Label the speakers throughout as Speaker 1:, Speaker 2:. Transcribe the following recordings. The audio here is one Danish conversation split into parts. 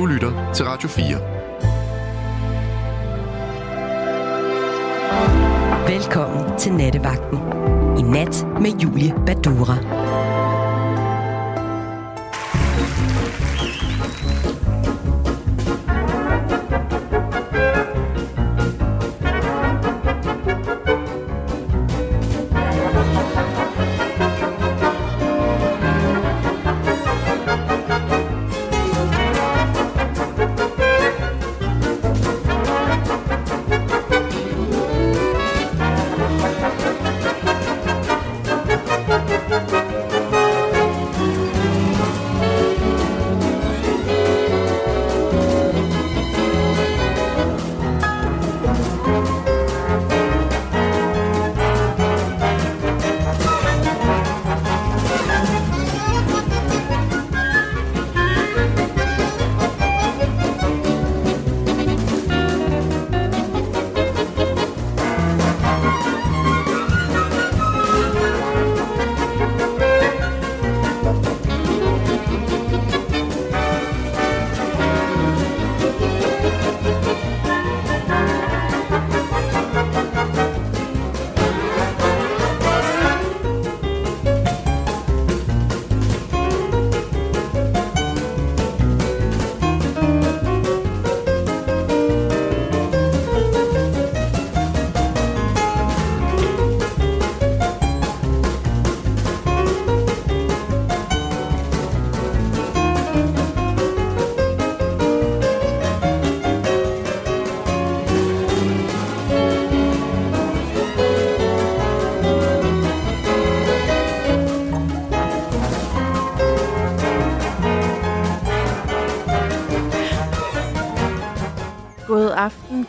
Speaker 1: Du lytter til Radio
Speaker 2: 4. Velkommen til Nattevagten. I nat med Julie Badura.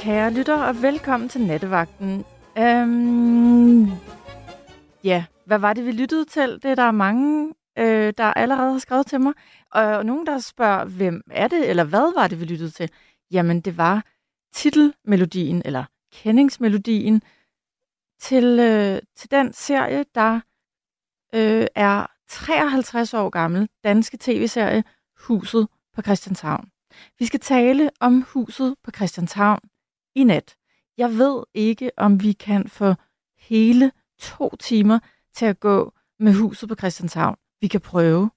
Speaker 3: Kære lytter, og velkommen til Nattevagten. Øhm, ja, hvad var det, vi lyttede til? Det er der mange, øh, der allerede har skrevet til mig. Og nogen, der spørger, hvem er det, eller hvad var det, vi lyttede til? Jamen, det var titelmelodien, eller kendingsmelodien, til, øh, til den serie, der øh, er 53 år gammel, danske tv-serie Huset på Christianshavn. Vi skal tale om Huset på Christianshavn, i nat. Jeg ved ikke, om vi kan få hele to timer til at gå med huset på Christianshavn. Vi kan prøve.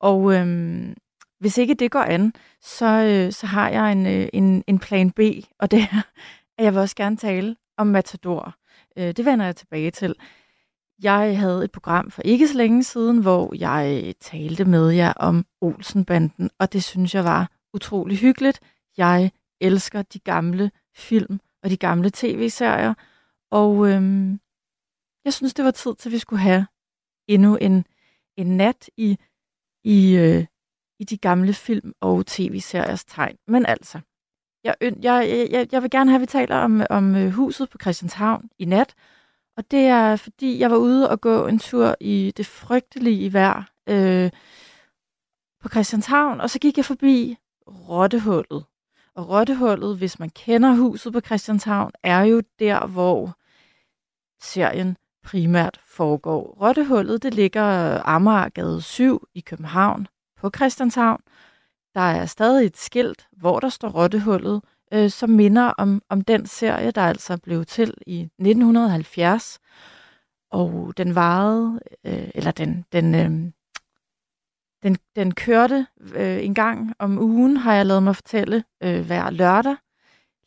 Speaker 3: Og øhm, hvis ikke det går an, så, øh, så har jeg en, øh, en, en plan B, og det er, at jeg vil også gerne tale om Matador. Øh, det vender jeg tilbage til. Jeg havde et program for ikke så længe siden, hvor jeg øh, talte med jer om Olsenbanden, og det synes jeg var utrolig hyggeligt. Jeg elsker de gamle film og de gamle tv-serier. Og øhm, jeg synes, det var tid til, at vi skulle have endnu en, en nat i, i, øh, i de gamle film- og tv-seriers tegn. Men altså, jeg, jeg, jeg, jeg vil gerne have, at vi taler om, om øh, huset på Christianshavn i nat. Og det er, fordi jeg var ude og gå en tur i det frygtelige vejr øh, på Christianshavn, og så gik jeg forbi Rottehullet. Og Rottehullet, hvis man kender huset på Christianshavn, er jo der, hvor serien primært foregår. Rottehullet, det ligger Amagergade 7 i København på Christianshavn. Der er stadig et skilt, hvor der står Rottehullet, øh, som minder om, om den serie, der altså blev til i 1970. Og den varede, øh, eller den, den, øh, den, den kørte øh, en gang om ugen, har jeg lavet mig fortælle, øh, hver lørdag,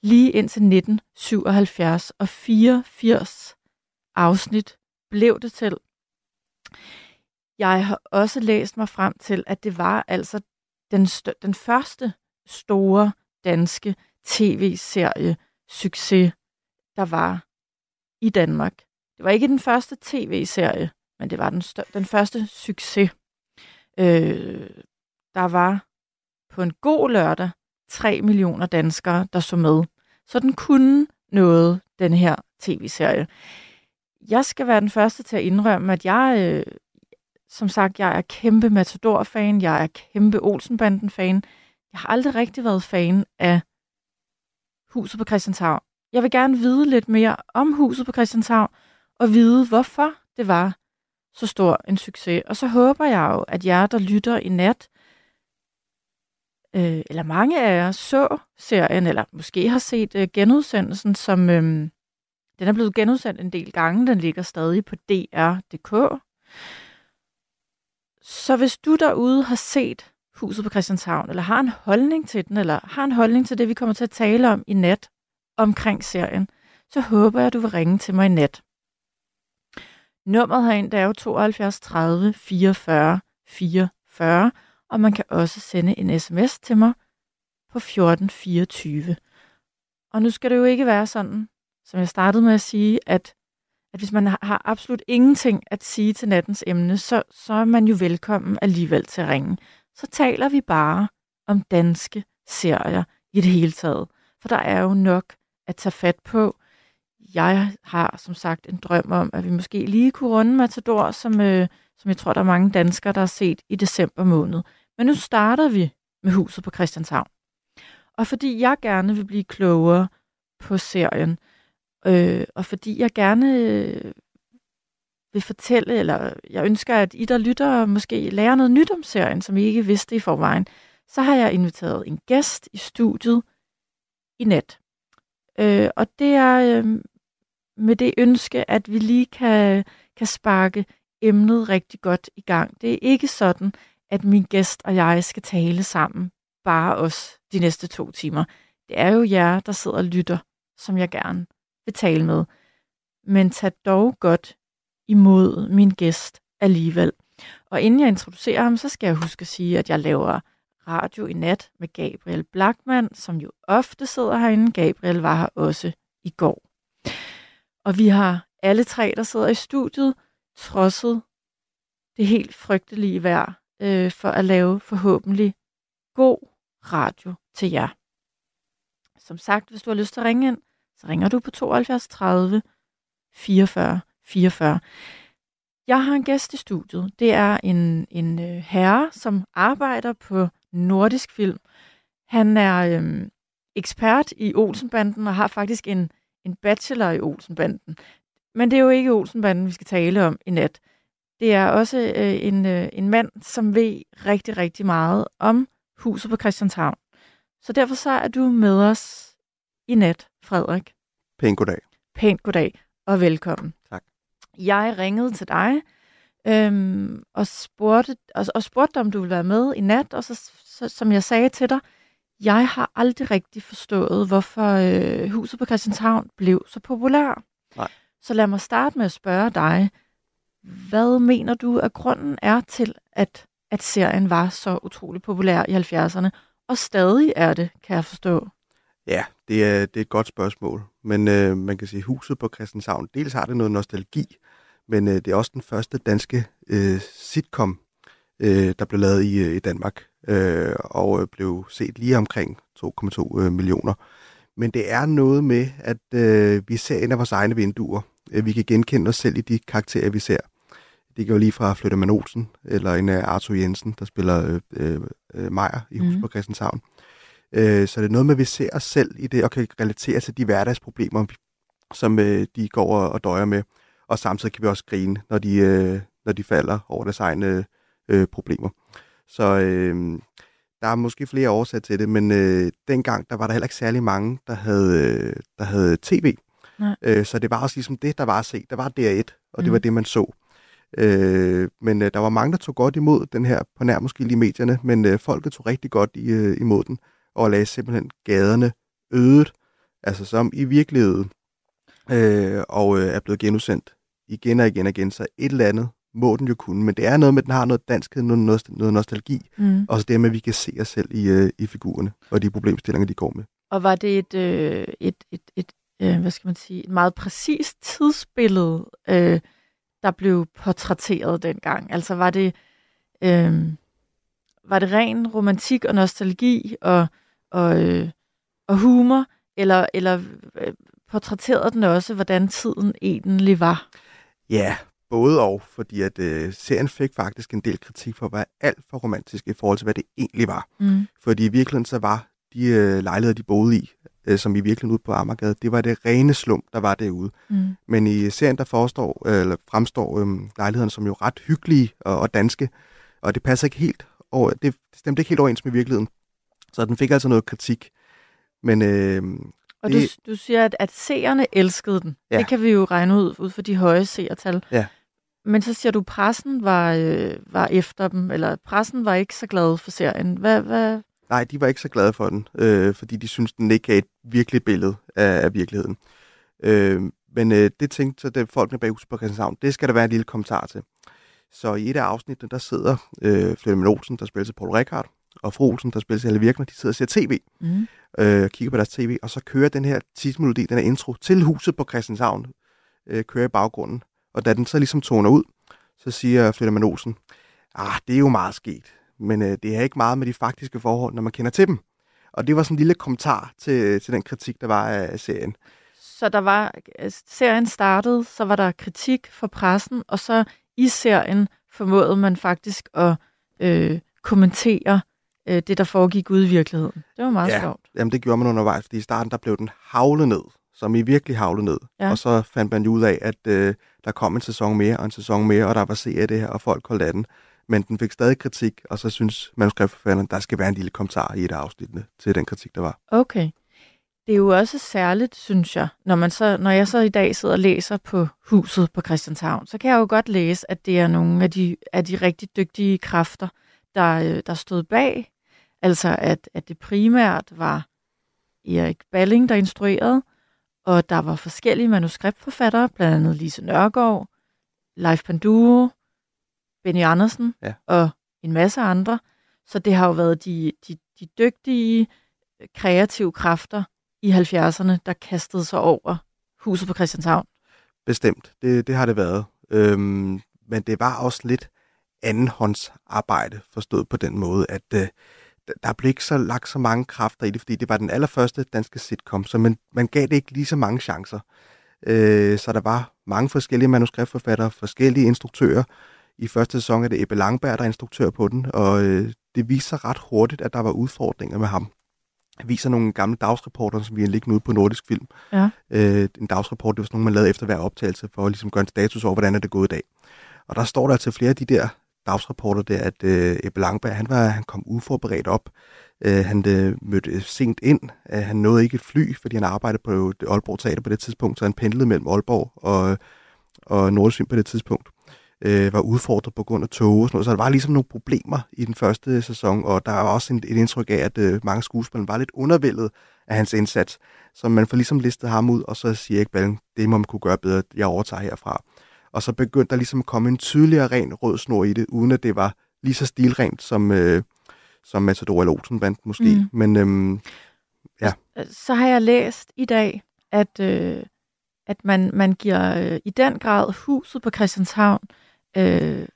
Speaker 3: lige indtil 1977, og 84 afsnit blev det til. Jeg har også læst mig frem til, at det var altså den, den første store danske tv-serie succes, der var i Danmark. Det var ikke den første tv-serie, men det var den, den første succes. Øh, der var på en god lørdag 3 millioner danskere, der så med. Så den kunne noget, den her tv-serie. Jeg skal være den første til at indrømme, at jeg, øh, som sagt, jeg er kæmpe Matador-fan, jeg er kæmpe Olsenbanden-fan. Jeg har aldrig rigtig været fan af Huset på Christianshavn. Jeg vil gerne vide lidt mere om Huset på Christianshavn, og vide, hvorfor det var, så stor en succes. Og så håber jeg jo, at jer, der lytter i nat, øh, eller mange af jer så serien, eller måske har set øh, genudsendelsen, som øh, den er blevet genudsendt en del gange. Den ligger stadig på dr.dk. Så hvis du derude har set Huset på Christianshavn, eller har en holdning til den, eller har en holdning til det, vi kommer til at tale om i nat omkring serien, så håber jeg, at du vil ringe til mig i nat. Nummeret herind er jo 72 30 44 44, og man kan også sende en sms til mig på 1424. Og nu skal det jo ikke være sådan, som jeg startede med at sige, at, at hvis man har absolut ingenting at sige til nattens emne, så, så er man jo velkommen alligevel til at ringe. Så taler vi bare om danske serier i det hele taget. For der er jo nok at tage fat på. Jeg har som sagt en drøm om, at vi måske lige kunne runde Matador, som, øh, som jeg tror, der er mange danskere, der har set i december måned. Men nu starter vi med huset på Christianshavn. Og fordi jeg gerne vil blive klogere på serien, øh, og fordi jeg gerne øh, vil fortælle, eller jeg ønsker, at I, der lytter, måske lærer noget nyt om serien, som I ikke vidste i forvejen, så har jeg inviteret en gæst i studiet i nat. Øh, og det er øh, med det ønske, at vi lige kan, kan sparke emnet rigtig godt i gang. Det er ikke sådan, at min gæst og jeg skal tale sammen, bare os, de næste to timer. Det er jo jer, der sidder og lytter, som jeg gerne vil tale med. Men tag dog godt imod min gæst alligevel. Og inden jeg introducerer ham, så skal jeg huske at sige, at jeg laver radio i nat med Gabriel Blackman, som jo ofte sidder herinde. Gabriel var her også i går. Og vi har alle tre, der sidder i studiet, trodset det helt frygtelige vejr øh, for at lave forhåbentlig god radio til jer. Som sagt, hvis du har lyst til at ringe ind, så ringer du på 72 30 44 44. Jeg har en gæst i studiet. Det er en, en øh, herre, som arbejder på nordisk film. Han er øh, ekspert i Olsenbanden og har faktisk en, en bachelor i Olsenbanden. Men det er jo ikke Olsenbanden, vi skal tale om i nat. Det er også øh, en, øh, en mand, som ved rigtig, rigtig meget om huset på Christianshavn. Så derfor så er du med os i nat, Frederik.
Speaker 1: Pænt goddag.
Speaker 3: Pænt goddag, og velkommen.
Speaker 1: Tak.
Speaker 3: Jeg ringede til dig øhm, og, spurgte, og, og spurgte om du ville være med i nat, og så, så, som jeg sagde til dig, jeg har aldrig rigtig forstået, hvorfor øh, huset på Christianshavn blev så populær.
Speaker 1: Nej.
Speaker 3: Så lad mig starte med at spørge dig, hvad mener du, at grunden er til, at, at serien var så utrolig populær i 70'erne, og stadig er det, kan jeg forstå?
Speaker 1: Ja, det er, det er et godt spørgsmål. Men øh, man kan sige, huset på Christianshavn, dels har det noget nostalgi, men øh, det er også den første danske øh, sitcom, øh, der blev lavet i, øh, i Danmark, øh, og øh, blev set lige omkring 2,2 øh, millioner. Men det er noget med, at øh, vi ser ind af vores egne vinduer. Vi kan genkende os selv i de karakterer, vi ser. Det går lige fra Flytterman Olsen, eller en af Arthur Jensen, der spiller øh, øh, Meyer i Hus mm. på Christianshavn. Øh, så det er noget med, at vi ser os selv i det, og kan relatere til de hverdagsproblemer, som øh, de går og døjer med. Og samtidig kan vi også grine, når de, øh, når de falder over deres egne øh, problemer. Så øh, der er måske flere årsager til det, men øh, dengang der var der heller ikke særlig mange, der havde, øh, der havde tv. Øh, så det var også ligesom det, der var at se. Der var DR1, og det mm. var det, man så. Øh, men øh, der var mange, der tog godt imod den her, på nær måske lige medierne, men øh, folket tog rigtig godt i, øh, imod den, og lagde simpelthen gaderne ødet, altså som i virkeligheden, øh, og øh, er blevet genudsendt igen og igen og igen, så et eller andet må den jo kunne, men det er noget med, at den har noget danskhed, noget, noget nostalgi, mm. og så det med, at vi kan se os selv i, øh, i figurerne, og de problemstillinger, de går med.
Speaker 3: Og var det et, øh, et, et, et øh, hvad skal man sige, et meget præcist tidsbillede, øh, der blev portrætteret dengang? Altså var det, øh, var det ren romantik og nostalgi og, og, øh, og humor, eller, eller øh, portrætterede den også, hvordan tiden egentlig var?
Speaker 1: Ja, både og, fordi at øh, serien fik faktisk en del kritik for at være alt for romantisk i forhold til, hvad det egentlig var. Mm. Fordi i virkeligheden så var de øh, lejligheder, de boede i, øh, som i virkeligheden ude på Amagergade, det var det rene slum, der var derude. Mm. Men i serien, der forestår, øh, eller fremstår øh, lejlighederne som jo ret hyggelige og, og danske, og det passer ikke helt over, det stemte ikke helt overens med virkeligheden. Så den fik altså noget kritik. Men øh,
Speaker 3: Og
Speaker 1: Det-
Speaker 3: du, du siger, at, at seerne elskede den.
Speaker 1: Ja.
Speaker 3: Det kan vi jo regne ud, ud fra de høje seertal.
Speaker 1: Ja.
Speaker 3: Men så siger du, pressen var, øh, var efter dem, eller pressen var ikke så glad for serien. Hvad, hvad?
Speaker 1: nej, de var ikke så glade for den, øh, fordi de synes den ikke er et virkeligt billede af, af virkeligheden. Øh, men øh, det tænkte så det folkene bag huset på Christianshavn, det skal der være en lille kommentar til. Så i et af afsnittene, der sidder øh, Flemming Olsen, der spiller til Paul Rickard, og fru Olsen, der spiller til Alle Virkner, de sidder og ser tv.
Speaker 3: Mm.
Speaker 1: øh, kigger på deres tv, og så kører den her tidsmelodi, den her intro til huset på Christianshavn, øh, kører i baggrunden. Og da den så ligesom toner ud, så siger Flemming Olsen, ah, det er jo meget sket, men øh, det er ikke meget med de faktiske forhold, når man kender til dem. Og det var sådan en lille kommentar til, til den kritik, der var af serien.
Speaker 3: Så der var, øh, serien startede, så var der kritik fra pressen, og så i serien formåede man faktisk at øh, kommentere øh, det, der foregik ude i virkeligheden. Det var meget
Speaker 1: Ja.
Speaker 3: sjovt.
Speaker 1: Jamen det gjorde man undervejs, fordi i starten der blev den havlet ned, som i virkelig havlet ned.
Speaker 3: Ja.
Speaker 1: Og så fandt man jo ud af, at øh, der kom en sæson mere og en sæson mere, og der var af det her, og folk holdt af den. Men den fik stadig kritik, og så synes manuskriptforfatteren, der skal være en lille kommentar i et af afsnittene til den kritik, der var.
Speaker 3: Okay. Det er jo også særligt, synes jeg, når, man så, når jeg så i dag sidder og læser på huset på Christianshavn, så kan jeg jo godt læse, at det er nogle af de, af de rigtig dygtige kræfter, der, øh, der stod bag. Altså, at, at det primært var Erik Balling, der instruerede, og der var forskellige manuskriptforfattere, blandt andet Lise Nørgaard, Leif Panduro, Benny Andersen
Speaker 1: Ja.
Speaker 3: og en masse andre. Så det har jo været de, de, de dygtige, kreative kræfter i 70'erne, der kastede sig over huset på Christianshavn.
Speaker 1: Bestemt, det, det har det været. Øhm, men det var også lidt andenhåndsarbejde, forstået på den måde, at øh, der- blev ikke så lagt så mange kræfter i det, fordi det var den allerførste danske sitcom, så man, man gav det ikke lige så mange chancer. Øh, så der var mange forskellige manuskriptforfattere, forskellige instruktører. I første sæson er det Ebbe Langberg, der er instruktør på den, og øh, det viser ret hurtigt, at der var udfordringer med ham. Det viser nogle gamle dagsrapporter, som vi har liggende ude på Nordisk Film.
Speaker 3: Ja.
Speaker 1: Øh, en dagsrapport, det var sådan nogle, man lavede efter hver optagelse, for at ligesom gøre en status over, hvordan er det gået i dag. Og der står der til flere af de der dagsrapporter der, at øh, Ebbe Langberg, han, var, han kom uforberedt op. Øh, han øh, mødte sent ind. Øh, han nåede ikke et fly, fordi han arbejdede på det Aalborg Teater på det tidspunkt, så han pendlede mellem Aalborg og, og Nordsyn på det tidspunkt. Øh, var udfordret på grund af tog og sådan noget. Så der var ligesom nogle problemer i den første sæson, og der var også en, et indtryk af, at øh, mange skuespillere var lidt undervældet af hans indsats. Så man får ligesom listet ham ud, og så siger ikke Ballen, det må man kunne gøre bedre, jeg overtager herfra. Og så begyndte der ligesom at komme en tydeligere ren rød snor i det, uden at det var lige så stilrent som, øh, som Matador eller Olsenbanden måske.
Speaker 3: Mm.
Speaker 1: Men øhm,
Speaker 3: Så har jeg læst i dag, at, øh, at man, man giver øh, i den grad huset på Christianshavn, øh,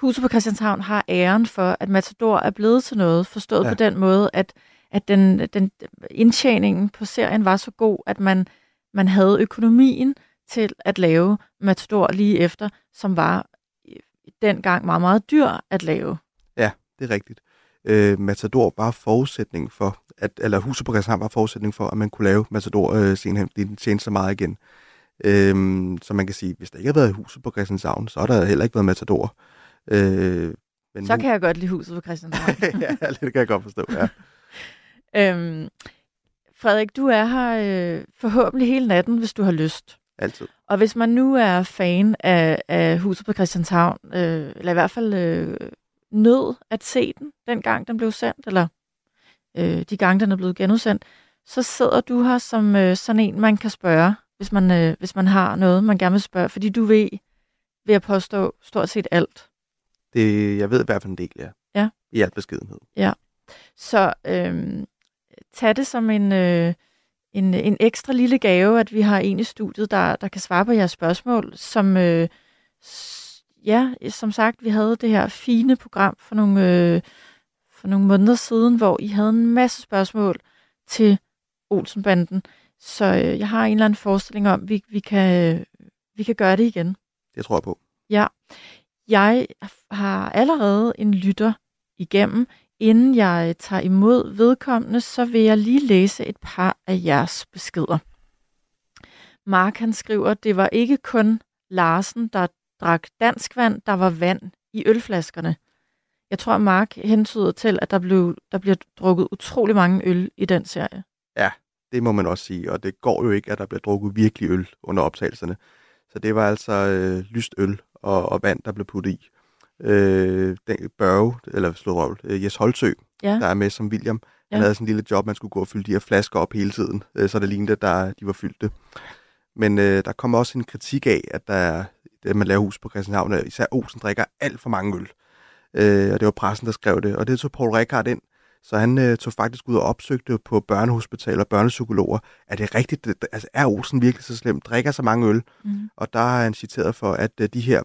Speaker 3: huset på Christianshavn har æren for, at Matador er blevet til noget, forstået ja.
Speaker 1: Ja.
Speaker 3: på den måde, at, at den, den indtjeningen på serien var så god, at man, man havde økonomien til at lave Matador lige efter, som var øh, dengang meget, meget dyr at lave.
Speaker 1: det er rigtigt. Øh, Matador var forudsætning for, at, eller Huset på Christianshavn var forudsætning for, at man kunne lave Matador øh, senere, fordi den tjente så meget igen. Øhm, så man kan sige, hvis der ikke havde været Huset på Christianshavn, så har der heller ikke været Matador. Øh, men
Speaker 3: Så
Speaker 1: nu-
Speaker 3: kan jeg godt lide huset på Christianshavn.
Speaker 1: ja, det kan jeg godt forstå, ja.
Speaker 3: Øhm, Frederik, du er her øh, forhåbentlig hele natten, hvis du har lyst.
Speaker 1: Altid.
Speaker 3: Og hvis man nu er fan af, af Huset på Christianshavn, øh, eller i hvert fald øh, nød at se den, dengang den blev sendt, eller øh, de gange, den er blevet genudsendt, så sidder du her som øh, sådan en, man kan spørge, hvis man, øh, hvis man har noget, man gerne vil spørge, fordi du ved, ved at påstå stort set alt.
Speaker 1: Det, jeg ved i hvert fald en del, ja.
Speaker 3: Ja.
Speaker 1: I al beskedenhed.
Speaker 3: Så øh, tag det som en, øh, en, en ekstra lille gave, at vi har en i studiet, der, der kan svare på jeres spørgsmål, som, øh, ja, som sagt, vi havde det her fine program for nogle, øh, for nogle måneder siden, hvor I havde en masse spørgsmål til Olsenbanden. Så øh, jeg har en eller anden forestilling om, at vi, vi, kan, vi kan gøre det igen.
Speaker 1: Det tror jeg på.
Speaker 3: Jeg har allerede en lytter igennem. Inden jeg øh, tager imod vedkommende, så vil jeg lige læse et par af jeres beskeder. Mark han skriver, det var ikke kun Larsen, der drak dansk vand, der var vand i ølflaskerne. Jeg tror, Mark hentyder til, at der, blev, der bliver drukket utrolig mange øl i den serie.
Speaker 1: Ja, Det må man også sige, og det går jo ikke, at der bliver drukket virkelig øl under optagelserne. Så det var altså øh, lyst øl og, og vand, der blev puttet i. Øh, den Børge, eller slået røvl, øh, Jes Holtsø,
Speaker 3: Ja.
Speaker 1: der er med som William, han
Speaker 3: Ja.
Speaker 1: havde sådan en lille job, man skulle gå og fylde de her flasker op hele tiden, øh, så det lignede, at der, de var fyldte. Men øh, der kom også en kritik af, at der, at man laver hus på Christianshavn, at især Olsen drikker alt for mange øl. Øh, og det var pressen, der skrev det. Og det tog Paul Rickard ind, så han øh, tog faktisk ud og opsøgte på børnehospitaler og børnepsykologer. Er det rigtigt? Altså, er Olsen virkelig så slem? Drikker så mange øl?
Speaker 3: Mm.
Speaker 1: Og der har han citeret for, at øh, de her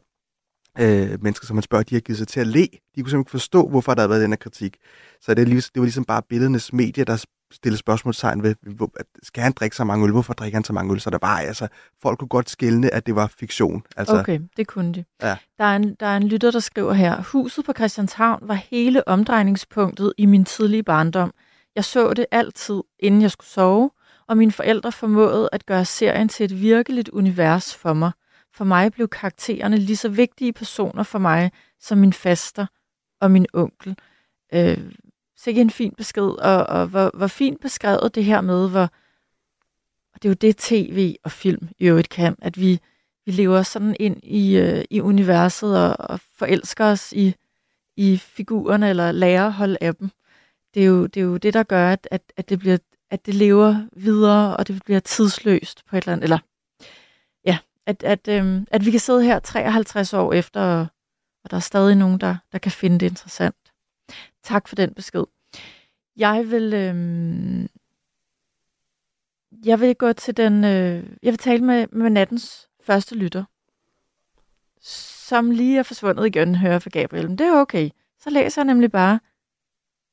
Speaker 1: øh, mennesker, som man spørger, de har givet sig til at le. De kunne simpelthen ikke forstå, hvorfor der har været den her kritik. Så det, det var ligesom bare billedenes medie, der stillede spørgsmålstegn ved, hvor, skal han drikke så mange øl? Hvorfor drikker han så mange øl? Så der var altså, folk kunne godt skælne, at det var fiktion. Altså,
Speaker 3: Okay, det kunne de.
Speaker 1: Ja.
Speaker 3: Der, er en, der er en lytter, der skriver her, Huset på Christianshavn var hele omdrejningspunktet i min tidlige barndom. Jeg så det altid, inden jeg skulle sove, og mine forældre formåede at gøre serien til et virkeligt univers for mig. For mig blev karaktererne lige så vigtige personer for mig, som min faster og min onkel. Øh, sikke en fin besked, og, og hvor, hvor fint beskrevet det her med, hvor, og det er jo det tv og film i øvrigt kan, at vi, vi lever sådan ind i, øh, i universet og, og forelsker os i, i figurerne, eller lærer at holde af dem. Det er jo det, er jo det der gør, at, at, at, det bliver, at det lever videre, og det bliver tidsløst på et eller andet, eller at, at, øhm, at vi kan sidde her 53 år efter, og, der er stadig nogen, der, der kan finde det interessant. Tak for den besked. Jeg vil, øhm, jeg vil gå til den, øh, jeg vil tale med, med nattens første lytter, som lige er forsvundet igen, hører fra Gabriel. Men det er okay. Så læser jeg nemlig bare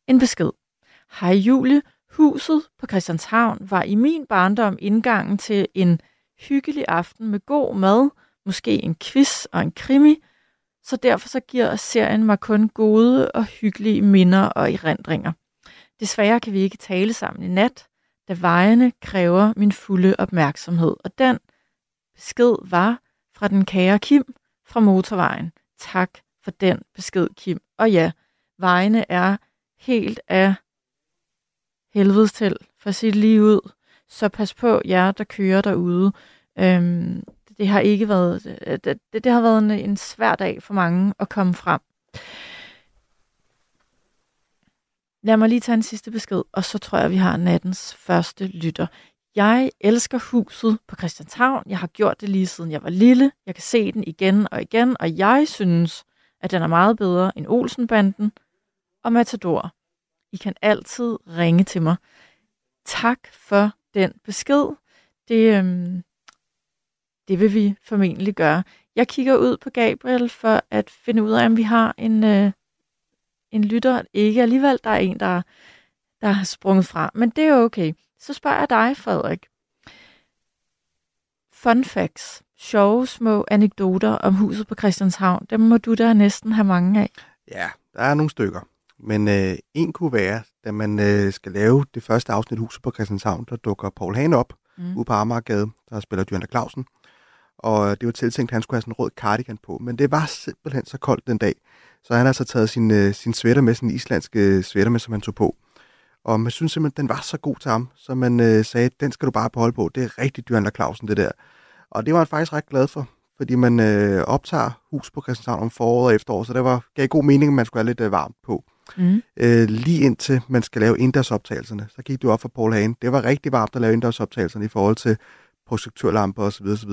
Speaker 3: en besked. Hej Julie, huset på Christianshavn var i min barndom indgangen til en hyggelig aften med god mad, måske en quiz og en krimi, så derfor så giver serien mig kun gode og hyggelige minder og erindringer. Desværre kan vi ikke tale sammen i nat, da vejene kræver min fulde opmærksomhed. Og den besked var fra den kære Kim fra motorvejen. Tak for den besked, Kim. Og ja, vejene er helt af helvedes til, for at sige det lige ud. Så pas på jer, der kører derude. Øhm, det har ikke været, øh, det, det, det har været en, en svær dag for mange at komme frem. Lad mig lige tage en sidste besked, og så tror jeg, vi har nattens første lytter. Jeg elsker huset på Christianshavn. Jeg har gjort det lige siden jeg var lille. Jeg kan se den igen og igen, og jeg synes, at den er meget bedre end Olsenbanden og Matador. I kan altid ringe til mig. Tak for den besked. Det, øhm, det vil vi formentlig gøre. Jeg kigger ud på Gabriel for at finde ud af, om vi har en, øh, en lytter. Ikke alligevel, der er en, der, der har sprunget fra. Men det er okay. Så spørger jeg dig, Frederik. Fun facts. Sjove små anekdoter om huset på Christianshavn. Dem må du da næsten have mange af.
Speaker 1: Ja, der er nogle stykker. Men øh, en kunne være, da man øh, skal lave det første afsnit Huset på Christianshavn, der dukker Paul Hane op
Speaker 3: Mm.
Speaker 1: ude på Amagergade, der spiller Dyrne Clausen. Og øh, det var tiltænkt, at han skulle have sådan en rød cardigan på. Men det var simpelthen så koldt den dag. Så han har altså taget sin, øh, sin sweater med, sin islandske sweater med, som han tog på. Og man synes simpelthen, den var så god til ham, så man øh, sagde, den skal du bare beholde på. Det er rigtig Dyrne Clausen, det der. Og det var han faktisk ret glad for, fordi man øh, optager hus på Christianshavn om foråret og efterår, så det var, gav god mening, at man skulle have lidt øh, varmt på.
Speaker 3: Mm.
Speaker 1: Øh, lige indtil man skal lave indendørsoptagelserne, så gik du op for Paul Hane. Det var rigtig varmt at lave indendørsoptagelserne i forhold til projektørlamper osv. osv.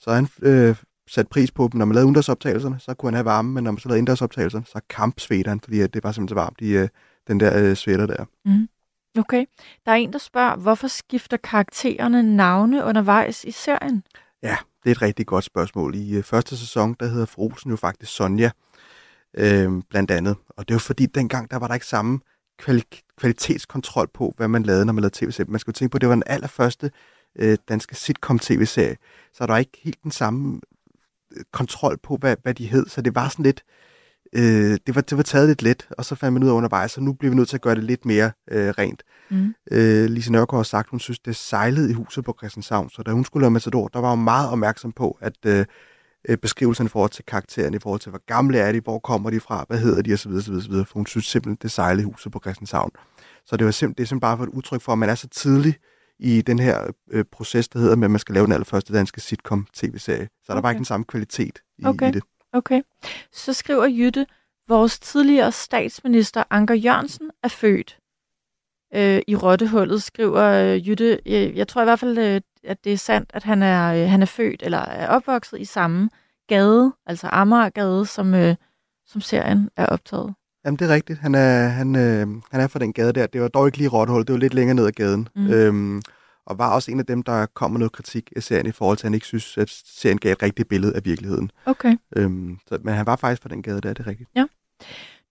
Speaker 1: Så han øh, satte pris på dem. Når man lavede udendørsoptagelserne, så kunne han have varme, men når man så lavede indendørsoptagelserne, så kampsvedte han, fordi det var simpelthen så varmt i øh, den der øh, sweater der.
Speaker 3: Okay. Der er en, der spørger, hvorfor skifter karaktererne navne undervejs i serien?
Speaker 1: Ja, det er et rigtig godt spørgsmål. I øh, første sæson, der hedder Frosen jo faktisk Sonja, øh, blandt andet. Og det er jo fordi, dengang, der var der ikke samme kvali- kvalitetskontrol på, hvad man lavede, når man lavede tv-serie. Man skulle tænke på, at det var den allerførste øh, danske sitcom-tv-serie, så der var ikke helt den samme øh, kontrol på, hvad, hvad de hed. Så det var sådan lidt, øh, det, var, det var taget lidt let, og så fandt man ud af undervejs, så nu bliver vi nødt til at gøre det lidt mere øh, rent.
Speaker 3: Mm.
Speaker 1: Øh, Lise Nørgaard har sagt, hun synes, det sejlede i huset på Christianshavn, så da hun skulle lave Matador, der var hun meget opmærksom på, at, øh, øh, beskrivelserne i forhold til karaktererne, i forhold til, hvor gamle er de, hvor kommer de fra, hvad hedder de, osv., osv., osv. For hun synes simpelthen, det sejlede huset på Christianshavn. Så det, var simpelthen, det er simpelthen bare for et udtryk for, at man er så tidlig i den her øh, proces, der hedder med, at man skal lave den allerførste danske sitcom-tv-serie. Så okay. der var ikke den samme kvalitet i,
Speaker 3: Okay.
Speaker 1: i det.
Speaker 3: Okay. Så skriver Jytte, vores tidligere statsminister Anker Jørgensen er født. Øh, I Rottehullet skriver øh, Jytte, jeg, jeg tror i hvert fald, øh, at det er sandt, at han er, øh, han er født eller er opvokset i samme gade, altså Amagergade, som, øh, som serien er optaget.
Speaker 1: Jamen, det er rigtigt. Han er, han, øh, han er fra den gade der. Det var dog ikke lige Rottehul, det var lidt længere ned ad gaden.
Speaker 3: Mm.
Speaker 1: Øhm, og var også en af dem, der kom med noget kritik af serien i forhold til, at han ikke synes, at serien gav et rigtigt billede af virkeligheden.
Speaker 3: Okay.
Speaker 1: Øhm, så, men han var faktisk fra den gade der, det er rigtigt.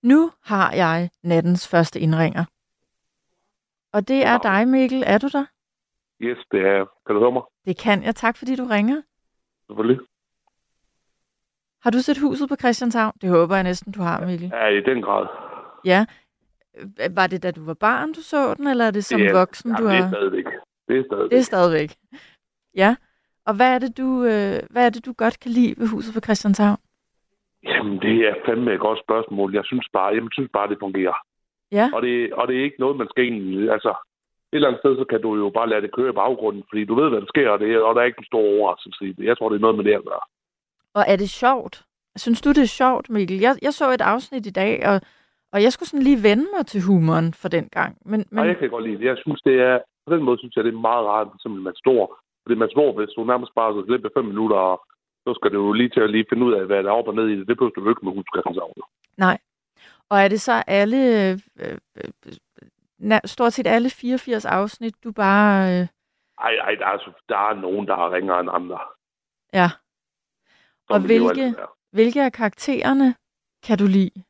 Speaker 3: Nu har jeg nattens første indringer. Og det er dig, Mikkel. Er du der?
Speaker 4: Yes, det er jeg. Kan du høre mig?
Speaker 3: Det kan jeg. Tak, fordi du ringer.
Speaker 4: Selvfølgelig.
Speaker 3: Har du set huset på Christianshavn? Det håber jeg næsten, du har, Mikkel.
Speaker 4: Ja, i den grad.
Speaker 3: Ja. Var det, da du var barn, du så den, eller er det som
Speaker 4: det er,
Speaker 3: voksen, du
Speaker 4: jamen, det er
Speaker 3: har...
Speaker 4: stadigvæk. Det er stadigvæk.
Speaker 3: Det er stadigvæk. Ja. Og hvad er, det, du, øh, hvad er det, du godt kan lide ved huset på Christianshavn?
Speaker 4: Jamen, det er fandme et godt spørgsmål. Jeg synes bare, jeg synes bare det fungerer.
Speaker 3: Ja.
Speaker 4: Og det, og det er ikke noget, man skal egentlig... Altså, et eller andet sted, så kan du jo bare lade det køre i baggrunden, fordi du ved, hvad der sker, og, det, og der er ikke en stor overraskelse i det. Jeg tror, det er noget med det at gøre.
Speaker 3: Og er det sjovt? Synes du, det er sjovt, Mikkel? Jeg, jeg så et afsnit i dag, og, og jeg skulle sådan lige vende mig til humoren for den gang. Men,
Speaker 4: Men... Og jeg kan godt lide det. Jeg synes, det er... På den måde synes jeg, det er meget rart, som man står. Fordi man står, hvis du nærmest bare så af fem minutter, og så skal du jo lige til at lige finde ud af, hvad der er op og ned i det. Det behøver du ikke med huskræftensavn.
Speaker 3: nej. Og er det så alle, øh, øh, øh, stort set alle 84 afsnit, du bare... Øh,
Speaker 4: Ej, ej, der er, altså- der er nogen, der har ringere end andre.
Speaker 3: ja.
Speaker 4: Sådan
Speaker 3: Og hvilke-. Hvilke af karaktererne kan du lide?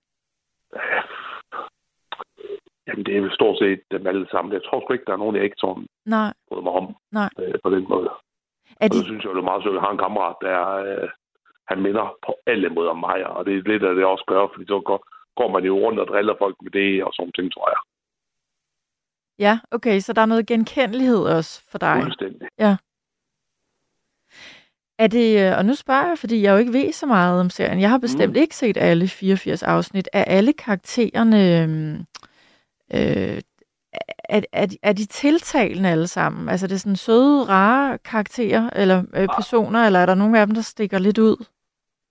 Speaker 4: Jamen, det er vel stort set dem alle sammen. Jeg tror sgu ikke, der er nogen, jeg ikke sådan
Speaker 3: Nej.
Speaker 4: bryder mig om
Speaker 3: Nej.
Speaker 4: øh, på den måde.
Speaker 3: Er
Speaker 4: Og så
Speaker 3: de,
Speaker 4: synes jeg, det er meget sødt. Jeg har en kammerat, der øh, han minder på alle måder om mig, og det er lidt af det, jeg også gør, fordi så går, går man jo rundt og driller folk med det og sådan ting, tror jeg.
Speaker 3: ja, okay, så der er noget genkendelighed også for dig.
Speaker 4: Fuldstændig.
Speaker 3: Er det, øh, og nu spørger jeg, fordi jeg jo ikke ved så meget om serien. Jeg har bestemt mm. ikke set alle 84 afsnit. Er alle karaktererne, øhm, øh, er, er, de, er de tiltalende alle sammen? Altså det er sådan søde, rare karakterer, eller øh, personer, eller er der nogle af dem, der stikker lidt ud?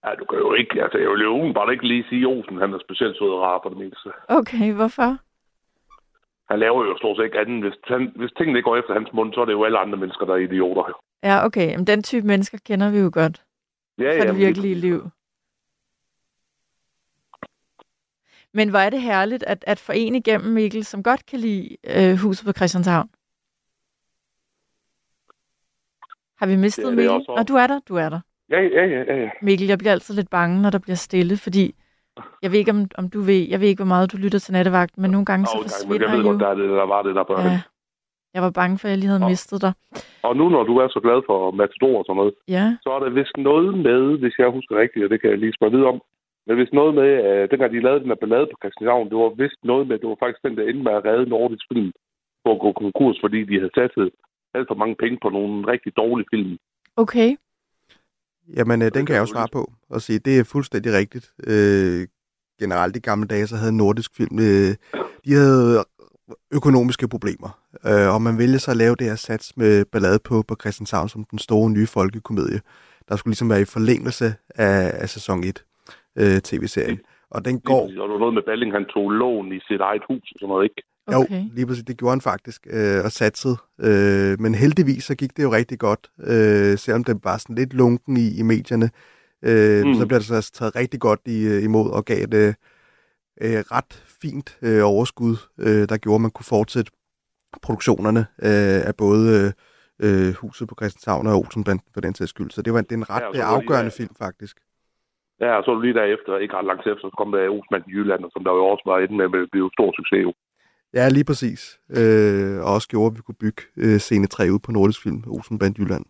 Speaker 4: Ja, du kan jo ikke, altså jeg vil jo umiddelbart ikke lige sige, at Olsen han er specielt sød og rar på det mindste.
Speaker 3: Okay, hvorfor?
Speaker 4: Han laver jo stort set ikke andet. Hvis, han, hvis tingene ikke går efter hans mund, så er det jo alle andre mennesker, der er idioter.
Speaker 3: Ja, okay, men den type mennesker kender vi jo godt
Speaker 4: Ja,
Speaker 3: fra det virkelige liv. Men hvor er det herligt at, at forene igennem Mikkel, som godt kan lide øh, huset på Christianshavn. Har vi mistet
Speaker 4: Det det
Speaker 3: Mikkel?
Speaker 4: også.
Speaker 3: Og du er der, du er der.
Speaker 4: Ja, ja, ja, ja. ja.
Speaker 3: Mikkel, jeg bliver altid lidt bange, når der bliver stille, fordi jeg ved ikke, om, om du ved, jeg ved ikke, hvor meget du lytter til nattevagt, men nogle gange så
Speaker 4: men
Speaker 3: forsvinder
Speaker 4: jeg ved
Speaker 3: jo.
Speaker 4: godt, der, er det, der var det, der bør
Speaker 3: Ja, jeg var bange for, at jeg lige havde
Speaker 4: Og-
Speaker 3: mistet dig.
Speaker 4: Og nu, når du er så glad for Matador og sådan noget,
Speaker 3: Ja,
Speaker 4: så er der vist noget med, hvis jeg husker rigtigt, og det kan jeg lige spørge videre om, men hvis noget med, at dengang de lavede den her ballade på Christianshavn, det var vist noget med, det var faktisk den, der endte med at redde Nordisk Film på at gå konkurs, fordi de havde satset alt for mange penge på nogle rigtig dårlige film.
Speaker 3: okay.
Speaker 1: Jamen, øh, den
Speaker 4: kan
Speaker 1: jeg jo
Speaker 4: du
Speaker 1: svare på og sige, det er fuldstændig rigtigt. Øh, generelt i gamle dage, så havde Nordisk Film, øh, de havde økonomiske problemer. Øh, og man vælger så at lave det her sats med ballade på, på Christianshavn som den store nye folkekomedie, der skulle ligesom være i forlængelse af, af sæson 1 øh, tv-serien. Og den går...
Speaker 4: Og der var noget med Balling, han tog lån i sit eget hus og sådan noget, ikke?
Speaker 3: Okay.
Speaker 1: Jo, lige præcis. Det gjorde han faktisk, øh, og satsede. Øh, men heldigvis så gik det jo rigtig godt, øh, selvom det var sådan lidt lunken i, i medierne. Øh,
Speaker 4: Mm.
Speaker 1: Så blev det så altså taget rigtig godt i, øh, imod og gav et øh, øh, ret fint øh, overskud, øh, der gjorde, at man kunne fortsætte produktionerne øh, af både øh, Huset på Christianshavn og Olsenbanden for den sags skyld. Så det var det er en ret
Speaker 4: Ja,
Speaker 1: afgørende
Speaker 4: der-
Speaker 1: film, faktisk.
Speaker 4: Ja, og så lige derefter, ikke ret langt efter, så kom der Osman i Jylland, som der jo også var inde med at blive en stor succes. Jo.
Speaker 1: Ja, lige præcis. Øh, og også gjorde, at vi kunne bygge øh, scene 3 ud på Nordisk Film, Olsenband Jylland.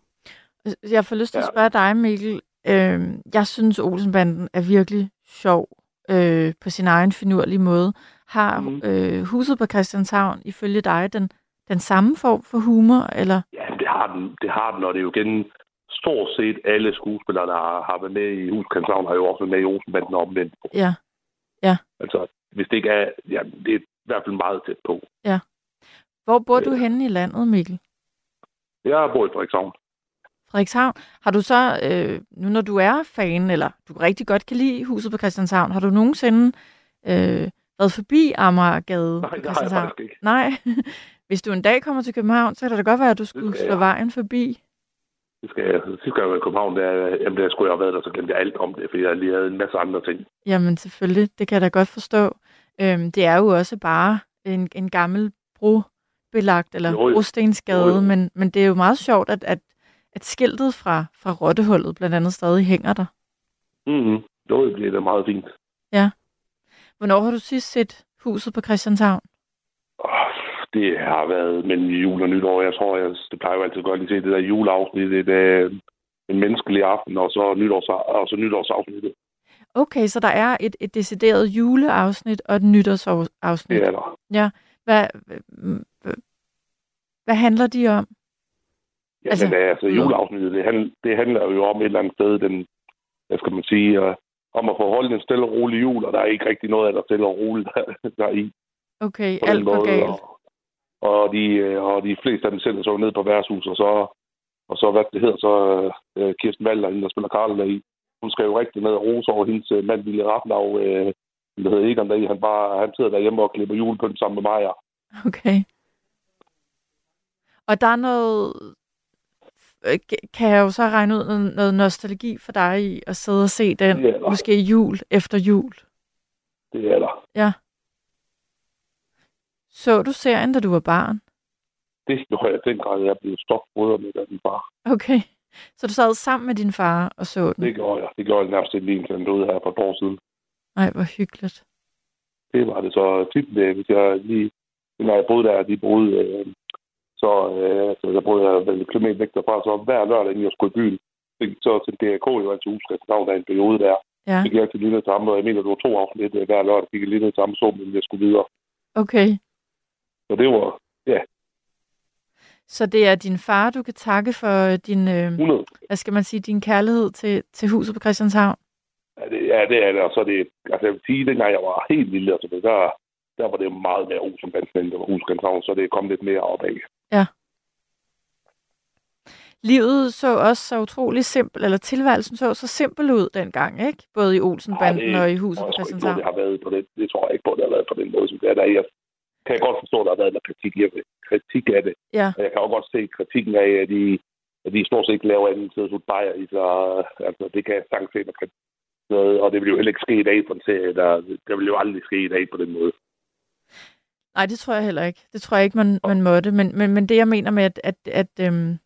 Speaker 3: Jeg får lyst til at
Speaker 4: Ja.
Speaker 3: spørge dig, Mikkel. Øh, jeg synes, Olsenbanden er virkelig sjov øh, på sin egen finurlige måde. Har
Speaker 4: Mhm.
Speaker 3: øh, huset på Christianshavn ifølge dig den, den samme form for humor? Eller?
Speaker 4: Ja, det har den, det har den, og det er jo igen, stort set alle skuespillere, der har, har været med i Huskantavn, har jo også været med i Olsenbanden og omvendt.
Speaker 3: Ja.
Speaker 4: Altså, hvis det ikke er... Ja, det hvert fald meget tæt på.
Speaker 3: Hvor bor du
Speaker 4: Ja.
Speaker 3: henne i landet, Mikkel?
Speaker 4: Jeg bor i Frederikshavn.
Speaker 3: Frederikshavn. Har du så, øh, nu når du er fan, eller du rigtig godt kan lide huset på Christianshavn, har du nogensinde øh, været forbi Amagergade
Speaker 4: Nej,
Speaker 3: på Christianshavn?
Speaker 4: ikke.
Speaker 3: Nej. Hvis du en dag kommer til København, så kan det da godt være, at du skulle slå
Speaker 4: jeg.
Speaker 3: vejen forbi.
Speaker 4: Det skal jeg, sidste gang jeg var i København, der, jamen, der skulle jeg have været der, så glemte jeg alt om det, fordi jeg lige havde en masse andre ting.
Speaker 3: Jamen selvfølgelig, det kan jeg da godt forstå. Øhm, det er jo også bare en, en gammel brobelagt, eller
Speaker 4: Jo,
Speaker 3: brostensgade,
Speaker 4: Jo.
Speaker 3: Men, men det er jo meget sjovt, at, at, at skiltet fra, fra Rottehullet blandt andet stadig hænger der.
Speaker 4: Mm-hmm. Jo, det er da meget fint.
Speaker 3: Hvornår har du sidst set huset på Christianshavn?
Speaker 4: Det har været mellem jul og nytår. Jeg tror, jeg, det plejer jo altid godt lige se det der juleafsnit. Det er en menneskelig aften, og så, nytårs, og så nytårsafsnittet.
Speaker 3: Okay, så der er et, et decideret juleafsnit og et nytårsafsnit.
Speaker 4: Er der.
Speaker 3: Hvad, hvad, hvad handler de om?
Speaker 4: Ja,
Speaker 3: Altså-
Speaker 4: altså, men, altså juleafsnittet, det, handl, det handler jo om et eller andet sted, den, hvad skal man sige, uh, om at få holdt en stille og rolig jul, og der er ikke rigtig noget af der stille og roligt der, der er i.
Speaker 3: Okay, alt går
Speaker 4: måde,
Speaker 3: galt.
Speaker 4: Og, og, de, øh, og de fleste af dem sig jo ned på værtshus, og så, og så hvad det hedder, så øh, Kirsten Valder, der spiller Karl der i, hun skrev jo rigtig ned og rose over hendes øh, mand, Ville Rafnau, øh, der hedder Egon der han, bare, han sidder derhjemme og klipper julepynt sammen med mig.
Speaker 3: Okay. Og der er noget, øh, kan jeg jo så regne ud, noget, noget nostalgi for dig i at sidde og se den,
Speaker 4: Det
Speaker 3: måske jul efter jul.
Speaker 4: det er der.
Speaker 3: Så du serien, da du var barn?
Speaker 4: Det gjorde jeg dengang, jeg blev stopbrødret med den far.
Speaker 3: Okay. Så du sad sammen med din far og så den?
Speaker 4: Det gjorde jeg. Det gjorde jeg nærmest lige indtil han døde her for et år siden.
Speaker 3: Nej, hvor hyggeligt.
Speaker 4: det var det så tit, øh, hvis jeg lige, når jeg boede der, de boede, øh, så, øh, så jeg boede jeg vel et kilometer væk derfra, så hver lørdag, inden jeg skulle i byen, så til DRK jo altid huske, at der en periode der,
Speaker 3: Ja,
Speaker 4: fik jeg altid lyttet til ham, og jeg mener, det var to afsnit øh, hver lørdag, fik jeg lyttet til ham, så men jeg skulle videre.
Speaker 3: okay.
Speaker 4: Så det var
Speaker 3: Så det er din far, du kan takke for din, øh,
Speaker 4: 100.
Speaker 3: hvad skal man sige, din kærlighed til, til huset på Christianshavn?
Speaker 4: Ja, det, ja, det er det, og så det, altså jeg vil sige, dengang jeg var helt lille, altså, der, der var det meget mere Olsenbanden, end det var Huskantavn, så det er kommet lidt mere opad.
Speaker 3: Livet så også så utrolig simpelt, eller tilværelsen så så simpel ud dengang, ikke? Både i Olsenbanden
Speaker 4: Ja, det
Speaker 3: og i huset på, Christianshavn.
Speaker 4: det har været på det. Det tror jeg ikke på, det har været på den måde, som det er der. Jeg kan jeg godt forstå, at der har været noget kritik, kritik af det.
Speaker 3: Ja.
Speaker 4: Og jeg kan også godt se kritikken af, at de, at de stort set ikke laver andet til at bajer i. Så altså, det kan jeg sagtens se, noget, og det vil jo heller ikke ske i dag på en serie. Der, det vil jo aldrig ske i dag på den måde.
Speaker 3: Nej, det tror jeg heller ikke. Det tror jeg ikke, man, man måtte. Men, men, men det, jeg mener med, at, at, at øhm,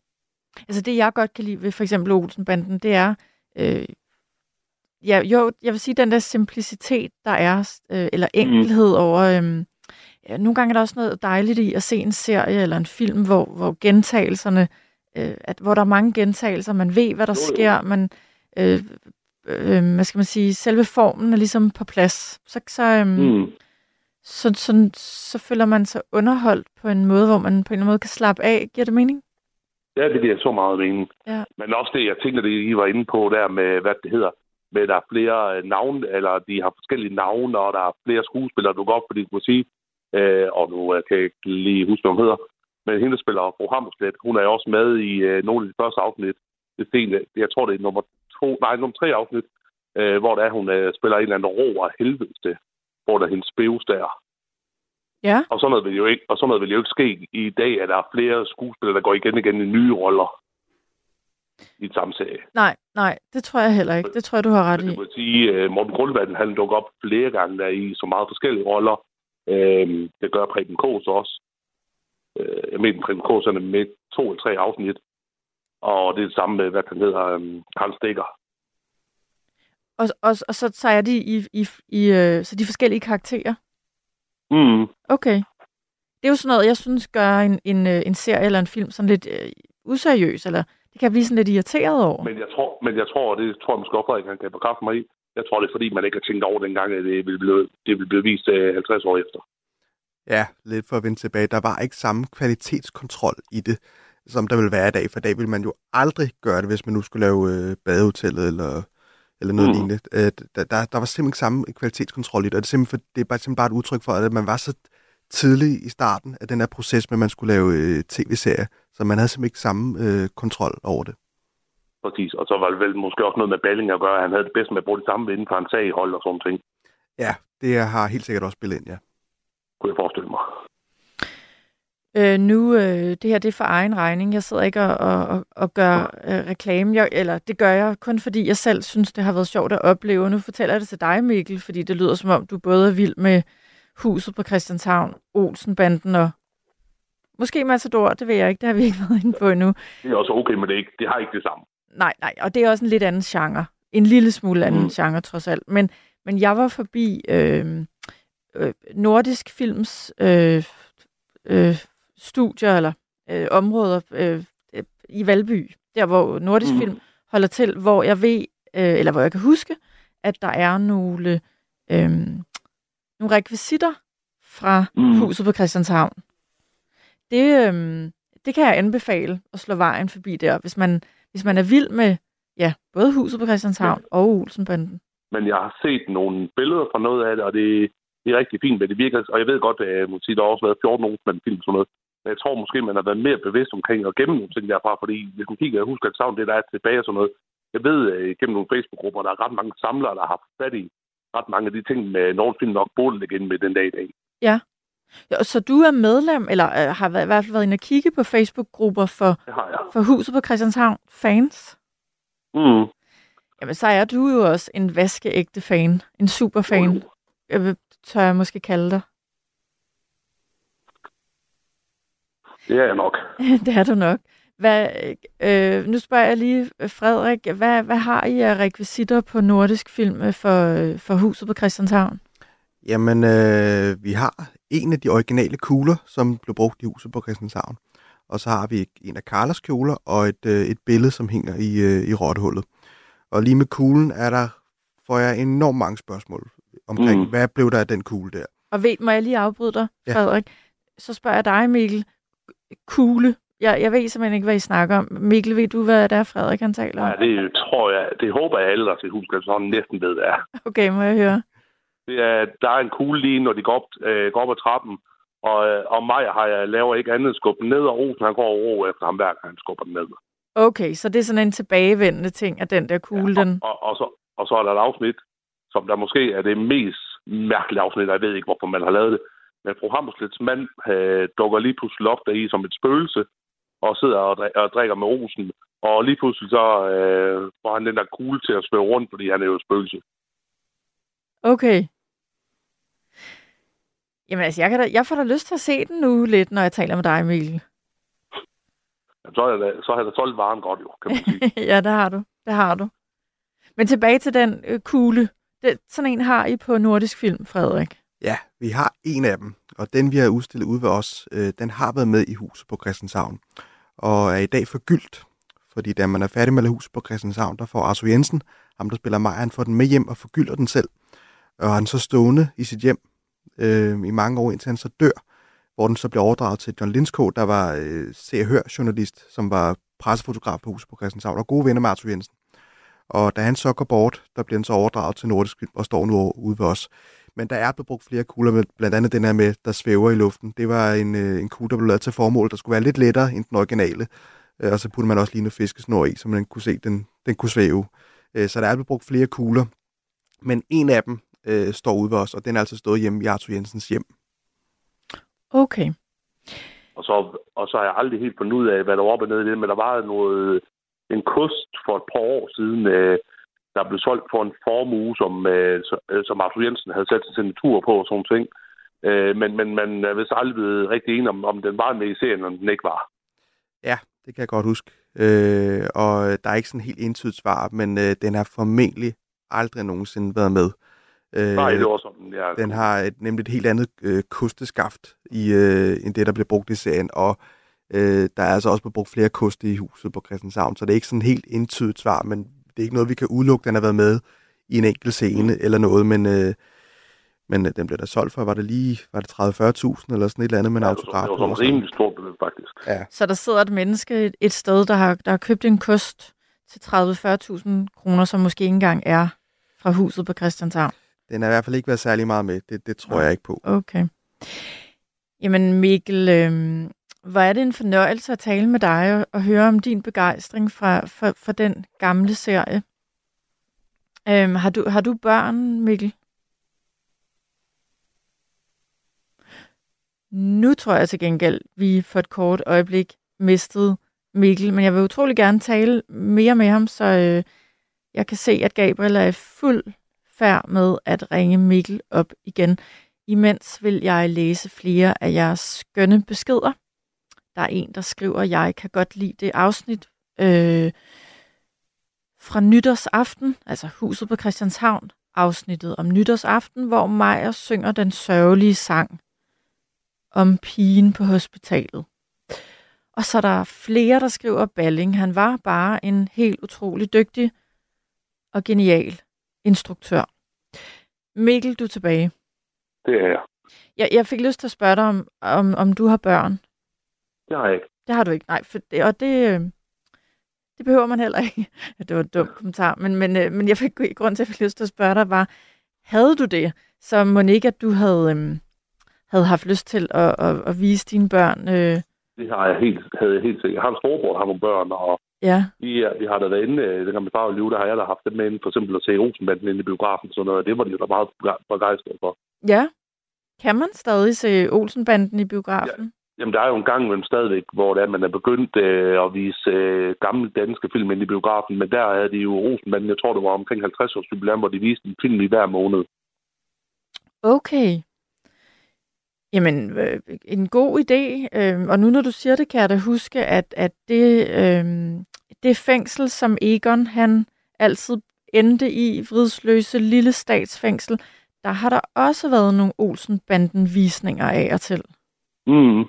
Speaker 3: altså det, jeg godt kan lide ved for eksempel Olsenbanden, det er, øh, ja, jo, jeg vil sige, den der simplicitet, der er, øh, eller enkelhed mm. over, øhm, ja, nogle gange er der også noget dejligt i at se en serie eller en film, hvor, hvor gentagelserne, øh, at, hvor der er mange gentagelser, man ved, hvad der
Speaker 4: Jo,
Speaker 3: sker, man, øh, øh, hvad skal man sige, selve formen er ligesom på plads. Så, så, øhm,
Speaker 4: Mm.
Speaker 3: så, så, så føler man sig underholdt på en måde, hvor man på en eller anden måde kan slappe af. Giver det mening?
Speaker 4: Ja, det giver så meget mening.
Speaker 3: Ja.
Speaker 4: Men også det, jeg tænker, det I var inde på der med, hvad det hedder, med der er flere øh, navne, eller de har forskellige navne, og der er flere skuespillere, du op, fordi du må sige, øh, og nu øh, kan jeg ikke lige huske, hvad hun hedder, men hende der spiller fru Hammerslet, hun er jo også med i øh, nogle af de første afsnit. Det er, en, jeg tror, det er nummer to, nej, nummer tre afsnit, øh, hvor der er, hun øh, spiller en eller anden ro af helvede, hvor der er hendes spøves der.
Speaker 3: Ja.
Speaker 4: Og sådan noget vil jo ikke, og sådan noget vil jo ikke ske i dag, at der er flere skuespillere, der går igen og igen i nye roller i den samme serie.
Speaker 3: Nej, nej, det tror jeg heller ikke. Det tror jeg, du har ret i.
Speaker 4: det må sige, at Morten Grundvand, han dukker op flere gange der i så meget forskellige roller. Øhm, det gør Preben Kås også. Øh, jeg mener, Preben Kås er med to eller tre afsnit. Og det er det samme med, hvad han hedder, um, Hans Stikker.
Speaker 3: Og, og, og så, så er de i, i, i øh, så de forskellige karakterer.
Speaker 4: Mm.
Speaker 3: Okay. Det er jo sådan noget, jeg synes gør en, en, øh, en serie eller en film sådan lidt øh, useriøs, eller det kan jeg blive sådan lidt irriteret over.
Speaker 4: Men jeg tror, men jeg tror, og det tror jeg måske også, at han kan bekræfte mig i. Jeg tror, det er fordi, man ikke har tænkt over dengang, at det vil blive, det vil blive vist øh, 50 år efter.
Speaker 1: Ja, lidt for at vende tilbage. Der var ikke samme kvalitetskontrol i det. som der vil være i dag. For i dag vil man jo aldrig gøre det, hvis man nu skulle lave øh, badehotellet eller, eller noget mm. lignende. Øh, der, der, der var simpelthen ikke samme kvalitetskontrol i det, og det er, simpelthen, det er bare, simpelthen bare et udtryk for, at man var så tidlig i starten af den her proces med, at man skulle lave øh, tv-serier, så man havde simpelthen ikke samme øh, kontrol over det.
Speaker 4: Præcis, og så var det vel måske også noget med Balling at gøre. Han havde det bedst med at bruge det samme inden for en saghold og sådan ting.
Speaker 1: Ja, det har helt sikkert også spillet ind, ja.
Speaker 4: Kunne jeg forestille mig.
Speaker 3: Øh, nu, øh, det her det er for egen regning. Jeg sidder ikke og, og, og gør øh, reklame, jeg, eller det gør jeg kun fordi jeg selv synes, det har været sjovt at opleve. Nu fortæller jeg det til dig, Mikkel, fordi det lyder som om, du både er vild med huset på Christianshavn, Olsenbanden og måske Matador, det ved jeg ikke, det har vi ikke været inde på endnu.
Speaker 4: Det er også okay, men det, ikke, det har ikke det samme.
Speaker 3: Nej, nej, og det er også en lidt anden genre. En lille smule anden mm. genre, trods alt. Men, men jeg var forbi øh, øh, Nordisk Films øh, øh, studier eller øh, områder øh, i Valby, der hvor Nordisk mm. Film holder til, hvor jeg ved, øh, eller hvor jeg kan huske, at der er nogle, øh, nogle rekvisitter fra mm. huset på Christianshavn. Det, øh, det kan jeg anbefale at slå vejen forbi der, hvis man, hvis man er vild med ja, både huset på Christianshavn ja. og Olsenbanden.
Speaker 4: Men jeg har set nogle billeder fra noget af det, og det, det er rigtig fint, men det virker, og jeg ved godt, at der har også været 14 Olsenbanden-film sådan noget, men jeg tror måske, man har været mere bevidst omkring at gemme nogle ting derfra, fordi hvis man kigger, jeg husker et savn, det der er tilbage og sådan noget. Jeg ved øh, gennem nogle Facebook-grupper, der er ret mange samlere, der har haft fat i ret mange af de ting, med Nordfilm nok lægge ind med den dag i dag.
Speaker 3: Ja. Ja så du er medlem, eller øh, har i hvert fald været inde og kigge på Facebook-grupper for, for Huset på Christianshavn fans?
Speaker 4: Mm.
Speaker 3: Jamen, så er du jo også en vaskeægte fan. En superfan. Mm. Jeg vil, tør jeg måske kalde dig.
Speaker 4: Det er jeg nok.
Speaker 3: det er du nok. Hvad, øh, nu spørger jeg lige, Frederik, hvad, hvad har I af rekvisitter på nordisk film øh, for, øh, for huset på Christianshavn?
Speaker 1: Jamen, øh, vi har en af de originale kugler, som blev brugt i huset på Christianshavn. Og så har vi en af Carlas kjoler og et, øh, et billede, som hænger i, øh, i rottehullet. Og lige med kuglen er der, får jeg enormt mange spørgsmål omkring, mm. hvad blev der af den kugle der?
Speaker 3: Og ved, må jeg lige afbryde dig, Frederik? Ja. Så spørger jeg dig, Mikkel, kugle. Jeg, jeg ved simpelthen ikke, hvad I snakker om. Mikkel, ved du, hvad det er, Frederik han taler om?
Speaker 4: Ja, det tror jeg. Det håber jeg alle, der til huske, sådan næsten ved, det er.
Speaker 3: Okay, må jeg høre?
Speaker 4: Det er, der er en kugle lige, når de går op, øh, går op ad trappen. Og, øh, og mig har jeg laver ikke andet skub ned, og Olsen han går ro efter ham hver gang, han skubber den ned.
Speaker 3: Okay, så det er sådan en tilbagevendende ting, at den der kugle, ja,
Speaker 4: og, den... Og, og, så, og så er der et afsnit, som der måske er det mest mærkelige afsnit, jeg ved ikke, hvorfor man har lavet det. Men fru Hammerslets mand øh, dukker lige pludselig op der i som et spøgelse, og sidder og, drik- og drikker med rosen. Og lige pludselig så øh, får han den der kugle til at svæve rundt, fordi han er jo et spøgelse.
Speaker 3: Okay. Jamen altså, jeg, kan da, jeg får da lyst til at se den nu lidt, når jeg taler med dig, Emil.
Speaker 4: Jamen, så, er der, så har der solgt varen godt jo, kan man sige.
Speaker 3: ja, det har du. Det har du. Men tilbage til den øh, kugle. Det, sådan en har I på Nordisk Film, Frederik.
Speaker 1: Ja, vi har en af dem, og den vi har udstillet ude ved os, øh, den har været med i huset på Christianshavn, og er i dag forgyldt. Fordi da man er færdig med huset på Christianshavn, der får Arthur Jensen, ham der spiller mig, han får den med hjem og forgylder den selv. Og han så stående i sit hjem øh, i mange år, indtil han så dør, hvor den så bliver overdraget til John Lindskog, der var øh, se hør journalist, som var pressefotograf på huset på Christianshavn, og gode venner med Arthur Jensen. Og da han så går bort, der bliver han så overdraget til Nordisk Film og står nu ude ved os. Men der er blevet brugt flere kugler, med, blandt andet den her med, der svæver i luften. Det var en, øh, en kugle, der blev lavet til formål, der skulle være lidt lettere end den originale. Øh, og så puttede man også lige noget fiskesnor i, så man kunne se, den, den kunne svæve. Øh, så der er blevet brugt flere kugler. Men en af dem øh, står ude ved os, og den er altså stået hjemme i Arthur Jensens hjem.
Speaker 3: Okay.
Speaker 4: Og så, og så har jeg aldrig helt fundet ud af, hvad der var op og ned i det, men der var noget, en kost for et par år siden, øh, der blev solgt for en formue, som, øh, som Arthur Jensen havde sat sin signatur på og sådan ting. Øh, men, men man er vist aldrig blevet rigtig enig om, om den var med i serien, eller den ikke var.
Speaker 1: Ja, det kan jeg godt huske. Øh, og der er ikke sådan helt entydigt svar, men øh, den har formentlig aldrig nogensinde været med.
Speaker 4: Øh, Nej, det var sådan, ja.
Speaker 1: Den har et, nemlig et helt andet øh, kosteskaft i, øh, end det, der bliver brugt i serien, og øh, der er altså også blevet brugt flere koste i huset på Christianshavn, så det er ikke sådan helt entydigt svar, men det er ikke noget, vi kan udelukke, den har været med i en enkelt scene eller noget, men, øh, Men øh, den blev da solgt for, var det lige var det 30-40.000 eller sådan et eller andet med en
Speaker 4: Ja,
Speaker 1: autograf.
Speaker 4: Det var sådan rimelig stort beløb, faktisk.
Speaker 1: Ja,
Speaker 3: Så der sidder et menneske et, et sted, der har, der har købt en kost til 30-40.000 kroner, som måske ikke engang er fra huset på Christianshavn.
Speaker 1: Den har i hvert fald ikke været særlig meget med. Det, det tror jeg ikke på.
Speaker 3: Okay. Jamen Mikkel, øh, hvor er det en fornøjelse at tale med dig og, og høre om din begejstring fra, for, for den gamle serie. Øh, har, du, har du børn, Mikkel? Nu tror jeg til gengæld, vi for et kort øjeblik mistede Mikkel, men jeg vil utrolig gerne tale mere med ham, så øh, jeg kan se, at Gabriel er i fuld færd med at ringe Mikkel op igen. Imens vil jeg læse flere af jeres skønne beskeder. Der er en, der skriver, at jeg kan godt lide det afsnit øh, fra nytårsaften, altså huset på Christianshavn, afsnittet om nytårsaften, hvor Maja synger den sørgelige sang om pigen på hospitalet. Og så er der flere, der skriver Balling. Han var bare en helt utrolig dygtig og genial instruktør. Mikkel, du er tilbage.
Speaker 4: Det er jeg.
Speaker 3: Jeg, jeg fik lyst til at spørge dig, om, om, om du har børn.
Speaker 4: Det har jeg ikke.
Speaker 3: Det har du ikke, nej. For det, og det, øh, det behøver man heller ikke. Ja, det var en dum kommentar, men, men, øh, men jeg fik grund til, at jeg fik lyst til at spørge dig, var, havde du det, så må ikke, at du havde, øhm, havde haft lyst til at, at, at vise dine børn? Øh,
Speaker 4: Det har jeg helt, havde jeg helt sikkert. Jeg har en storbror, der har nogle børn, og
Speaker 3: ja,
Speaker 4: vi, er, vi har da været inde, øh, dengang min far var i live, der har jeg da haft dem med inde, for eksempel at se Olsenbanden inde i biografen, sådan noget, og det var de jo da meget begejstrede for.
Speaker 3: ja. Kan man stadig se Olsenbanden i biografen?
Speaker 4: Jamen, der er jo en gang imellem stadigvæk, hvor det er, man er begyndt øh, at vise øh, gamle danske film ind i biografen, men der er de jo Rosenbanden, jeg tror, det var omkring 50 års jubilæum, hvor de viste en film i hver måned.
Speaker 3: Okay. Jamen, øh, en god idé. Øh, og nu når du siger det, kan jeg da huske, at, at det, øh, det fængsel, som Egon han altid endte i, Vridsløse Lille Statsfængsel, der har der også været nogle Olsen-banden-visninger af og til.
Speaker 4: Mm.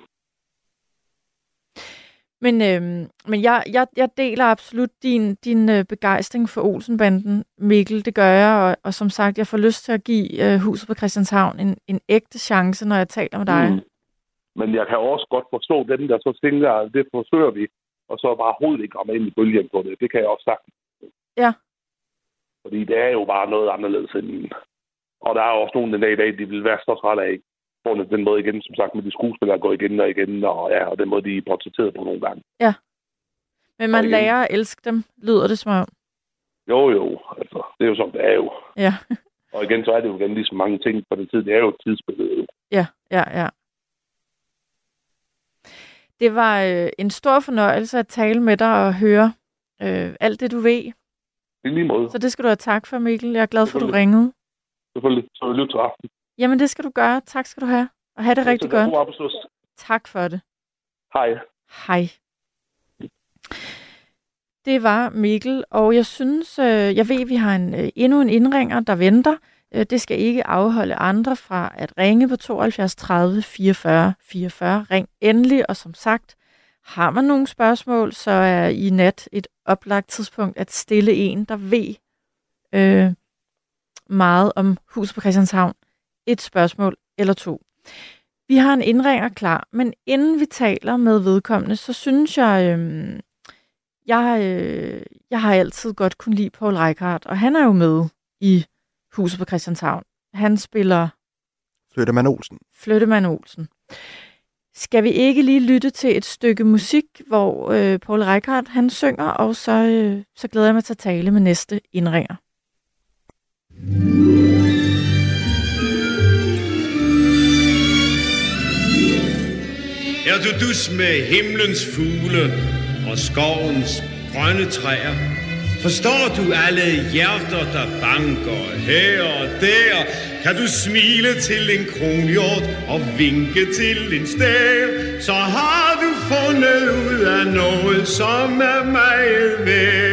Speaker 3: Men, øh, men jeg, jeg, jeg deler absolut din, din øh, begejstring for Olsenbanden, Mikkel. Det gør jeg, og, og som sagt, jeg får lyst til at give øh, huset på Christianshavn en, en ægte chance, når jeg taler med dig.
Speaker 4: Mm. Men jeg kan også godt forstå dem, der så tænker, at det forsøger vi, og så bare overhovedet ikke komme ind i bølgen på det. Det kan jeg også sagtens.
Speaker 3: Ja.
Speaker 4: Fordi det er jo bare noget anderledes end... Og der er også nogen den dag i dag, de vil være så trætte af, på den måde igen, som sagt, med de skuespillere går igen og igen, og, ja, og den måde, de er portrætteret på nogle gange.
Speaker 3: Men man lærer at elske dem, lyder det som om.
Speaker 4: Jo, jo, altså, det er jo som det er jo.
Speaker 3: Ja,
Speaker 4: Og igen, så er det jo igen ligesom mange ting på den tid. Det er jo et tidsbillede. jo.
Speaker 3: ja, ja, ja. Det var øh, en stor fornøjelse at tale med dig og høre øh, alt det, du ved.
Speaker 4: Det er lige måde.
Speaker 3: Så det skal du have tak for, Mikkel. Jeg er glad for, at du ringede.
Speaker 4: Selvfølgelig. Så vi lytte til aften.
Speaker 3: Jamen, det skal du gøre. Tak skal du have. Og have det rigtig
Speaker 4: Så
Speaker 3: godt.
Speaker 4: God.
Speaker 3: Tak for det.
Speaker 4: Hej.
Speaker 3: Hej. Det var Mikkel, og jeg synes, øh, jeg ved, at vi har en, øh, endnu en indringer, der venter. Øh, det skal ikke afholde andre fra at ringe på 72 30 44 44. Ring endelig, og som sagt, har man nogle spørgsmål, så er i nat et oplagt tidspunkt at stille en, der ved øh, meget om huset på Christianshavn. Et spørgsmål eller to. Vi har en indringer klar, men inden vi taler med vedkommende, så synes jeg, øh, jeg, øh, jeg har altid godt kunne lide Paul Reichardt, og han er jo med i Huset på Christianshavn. Han spiller
Speaker 1: Flyttemann Olsen.
Speaker 3: Flyttemand Olsen. Skal vi ikke lige lytte til et stykke musik, hvor øh, Paul Reichardt han synger, og så, øh, så glæder jeg mig til at tale med næste indringer.
Speaker 5: Er du dus med himlens fugle og skovens grønne træer? Forstår du alle hjerter, der banker her og der? Kan du smile til en kronhjort og vinke til en stær? Så har du fundet ud af noget, som er meget værd.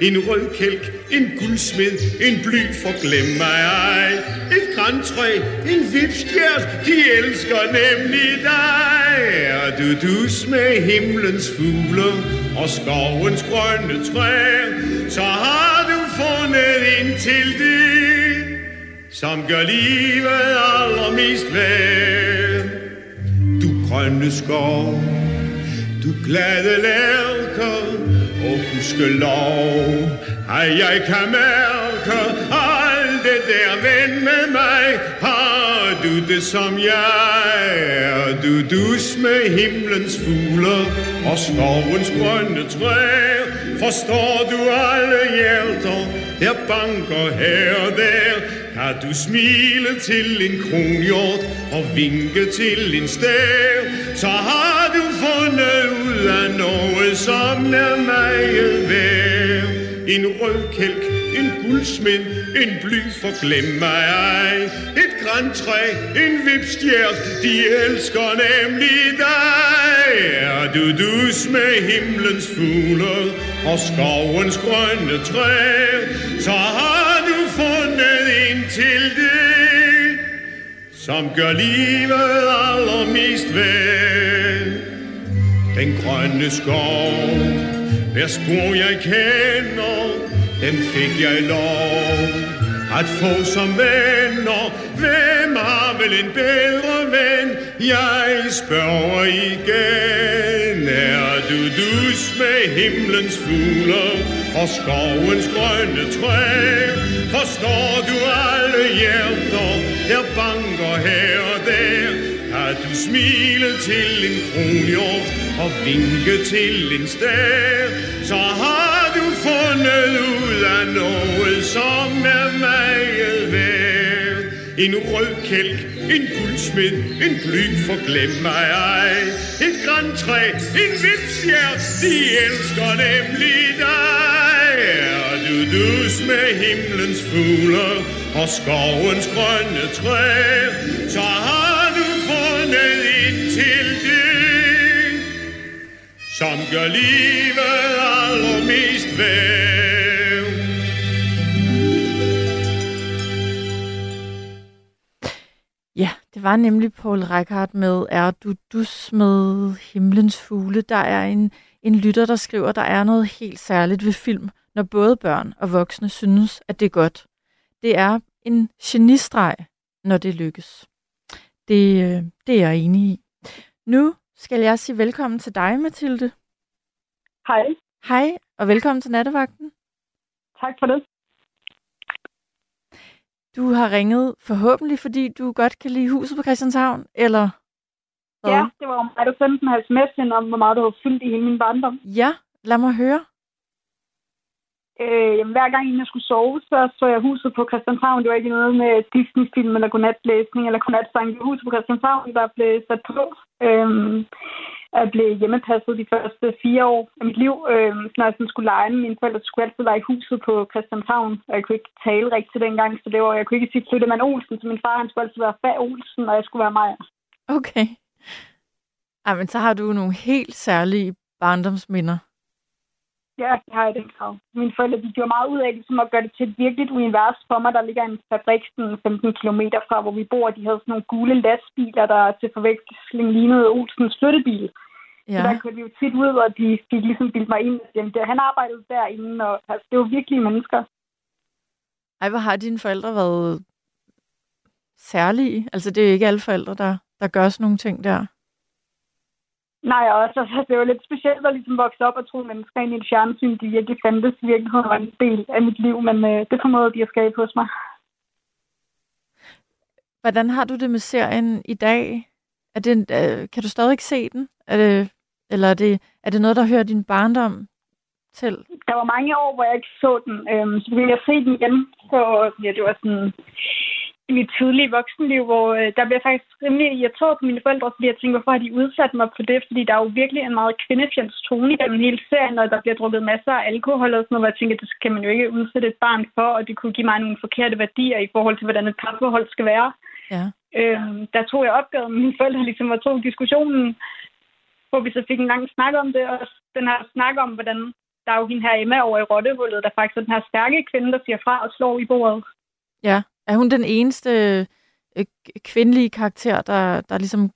Speaker 5: En rød kælk, en guldsmed, en bly for glem mig ej. Et grantræ, en vipstjert, de elsker nemlig dig. Er du dus med himlens fugle og skovens grønne træer, så har du fundet ind til det som gør livet allermest værd. Du grønne skov, du glade lærker, og lov, Ej, jeg kan mærke alt det der ven med mig, har du det som jeg er. Du dus med himlens fugle og skovens grønne træer, forstår du alle hjerter, der banker her og der, kan du smile til en kronhjort og vinke til en stær? så har du fundet ud af noget, som er meget værd. En rød kælk, en guldsmind, en bly for glem mig ej. Et græntræ, en vipstjert, de elsker nemlig dig. Er du dus med himlens fugle og skovens grønne træer, så har du fundet en til det, som gør livet allermest værd. Den grønne skov, hver spor jeg kender, den fik jeg lov at få som venner. Hvem har vel en bedre ven? Jeg spørger igen. Er du dus med himlens fugle og skovens grønne træ? Forstår du alle hjerter, der banker her og der? Har du smilet til en kronhjort og vinke til en stær, så har du fundet ud af noget, som er meget værd. En rød kælk, en guldsmed, en blyg for glem mig ej. Et græntræ, en vipshjert, de elsker nemlig dig. Er du dus med himlens fugler og skovens grønne træ, så som gør livet allermest værd.
Speaker 3: Ja, det var nemlig Paul Reichardt med Er du dus med himlens fugle. Der er en, en lytter, der skriver, der er noget helt særligt ved film, når både børn og voksne synes, at det er godt. Det er en genistreg, når det lykkes. Det, øh, det er jeg enig i. Nu skal jeg sige velkommen til dig, Mathilde.
Speaker 6: Hej.
Speaker 3: Hej, og velkommen til Nattevagten.
Speaker 6: Tak for det.
Speaker 3: Du har ringet forhåbentlig, fordi du godt kan lide huset på Christianshavn, eller?
Speaker 6: Ja, det var mig, der sendte en sms om, hvor meget du har fyldt i hele min barndom.
Speaker 3: Ja, lad mig høre.
Speaker 6: Øh, jamen, hver gang jeg skulle sove, så så jeg huset på Christianshavn. Det var ikke noget med Disney-film eller godnatlæsning eller godnatsang. Det var huset på Christianshavn, der blev sat på. Øh, jeg blev hjemmepasset de første fire år af mit liv. Øh, når jeg sådan skulle lege med mine forældre, så skulle jeg altid lege i huset på Christianshavn. Og jeg kunne ikke tale rigtigt dengang, så det var, jeg kunne ikke sige Flyttemand Olsen. Så min far han skulle altid være Fag Olsen, og jeg skulle være mig.
Speaker 3: Okay. Ej, men så har du nogle helt særlige barndomsminder.
Speaker 6: Ja, det har jeg den krav. Mine forældre de gjorde meget ud af ligesom at gøre det til et virkeligt univers for mig. Der ligger en fabrik sådan 15 km fra, hvor vi bor. De havde sådan nogle gule lastbiler, der til forveksling lignede Olsens flyttebil. Ja. Så der kørte vi jo tit ud, og de fik ligesom bildt mig ind. Jamen, det, han arbejdede derinde, og altså, det var virkelig mennesker.
Speaker 3: Ej, hvor har dine forældre været særlige? Altså, det er jo ikke alle forældre, der, der gør sådan nogle ting der.
Speaker 6: Nej, og så, så det var lidt specielt at ligesom vokse op og tro mennesker ind i et fjernsyn, de virkelig fandtes virkeligheden var en del af mit liv, men øh, det formåede de at skabe hos mig.
Speaker 3: Hvordan har du det med serien i dag? Er det, øh, kan du stadig se den? Er det, eller er det, er det noget, der hører din barndom til?
Speaker 6: Der var mange år, hvor jeg ikke så den. Øhm, så ville jeg se den igen. Så ja, det var sådan i mit tidlige voksenliv, hvor øh, der bliver faktisk rimelig irriteret på mine forældre, fordi jeg tænker, hvorfor har de udsat mig for det? Fordi der er jo virkelig en meget kvindefjends tone i den hele serien, og der bliver drukket masser af alkohol og sådan noget, hvor jeg tænker, det kan man jo ikke udsætte et barn for, og det kunne give mig nogle forkerte værdier i forhold til, hvordan et parforhold skal være.
Speaker 3: Ja.
Speaker 6: Øhm, der tog jeg opgaven mine forældre, ligesom og tog diskussionen, hvor vi så fik en lang snak om det, og den her snak om, hvordan der er jo hende her Emma over i Rottehullet, der faktisk er den her stærke kvinde, der siger fra og slår i bordet.
Speaker 3: Ja. Er hun den eneste øh, kvindelige karakter, der, der ligesom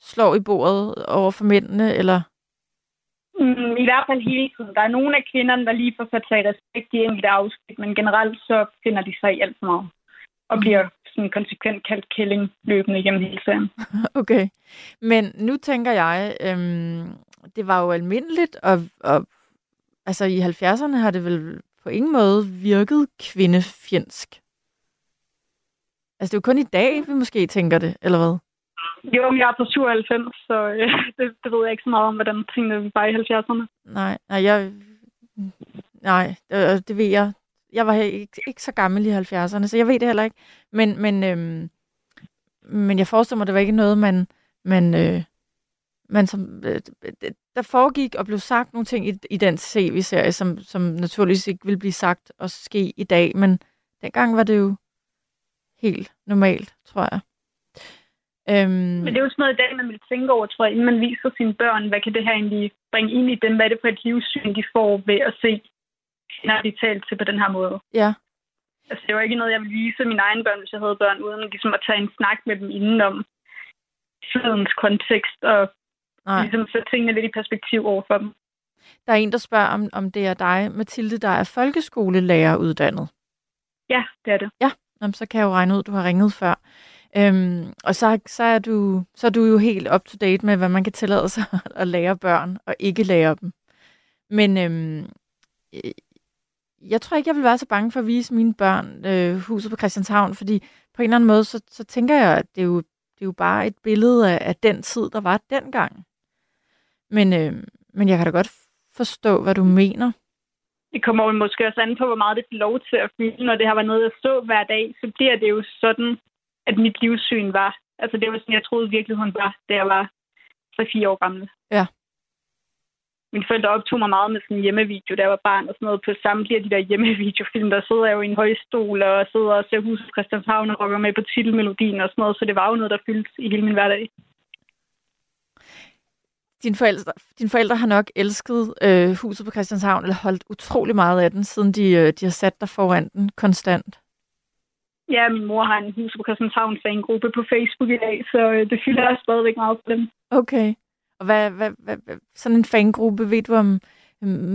Speaker 3: slår i bordet over for mændene, eller?
Speaker 6: Mm, I hvert fald hele tiden. Der er nogle af kvinderne, der lige får sat sig i respekt i enkelte afsnit, men generelt så finder de sig i alt for meget og bliver sådan konsekvent kaldt kælling løbende gennem hele serien.
Speaker 3: Okay. Men nu tænker jeg, øhm, det var jo almindeligt, og, og altså i 70'erne har det vel på ingen måde virket kvindefjendsk. Altså det er jo kun i dag, vi måske tænker det, eller hvad?
Speaker 6: Jo, men jeg er på 97, så øh, det, det ved jeg ikke så meget om, hvordan tingene var i 70'erne.
Speaker 3: Nej, nej, jeg, nej det, det ved jeg. Jeg var ikke, ikke så gammel i 70'erne, så jeg ved det heller ikke. Men, men, øhm, men jeg forestiller mig, det var ikke noget, man, man, øh, man som, øh, der foregik og blev sagt nogle ting i, i den CV-serie, som, som naturligvis ikke vil blive sagt og ske i dag, men dengang var det jo helt normalt, tror jeg.
Speaker 6: Øhm... Men det er jo sådan noget i dag, man vil tænke over, tror jeg, inden man viser sine børn, hvad kan det her egentlig bringe ind i dem? Hvad er det for et livssyn, de får ved at se, når de talt til på den her måde?
Speaker 3: Ja.
Speaker 6: Altså, det var ikke noget, jeg ville vise mine egne børn, hvis jeg havde børn, uden ligesom at tage en snak med dem indenom tidens kontekst og Nej. ligesom sætte tingene lidt i perspektiv over for dem.
Speaker 3: Der er en, der spørger, om, om det er dig, Mathilde, der er folkeskolelærer uddannet.
Speaker 6: Ja, det er det.
Speaker 3: Ja, Jamen, så kan jeg jo regne ud, at du har ringet før. Øhm, og så, så, er du, så er du jo helt up to date med, hvad man kan tillade sig at lære børn, og ikke lære dem. Men øhm, jeg tror ikke, jeg vil være så bange for at vise mine børn øh, huset på Christianshavn, fordi på en eller anden måde, så, så tænker jeg, at det er, jo, det er jo bare et billede af, af den tid, der var dengang. Men, øh, men jeg kan da godt forstå, hvad du mener.
Speaker 6: Det kommer jo måske også an på, hvor meget det får lov til at fylde. Når det har været noget, jeg så hver dag, så bliver det jo sådan, at mit livssyn var. Altså det var sådan, jeg troede virkeligheden var, da jeg var 3-4 år gammel.
Speaker 3: Ja.
Speaker 6: Mine forældre optog mig meget med sådan en hjemmevideo, da jeg var barn og sådan noget. På samtlige af de der hjemmevideofilm, der sidder jeg jo i en højstol og sidder og ser huset Christianshavn og rocker med på titelmelodien og sådan noget. Så det var jo noget, der fyldte i hele min hverdag.
Speaker 3: Dine forældre, dine forældre har nok elsket øh, huset på Christianshavn, eller holdt utrolig meget af den, siden de, øh, de har sat dig foran den konstant.
Speaker 6: Ja, min mor har en hus på Christianshavn fangruppe på Facebook i dag, så øh, det fylder også stadigvæk meget på dem.
Speaker 3: Okay. Og hvad, hvad, hvad, hvad, sådan en fangruppe, ved du om,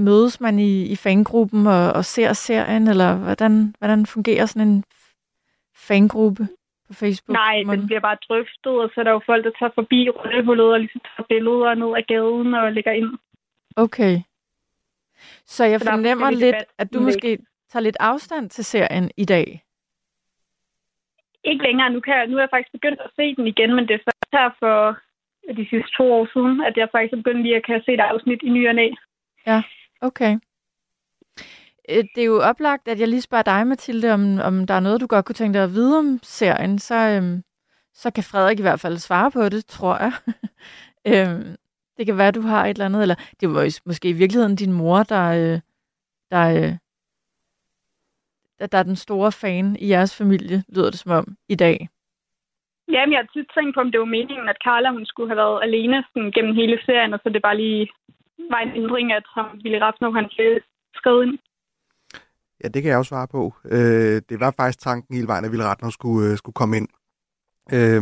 Speaker 3: mødes man i, i fangruppen og, og ser serien, eller hvordan, hvordan fungerer sådan en fangruppe på Facebook?
Speaker 6: Nej, den bliver bare drøftet, og så er der jo folk, der tager forbi rullehullet og ligesom tager billeder ned ad gaden og lægger ind.
Speaker 3: Okay. Så jeg så fornemmer lidt, at du måske tager lidt afstand til serien i dag.
Speaker 6: Ikke længere. Nu, kan jeg, nu er jeg faktisk begyndt at se den igen, men det er først her for de sidste to år siden, at jeg faktisk er begyndt lige at kan se et afsnit i ny og næ.
Speaker 3: Ja, okay. Øh, det er jo oplagt, at jeg lige spørger dig, Mathilde, om, om der er noget, du godt kunne tænke dig at vide om serien. Så, øhm, så kan Frederik i hvert fald svare på det, tror jeg. øhm, det kan være, du har et eller andet, eller det var måske i virkeligheden din mor, der, øh, der, øh, der, der er den store fan i jeres familie, lyder det som om, i dag.
Speaker 6: Jamen, jeg har tit tænkt på, om det var meningen, at Carla hun skulle have været alene sådan, gennem hele serien, og så det bare lige var en ændring, at ham Ville Raffner, han blev skrevet ind.
Speaker 1: Ja, det kan jeg også svare på. Øh, det var faktisk tanken hele vejen, at Ville Ratner skulle, øh, skulle komme ind. Øh,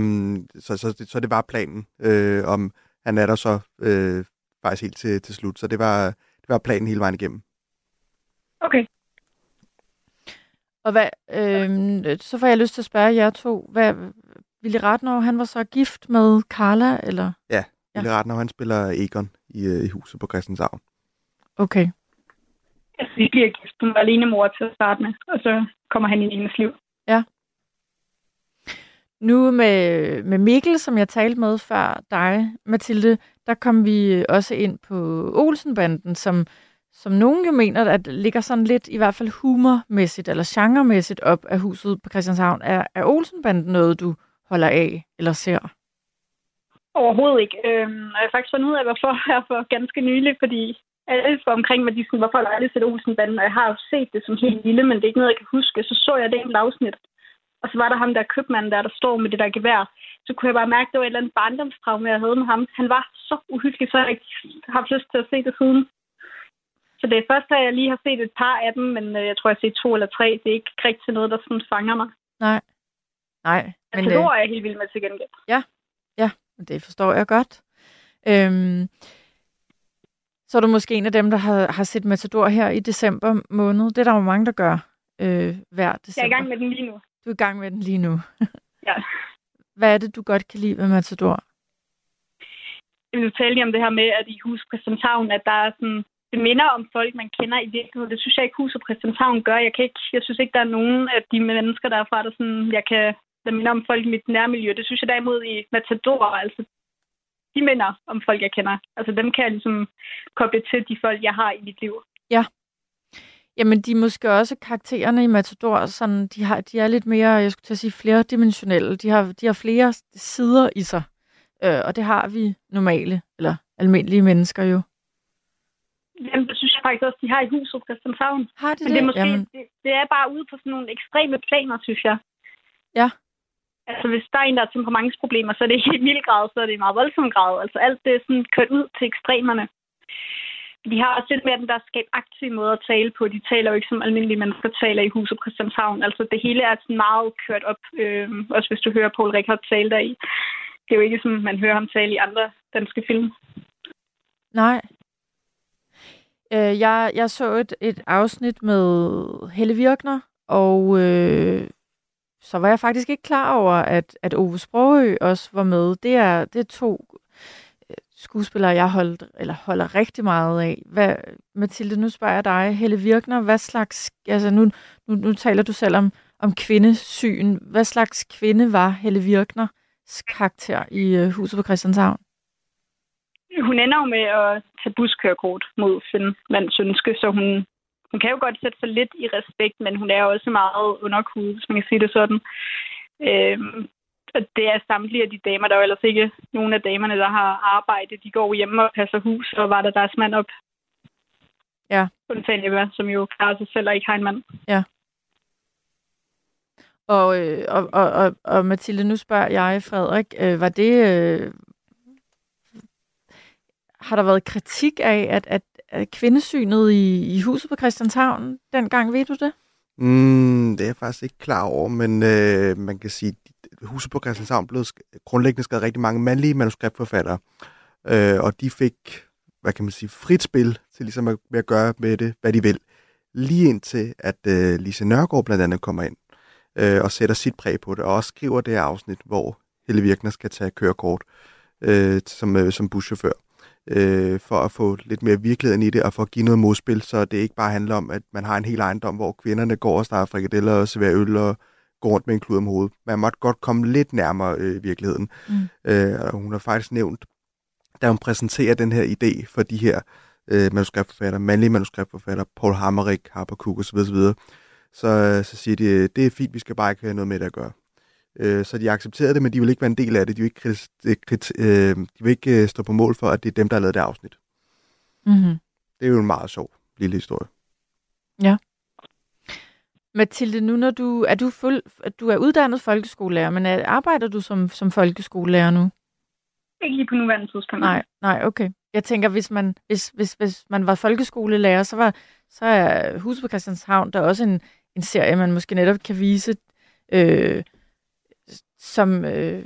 Speaker 1: så, så, det, så det var planen, øh, om han er der så øh, faktisk helt til, til slut. Så det var, det var planen hele vejen igennem.
Speaker 6: Okay.
Speaker 3: Og hvad, øh, så får jeg lyst til at spørge jer to, hvad, Willy Ratnov, han var så gift med Carla, eller?
Speaker 1: Ja, Willy ja. Ratnov, han spiller Egon i, øh, i huset på Christianshavn.
Speaker 3: Okay.
Speaker 6: Altså, vi bliver gift. Hun var alene mor til at starte med, og så kommer han ind i hendes liv.
Speaker 3: Ja. Nu med, med Mikkel, som jeg talte med før dig, Mathilde, der kom vi også ind på Olsenbanden, som, som nogen jo mener, at ligger sådan lidt, i hvert fald humormæssigt eller genremæssigt op af huset på Christianshavn. Er, er Olsenbanden noget, du holder af eller ser?
Speaker 6: Overhovedet ikke. Øhm, jeg har faktisk fundet ud af, hvorfor her for ganske nylig, fordi alle for omkring mig, de sådan, hvorfor har aldrig set Olsenbanden, og jeg har jo set det som helt lille, men det er ikke noget, jeg kan huske. Så så jeg det en afsnit, og så var der ham der købmanden der, der står med det der gevær. Så kunne jeg bare mærke, at det var et eller andet barndomstraume, jeg havde med ham. Han var så uhyggelig, så jeg ikke haft lyst til at se det siden. Så det er først, at jeg lige har set et par af dem, men øh, jeg tror, jeg har set to eller tre. Det er ikke rigtig noget, der sådan fanger mig.
Speaker 3: Nej. Nej.
Speaker 6: Men det er jeg helt vild med til gengæld.
Speaker 3: Ja, ja, det forstår jeg godt. Øhm, så er du måske en af dem, der har, har set Matador her i december måned. Det er der jo mange, der gør øh, hver december.
Speaker 6: Jeg er i gang med den lige nu.
Speaker 3: Du er i gang med den lige nu.
Speaker 6: Ja.
Speaker 3: Hvad er det, du godt kan lide ved Matador?
Speaker 6: Jeg vil tale lige om det her med, at i Hus Christianshavn, at der er sådan, det minder om folk, man kender i virkeligheden. Det synes jeg ikke, Huset Christianshavn gør. Jeg, kan ikke, jeg synes ikke, der er nogen af de mennesker derfra, der, sådan, jeg kan, der minder om folk i mit nærmiljø. Det synes jeg derimod i Matador, altså de minder om folk, jeg kender. Altså dem kan jeg ligesom koble til de folk, jeg har i mit liv.
Speaker 3: Jamen, de er måske også karaktererne i Matador, sådan, de, har, de er lidt mere, jeg skulle til at sige, flerdimensionelle. De har, de har flere sider i sig. Øh, og det har vi normale, eller almindelige mennesker jo.
Speaker 6: Jamen, det synes jeg faktisk også, de har i huset Christianshavn.
Speaker 3: Har de
Speaker 6: Men det er, måske,
Speaker 3: Jamen,
Speaker 6: det, det er bare ude på sådan nogle ekstreme planer, synes jeg.
Speaker 3: Ja.
Speaker 6: Altså, hvis der er en, der har temperamentsproblemer, så er det ikke i mild grad, så er det i meget voldsom grad. Altså, alt det er sådan kørt ud til ekstremerne. De har også lidt mere den der skabaktive måde at tale på. De taler jo ikke som almindelige mennesker taler i huset Christianshavn. Altså, det hele er sådan meget kørt op. Øh, også hvis du hører Paul Rickard tale der i. Det er jo ikke som man hører ham tale i andre danske film.
Speaker 3: nej. Øh, jeg, jeg så et, et afsnit med Helle Virkner, og øh, så var jeg faktisk ikke klar over, at, at Ove Sprogø også var med. Det er, det er to øh, skuespillere, jeg holdt, eller holder rigtig meget af. Hvad, Mathilde, nu spørger jeg dig. Helle Virkner, hvad slags... Altså nu, nu, nu taler du selv om, om kvindesyn. Hvad slags kvinde var Helle Virkners karakter i øh, Huset på Christianshavn?
Speaker 6: Hun ender jo med at tage buskørekort mod sin mands ønske, så hun, hun kan jo godt sætte sig lidt i respekt, men hun er også meget underkudet, hvis man kan sige det sådan. Øhm, og det er samtlige af de damer, der er jo ellers ikke nogen af damerne, der har arbejde. De går hjemme og passer hus og var der deres mand op.
Speaker 3: Ja.
Speaker 6: Undtagen Eva, som jo klarer sig selv og ikke har en mand.
Speaker 3: Og, øh, og, og, og, og Mathilde, nu spørger jeg Frederik, øh, var det... Øh, har der været kritik af, at, at, kvindesynet i, i huset på Christianshavn dengang, ved du det?
Speaker 1: Mm, det er jeg faktisk ikke klar over, men øh, man kan sige, at Huset på Christianshavn blev sk- grundlæggende skrevet rigtig mange mandlige manuskriptforfattere, øh, og de fik, hvad kan man sige, frit spil til ligesom at, at gøre med det, hvad de vil. Lige indtil, at øh, Lise Nørgaard blandt andet kommer ind øh, og sætter sit præg på det, og også skriver det her afsnit, hvor Helle Virkner skal tage kørekort øh, som, øh, som buschauffør øh, for at få lidt mere virkeligheden i det, og for at give noget modspil, så det ikke bare handler om, at man har en hel ejendom, hvor kvinderne går og starter frikadeller og serverer øl og går rundt med en klud om hovedet. Man måtte godt komme lidt nærmere øh, virkeligheden.
Speaker 3: Mm.
Speaker 1: Øh, og hun har faktisk nævnt, da hun præsenterer den her idé for de her øh, manuskriptforfattere, mandlige manuskriptforfattere, Paul Hammerich, Harper Cook osv., osv., så, øh, så siger de, det er fint, vi skal bare ikke have noget med det at gøre. Øh, så de accepterede det, men de vil ikke være en del af det. De vil ikke, kritis- krit- øh, de vil ikke øh, stå på mål for, at det er dem, der har lavet det afsnit.
Speaker 3: Mm-hmm.
Speaker 1: Det er jo en meget sjov lille historie.
Speaker 3: Mathilde, nu når du er du fuld, at du er uddannet folkeskolelærer, men er, arbejder du som, som folkeskolelærer nu?
Speaker 6: Ikke lige på nuværende tidspunkt.
Speaker 3: Nej, nej, okay. Jeg tænker, hvis man, hvis, hvis, hvis man var folkeskolelærer, så, var, så er Huset på Christianshavn der er også en, en serie, man måske netop kan vise, øh, som øh,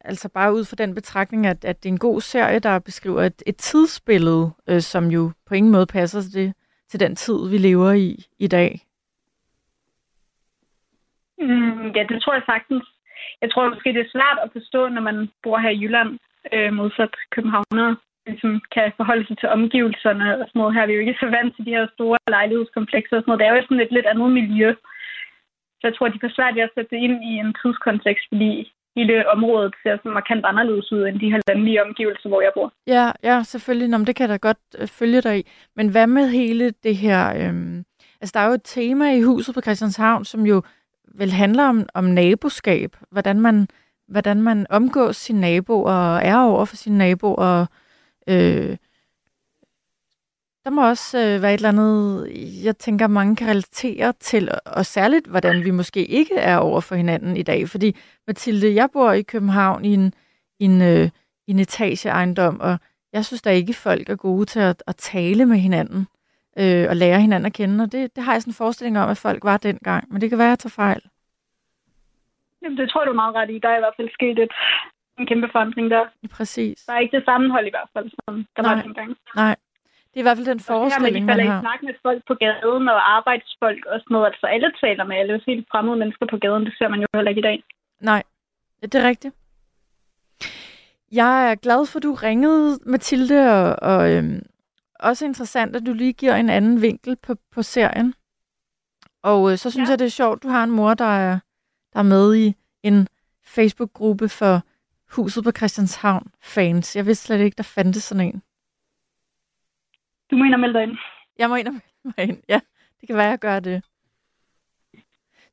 Speaker 3: altså bare ud fra den betragtning, at, at det er en god serie, der beskriver et, et tidsbillede, øh, som jo på ingen måde passer til, det, til den tid, vi lever i i dag.
Speaker 6: Mm, ja, det tror jeg sagtens. Jeg tror måske, det er svært at forstå, når man bor her i Jylland, øh, modsat københavner, ligesom kan forholde sig til omgivelserne og sådan noget her. Vi er jo ikke så vant til de her store lejlighedskomplekser og sådan noget. Det er jo sådan et lidt andet miljø. Så jeg tror, de får svært ved at sætte det ind i en tidskontekst, fordi hele området ser så markant anderledes ud end de her landlige omgivelser, hvor jeg bor.
Speaker 3: Ja, ja, selvfølgelig. Nå, men det kan jeg da godt øh, følge dig i. Men hvad med hele det her... Øhm, altså, der er jo et tema i huset på Christianshavn, som jo vel handler om, om naboskab. Hvordan man, hvordan man omgås sin nabo og er over for sin nabo. Og, øh, der må også øh, være et eller andet, jeg tænker, mange kan relatere til, og særligt, hvordan vi måske ikke er over for hinanden i dag. Fordi, Mathilde, jeg bor i København i en, i en, øh, i en etageejendom, og jeg synes da ikke, folk er gode til at, at tale med hinanden øh, og lære hinanden at kende. Og det, det har jeg sådan en forestilling om, at folk var dengang. Men det kan være, at jeg tager fejl.
Speaker 6: Jamen, det tror jeg, du er meget ret i. Der er i hvert fald sket et, en kæmpe forandring der.
Speaker 3: Præcis.
Speaker 6: Der er ikke det sammenhold i hvert fald, som der
Speaker 3: Nej.
Speaker 6: var dengang.
Speaker 3: Nej. Det er i hvert fald den forestilling,
Speaker 6: de falder
Speaker 3: man
Speaker 6: i
Speaker 3: har.
Speaker 6: snak med folk på gaden og arbejdsfolk og sådan noget. Altså alle taler med alle helt fremmede mennesker på gaden. Det ser man jo heller ikke i dag.
Speaker 3: Nej, det er rigtigt. Jeg er glad for, at du ringede, Mathilde, og, og øhm, også interessant, at du lige giver en anden vinkel på, på serien. Og øh, så synes. Ja. jeg, det er sjovt, du har en mor, der er, der er med i en Facebook-gruppe for Huset på Christianshavn fans. Jeg vidste slet ikke, der fandtes sådan en.
Speaker 6: Du må ind og melde dig ind.
Speaker 3: Jeg må ind og melde mig ind. Ja, det kan være, jeg gør det.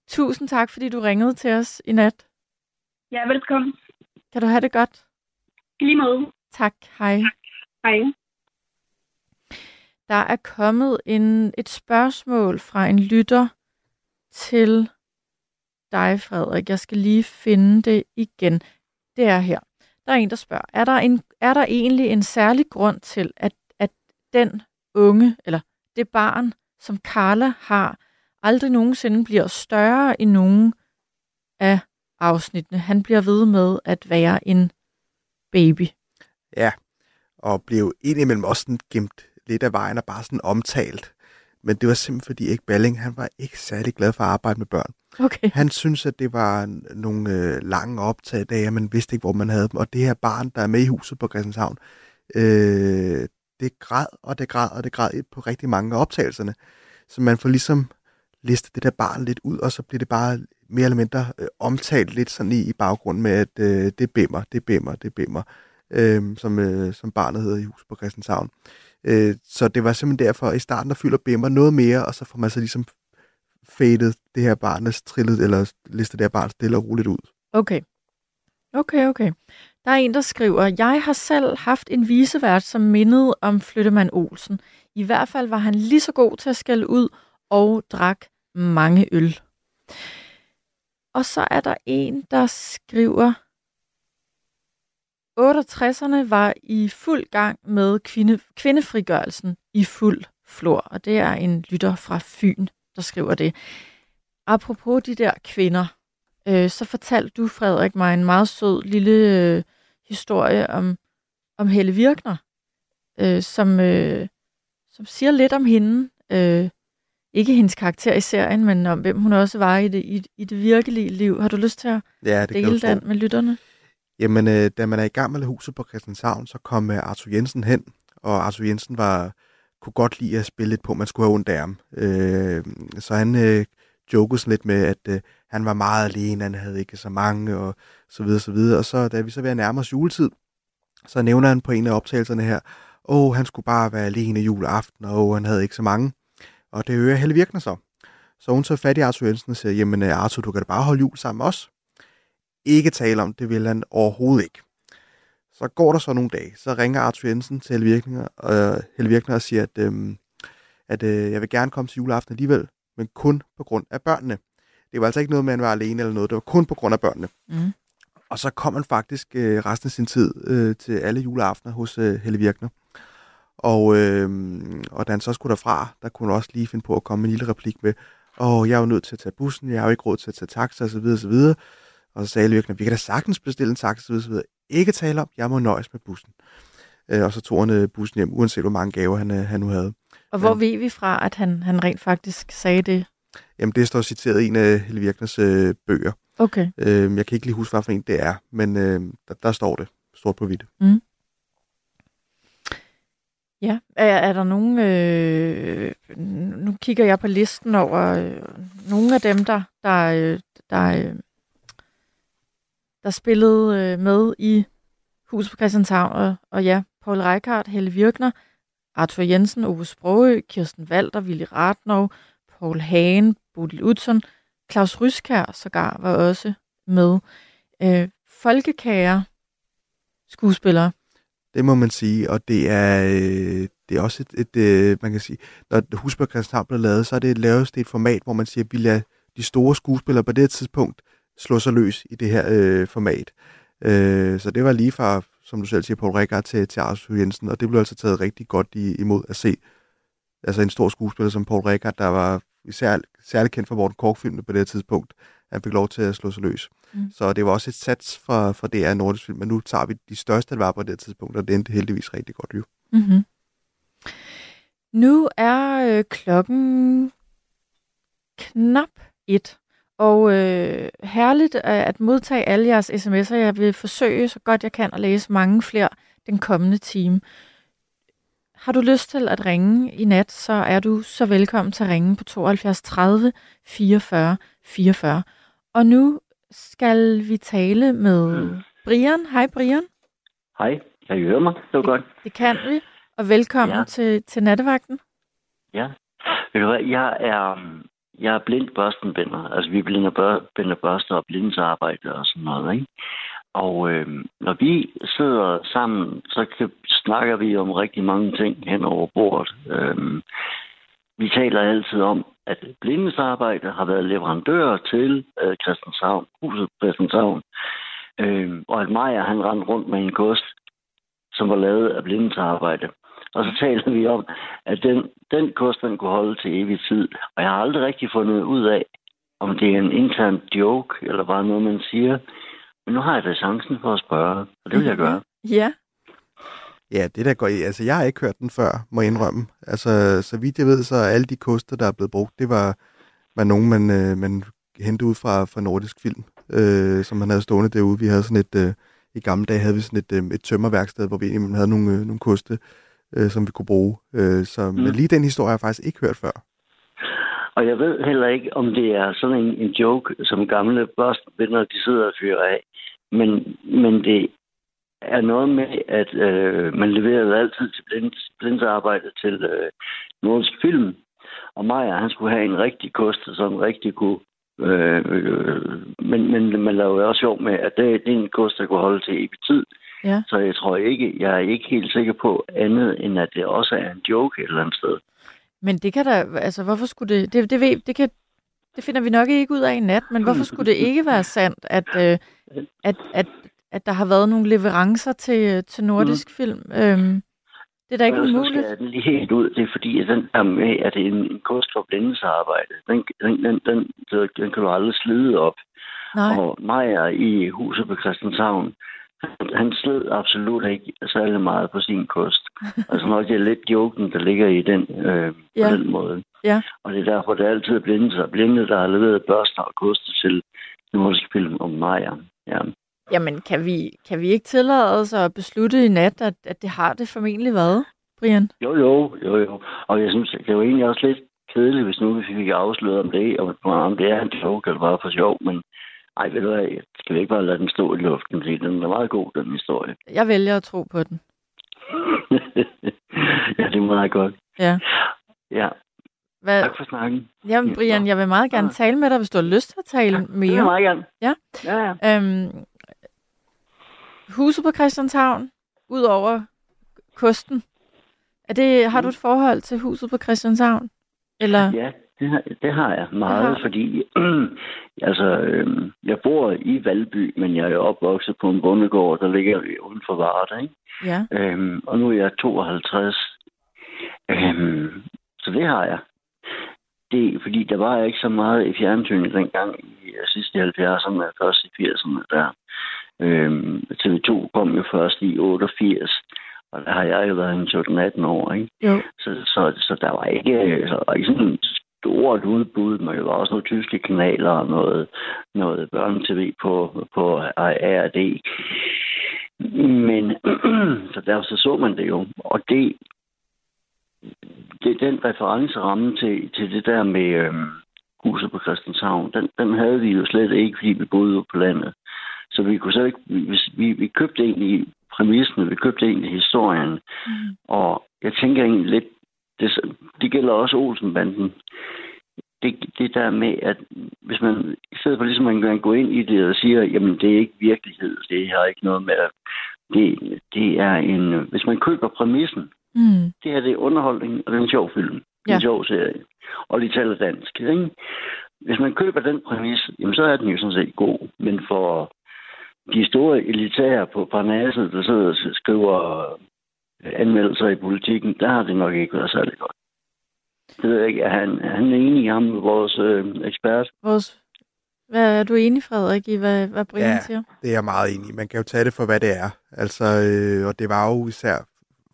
Speaker 3: Tusind tak, fordi du ringede til os i nat.
Speaker 6: Ja, velkommen.
Speaker 3: Kan du have det godt?
Speaker 6: I lige måde.
Speaker 3: Tak. Hej.
Speaker 6: Hej.
Speaker 3: Der er kommet en, et spørgsmål fra en lytter til dig, Frederik. Jeg skal lige finde det igen. Det er her. Der er en, der spørger, er der, en, er der egentlig en særlig grund til, at den unge, eller det barn, som Carla har, aldrig nogensinde bliver større i nogen af afsnittene? Han bliver ved med at være en baby.
Speaker 1: Ja, og blev indimellem også sådan gemt lidt af vejen og bare sådan omtalt. Men det var simpelthen fordi Erik Balling, han var ikke særlig glad for at arbejde med børn.
Speaker 3: Okay.
Speaker 1: Han synes, at det var nogle øh, lange optagedage, og man vidste ikke, hvor man havde dem. Og det her barn, der er med i huset på Christianshavn, øh, det græd, og det græd, og det græd på rigtig mange af optagelserne. Så man får ligesom listet det der barn lidt ud, og så bliver det bare mere eller mindre øh, omtalt lidt sådan i, i baggrunden med, at øh, det bimmer, det bimmer, det bimmer, øh, som, øh, som barnet hedder i hus på Christianshavn. Øh, så det var simpelthen derfor, at i starten der fylder bimmer noget mere, og så får man så ligesom fadet det her barnes trillet, eller listet det her barn stille og roligt ud.
Speaker 3: Okay. Okay, okay. Der er en, der skriver, jeg har selv haft en visevært, som mindede om Flyttemand Olsen. I hvert fald var han lige så god til at skælde ud og drak mange øl. Og så er der en, der skriver, 68'erne var i fuld gang med kvinde, kvindefrigørelsen i fuld flor. Og det er en lytter fra Fyn, der skriver det. Apropos de der kvinder, øh, så fortalte du, Frederik, mig en meget sød lille øh, historie om, om Helle Virkner, øh, som, øh, som siger lidt om hende. Øh, ikke hendes karakter i serien, men om hvem hun også var i det, i, i det virkelige liv. Har du lyst til at
Speaker 1: Ja, det
Speaker 3: dele den med lytterne?
Speaker 1: Jamen, øh, da man er i gang med huset på Christianshavn, så kom øh, Arthur Jensen hen, og Arthur Jensen var, kunne godt lide at spille lidt på, man skulle have ondt af ham. Øh, så han øh, jokede sådan lidt med, at øh, han var meget alene, han havde ikke så mange, og så videre, så videre. Og så da vi så ved at nærme os juletid, så nævner han på en af optagelserne her, åh, han skulle bare være alene juleaften, og oh, han havde ikke så mange. Og det hører Helle Virkner så. Så hun tager fat i Arthur Jensen og siger, jamen øh, Arthur, du kan da bare holde jul sammen med os ikke tale om, det vil han overhovedet ikke. Så går der så nogle dage, så ringer Arthur Jensen til Helle Virkner, øh, Helle Virkner og siger, at, øh, at øh, jeg vil gerne komme til juleaften alligevel, men kun på grund af børnene. Det var altså ikke noget med, at han var alene eller noget, det var kun på grund af børnene.
Speaker 3: Mm.
Speaker 1: Og så kom han faktisk øh, resten af sin tid øh, til alle juleaftener hos øh, Helle Virkner. Og, øh, og da han så skulle derfra, der kunne han også lige finde på at komme med en lille replik med, åh, jeg er jo nødt til at tage bussen, jeg har jo ikke råd til at tage taxa osv. osv. Og så sagde Helle Virkner, vi kan da sagtens bestille en taxa osv. osv. Ikke tale om, jeg må nøjes med bussen. Øh, og så tog han øh, bussen hjem, uanset hvor mange gaver han, øh, han nu havde.
Speaker 3: Og hvor
Speaker 1: Men-
Speaker 3: ved vi fra, at han, han rent faktisk sagde det?
Speaker 1: Jamen, det står citeret i en af Helle Virkners øh, bøger.
Speaker 3: Okay.
Speaker 1: Øh, jeg kan ikke lige huske, hvad for en det er, men øh, der, der står det stort på hvidt.
Speaker 3: Ja, er, er der nogen, øh, nu kigger jeg på listen over øh, nogle af dem, der, der, øh, der, øh, der spillede øh, med i Hus på Christianshavn, og, og ja, Paul Reichardt, Helle Virkner, Arthur Jensen, Ove Sprogø, Kirsten Walter, Willy Ratnov, Paul Hagen, Bodil Utzon, Claus Ryskær sågar var også med. Øh, folkekære skuespillere.
Speaker 1: Det må man sige, og det er, øh, det er også et, et øh, man kan sige, når Husberg Christianshavn blev lavet, så er det lavet det et format, hvor man siger, at vi lader de store skuespillere på det her tidspunkt slå sig løs i det her øh, format. Øh, så det var lige fra, som du selv siger, Paul Rickard til, til Arthur Jensen, og det blev altså taget rigtig godt i, imod at se altså en stor skuespiller som Paul Rickard, der var især, særligt kendt for Morten Kork-filmene på det her tidspunkt, han fik lov til at slå sig løs.
Speaker 3: Mm.
Speaker 1: Så det var også et sats for, for DR Nordisk Film, men nu tager vi de største, der var på det her tidspunkt, og det endte heldigvis rigtig godt jo.
Speaker 3: Mm-hmm. Nu er øh, klokken knap et, og øh, herligt at modtage alle jeres sms'er. Jeg vil forsøge så godt jeg kan at læse mange flere den kommende time. Har du lyst til at ringe i nat, så er du så velkommen til at ringe på 72 30 44 44. Og nu skal vi tale med Brian. Hej Brian.
Speaker 7: Hej, kan I høre mig? Det var godt.
Speaker 3: Det kan vi. Og velkommen ja. til, til nattevagten.
Speaker 7: Ja. Jeg er, jeg er blind børstenbinder. Altså, vi blinder bør, binder børster og blindesarbejde og sådan noget, ikke? Og øh, når vi sidder sammen, så kan, snakker vi om rigtig mange ting hen over bordet. Øh, vi taler altid om, at blindesarbejde har været leverandør til øh, Christianshavn, huset Christianshavn. Øh, og at Maja, han rendte rundt med en kost, som var lavet af blindesarbejde. Og så taler vi om, at den, den kost, den kunne holde til evig tid. Og jeg har aldrig rigtig fundet ud af, om det er en intern joke, eller bare noget, man siger. Men nu har jeg da chancen for at spørge, og det vil jeg gøre.
Speaker 3: Ja.
Speaker 1: Ja, det der går i. Altså, jeg har ikke hørt den før, må jeg indrømme. Altså, så vidt jeg ved, så alle de koster, der er blevet brugt, det var, var nogen, man, øh, man hentede ud fra, fra nordisk film, øh, som man havde stående derude. Vi havde sådan et, øh, i gamle dage havde vi sådan et, øh, et tømmerværksted, hvor vi egentlig havde nogle, øh, nogle koste, øh, som vi kunne bruge. Øh, så, mm. Lige den historie har jeg faktisk ikke hørt før.
Speaker 7: Og jeg ved heller ikke, om det er sådan en, en joke, som gamle børstvenner, de sidder og fyrer af. Men, men det er noget med, at øh, man leverede altid til blind, blindsarbejde til øh, Nordisk Film. Og Maja, han skulle have en rigtig kost, som rigtig kunne Øh, øh, men, men man laver jo også sjov med, at det, det er en kost, der kunne holde til evig tid.
Speaker 3: Ja.
Speaker 7: Så jeg tror ikke, jeg er ikke helt sikker på andet, end at det også er en joke et eller andet sted.
Speaker 3: Men det kan da, altså hvorfor skulle det, det, det, ved, det, kan, det finder vi nok ikke ud af i nat, men hvorfor skulle det ikke være sandt, at, øh, at, at, at der har været nogle leverancer til, til nordisk mm. film? Øhm, det er da ikke umuligt.
Speaker 7: Så skal den lige helt ud. Det er fordi, at den er med, at det er en, en kost for blændesarbejde. Den, den, den, den, den, den kan du aldrig slide op.
Speaker 3: Nej.
Speaker 7: Og Maja i huset på Christianshavn, han, sled absolut ikke særlig meget på sin kost. altså nok det er lidt joken, der ligger i den øh,
Speaker 3: Ja.
Speaker 7: på den måde.
Speaker 3: Ja.
Speaker 7: Og det er derfor, det er altid blinde, blinde der har leveret børster og koster til nordisk film om Maja. Ja.
Speaker 3: Jamen, kan vi, kan vi ikke tillade os at beslutte i nat, at, at det har det formentlig været, Brian?
Speaker 7: Jo, jo, jo, jo. Og jeg synes, det er jo egentlig også lidt kedeligt, hvis nu vi fik afsløret om det, om, om det er en joke eller bare for sjov, men ej, ved du hvad, skal vi ikke bare lade den stå i luften, fordi den er meget god, den historie.
Speaker 3: Jeg vælger at tro på den.
Speaker 7: ja, det er meget godt.
Speaker 3: Ja.
Speaker 7: Ja,
Speaker 3: Hvad,
Speaker 7: tak for snakken.
Speaker 3: jamen, Brian, jeg vil meget gerne tale med dig, hvis du har lyst til at tale
Speaker 7: Det vil jeg
Speaker 3: mere.
Speaker 7: meget gerne.
Speaker 3: Ja.
Speaker 7: Ja, ja.
Speaker 3: Øhm, huset på Christianshavn, ud over kosten. Er det, har du et forhold til huset på Christianshavn? Eller?
Speaker 7: Ja, det har, det har jeg meget,
Speaker 3: har du.
Speaker 7: fordi altså, øhm, jeg bor i Valby, men jeg er opvokset på en bondegård, der ligger uden for Varde, ikke?
Speaker 3: Ja.
Speaker 7: Øhm, og nu er jeg 52. Øhm, så det har jeg. Det fordi der var ikke så meget i fjernsynet dengang i øh, sidste 70'erne, først i 80'erne der. Øhm, TV2 kom jo først i 88, og der har jeg jo været en 17-18 år, ikke?
Speaker 3: Jo.
Speaker 7: Så, så, så der var ikke, så var ikke sådan stort udbud, men var også nogle tyske kanaler og noget, noget børnetv på, på ARD. Men så derfor så, så man det jo. Og det, det den referenceramme til, til det der med øhm, huset på Christianshavn, den, den havde vi jo slet ikke, fordi vi boede ude på landet. Så vi kunne så ikke, vi, vi, vi købte egentlig præmissen, vi købte egentlig historien.
Speaker 3: Mm.
Speaker 7: Og jeg tænker egentlig lidt, det, det gælder også Olsenbanden. Det, det der med, at hvis man, i stedet for ligesom man kan gå ind i det og siger, jamen det er ikke virkelighed, det har ikke noget med, at det, det er en, hvis man køber præmissen,
Speaker 3: Mm.
Speaker 7: det her det er underholdning, og det er en sjov film.
Speaker 3: Ja.
Speaker 7: en sjov serie. Og de taler dansk. Ikke? Hvis man køber den præmis, jamen, så er den jo sådan set god. Men for de store elitære på Parnasset, der sidder og skriver anmeldelser i politikken, der har det nok ikke været særlig godt. Det ved jeg ikke. Er han, er han enig i ham, vores øh, ekspert?
Speaker 3: Vores, hvad er du enig, Frederik, i hvad, hvad Brian
Speaker 1: Ja.
Speaker 3: siger?
Speaker 1: Det er jeg meget enig i. Man kan jo tage det for, hvad det er. Altså, øh, og det var jo især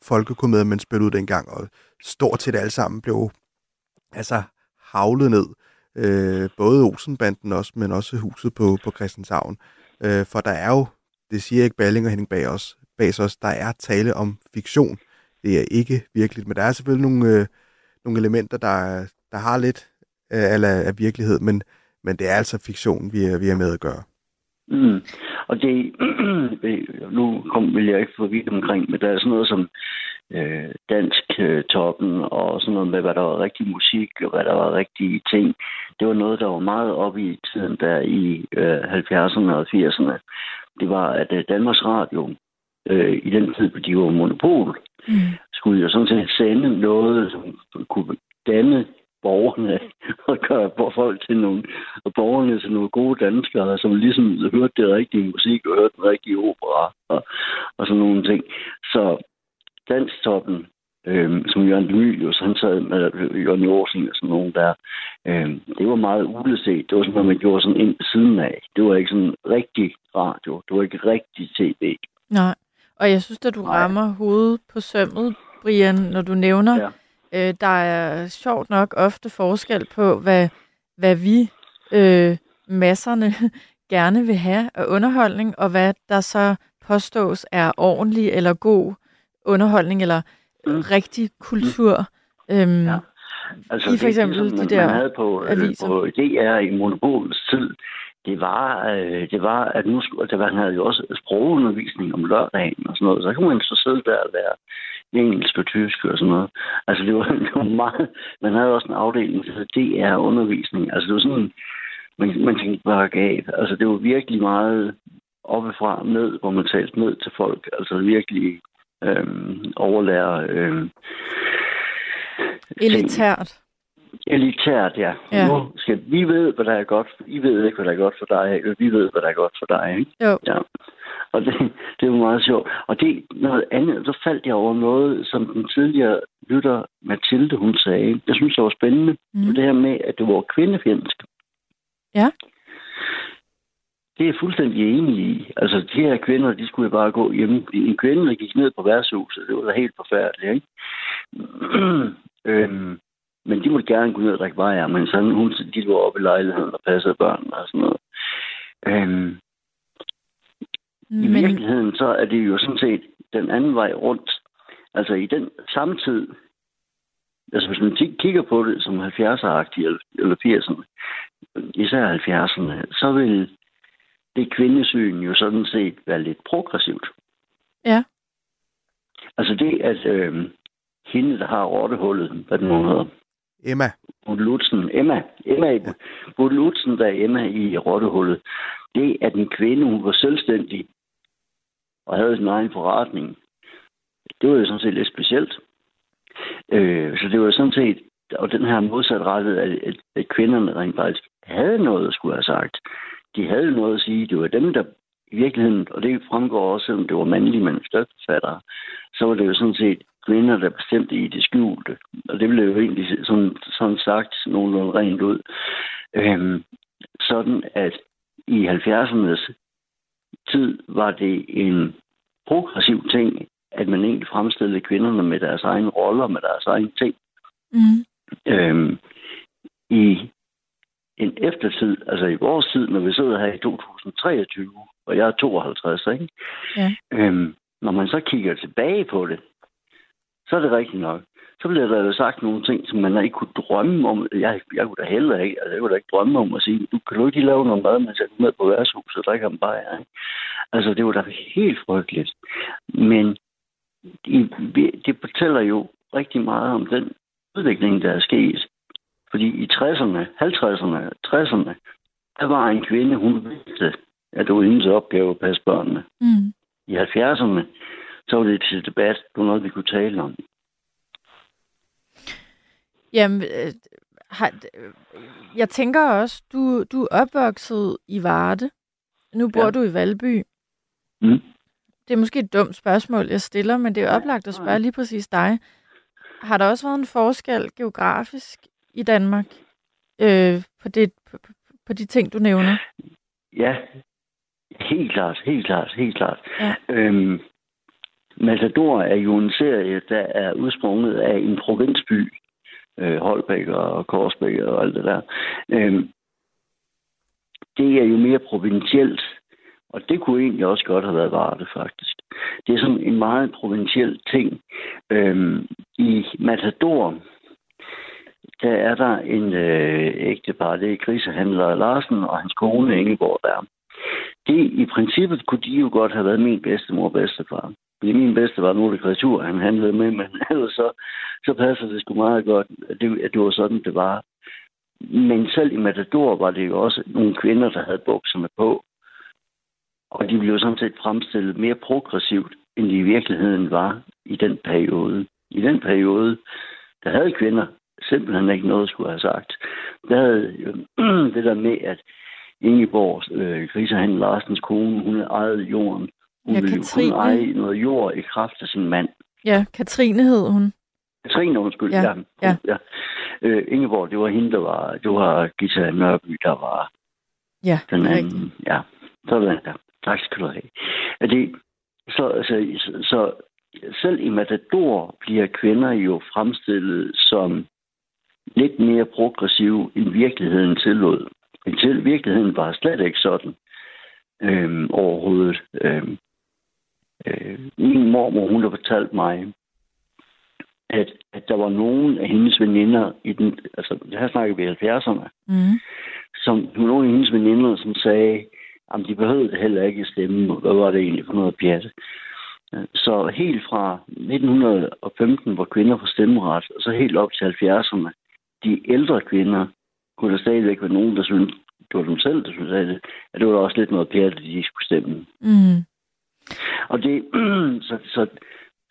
Speaker 1: folkekomedier, man spillede ud dengang, og stort set alle sammen blev altså havlet ned. Øh, både Olsenbanden også, men også huset på, på Christianshavn. Øh, for der er jo, det siger ikke Balling og Henning bag os, bag os, der er tale om fiktion. Det er ikke virkeligt, men der er selvfølgelig nogle, øh, nogle elementer, der, der har lidt øh, af, af virkelighed, men, men det er altså fiktion, vi er, vi er med at gøre.
Speaker 7: Mm. Og det, nu kom, vil jeg ikke få vidt omkring, men der er sådan noget som øh, dansk øh, toppen og sådan noget med, hvad der var rigtig musik og hvad der var rigtige ting. Det var noget, der var meget op i tiden der i øh, 70'erne og 80'erne. Det var, at øh, Danmarks Radio øh, i den tid, de var monopol, mm. skulle jo sådan set sende noget, som kunne danne borgerne og gøre folk til nogle, og borgerne til nogle gode danskere, som ligesom hørte det rigtige musik og hørte den rigtige opera og, og sådan nogle ting. Så danstoppen, øh, som Jørgen Demilius, han sad med Jørgen Jorsen og sådan nogen der, øh, det var meget uleset. Det var sådan, at man gjorde sådan ind siden af. Det var ikke sådan rigtig radio. Det var ikke rigtig tv.
Speaker 3: Nej, og jeg synes, at du Nej. rammer hovedet på sømmet, Brian, når du nævner, ja Øh, der er sjovt nok ofte forskel på, hvad, hvad vi øh, masserne gerne vil have af underholdning, og hvad der så påstås er ordentlig eller god underholdning eller mm. rigtig kultur. Øhm, ja. Altså, I for eksempel det, de der man havde
Speaker 7: på, øh, aviser. på DR i monopolets tid, det var, øh, det var, at nu skulle, der var, han havde jo også sprogundervisning om lørdagen og sådan noget, så kunne man så sidde der og være engelsk og tysk og sådan noget. Altså, det var, det var meget... Man havde også en afdeling, der det er undervisning. Altså, det var sådan... Man, man tænkte bare gav. Altså, det var virkelig meget oppefra ned, hvor man talte ned til folk. Altså, virkelig øhm, overlære... Øhm,
Speaker 3: Elitært.
Speaker 7: Elitært, ja. ja. Nu skal vi ved, hvad der er godt. I ved ikke, hvad der er godt for dig. Vi ved, hvad der er godt for dig. Ikke?
Speaker 3: Jo.
Speaker 7: Ja. Og det, det var meget sjovt. Og det noget andet, så faldt jeg over noget, som den tidligere lytter Mathilde, hun sagde. Jeg synes, det var spændende. Mm. Det her med, at det var kvindefjendsk.
Speaker 3: Ja.
Speaker 7: Det er jeg fuldstændig enig i. Altså, de her kvinder, de skulle bare gå hjem. En kvinde, der gik ned på værtshuset, det var da helt forfærdeligt, ikke? øhm, men de måtte gerne gå ned og drikke bajer, men sådan, hun, de lå oppe i lejligheden og passede børn og sådan noget. Øhm, men... I virkeligheden så er det jo sådan set den anden vej rundt. Altså i den samme tid, altså hvis man kigger på det som 70'er-agtigt eller 80'erne, især 70'erne, så vil det kvindesyn jo sådan set være lidt progressivt.
Speaker 3: Ja.
Speaker 7: Altså det, at øh, hende, der har rottehullet, hvad den nu hedder.
Speaker 1: Emma.
Speaker 7: Lutzen. Emma. Emma. Ja. Lutzen, der er Emma i rottehullet. Det, at en kvinde, hun var selvstændig, og havde sin egen forretning. Det var jo sådan set lidt specielt. Øh, så det var sådan set, og den her modsatrettet, at, at, at kvinderne rent faktisk havde noget skulle jeg have sagt. De havde noget at sige. Det var dem, der i virkeligheden, og det fremgår også, selvom det var mandlige manuskriptforfattere, så var det jo sådan set kvinder, der bestemte i det skjulte. Og det blev jo egentlig sådan, sådan sagt nogenlunde rent ud. Øhm, sådan at i 70'ernes tid var det en progressiv ting, at man egentlig fremstillede kvinderne med deres egne roller, med deres egne ting.
Speaker 3: Mm.
Speaker 7: Øhm, I en eftertid, altså i vores tid, når vi sidder her i 2023, og jeg er 52, ikke?
Speaker 3: Ja.
Speaker 7: Øhm, når man så kigger tilbage på det, så er det rigtigt nok så bliver der jo sagt nogle ting, som man ikke kunne drømme om. Jeg, jeg kunne da heller ikke, altså jeg kunne da ikke drømme om at sige, du kan du ikke lave noget mad, mens jeg går med på værtshuset og drikker en bajer. Ikke? Altså, det var da helt frygteligt. Men det, det fortæller jo rigtig meget om den udvikling, der er sket. Fordi i 60'erne, 50'erne, 60'erne, der var en kvinde, hun vidste, at det var hendes opgave at passe børnene.
Speaker 3: Mm.
Speaker 7: I 70'erne, så var det til debat, var noget, vi kunne tale om.
Speaker 3: Jamen, øh, har, øh, jeg tænker også, du, du er opvokset i Varde. Nu bor ja. du i Valby.
Speaker 7: Mm.
Speaker 3: Det er måske et dumt spørgsmål, jeg stiller, men det er oplagt at spørge lige præcis dig. Har der også været en forskel geografisk i Danmark øh, på, det, på, på de ting, du nævner?
Speaker 7: Ja, helt klart, helt klart, helt klart.
Speaker 3: Ja.
Speaker 7: Øhm, Matador er jo en serie, der er udsprunget af en provinsby, øh, Holbæk og Korsbæk og alt det der. Øh, det er jo mere provincielt, og det kunne egentlig også godt have været Varde, faktisk. Det er sådan en meget provinciel ting. Øhm, I Matador, der er der en øh, ægtepar, det er krisehandler Larsen og hans kone Ingeborg der. Det, I princippet kunne de jo godt have været min bedstemor og bedstefar. Fordi min bedste var nogle kreatur, han handlede med, men ellers så, så passer det sgu meget godt, at det, at det var sådan, det var. Men selv i Matador var det jo også nogle kvinder, der havde bukserne på. Og de blev sådan set fremstillet mere progressivt, end de i virkeligheden var i den periode. I den periode, der havde kvinder simpelthen ikke noget, skulle have sagt. Der havde øh, det der med, at Ingeborg, øh, Griserhandel Larsens kone, hun ejede jorden. Hun
Speaker 3: Ja,
Speaker 7: ville jo
Speaker 3: Katrine.
Speaker 7: kun eje noget jord i kraft af sin mand.
Speaker 3: Ja, Katrine hed hun.
Speaker 7: Katrine, undskyld.
Speaker 3: Ja,
Speaker 7: Ja.
Speaker 3: ja.
Speaker 7: ja. Øh, Ingeborg, det var hende, der var... Det var Gita Nørby, der var
Speaker 3: Ja,
Speaker 7: den anden.
Speaker 3: rigtigt.
Speaker 7: Ja, sådan der. Tak skal du have. Er det, så, altså, så, så selv i Matador bliver kvinder jo fremstillet som lidt mere progressive, end virkeligheden tillod. Men til virkeligheden var slet ikke sådan øhm, overhovedet. Øhm, øh, min mormor, hun har fortalt mig, at, at der var nogen af hendes veninder, i den, altså her snakker vi i 70'erne,
Speaker 3: Mm.
Speaker 7: som nogle af hendes veninder, som sagde, at de behøvede det heller ikke at stemme. Hvad var det egentlig for noget pjat? Så helt fra 1915, hvor kvinder får stemmeret, og så helt op til 70'erne, de ældre kvinder, kunne der stadigvæk være nogen, der syntes, det var dem selv, der syntes, at det, var også lidt noget pjat, at de skulle stemme.
Speaker 3: Mm.
Speaker 7: Og det, så, så,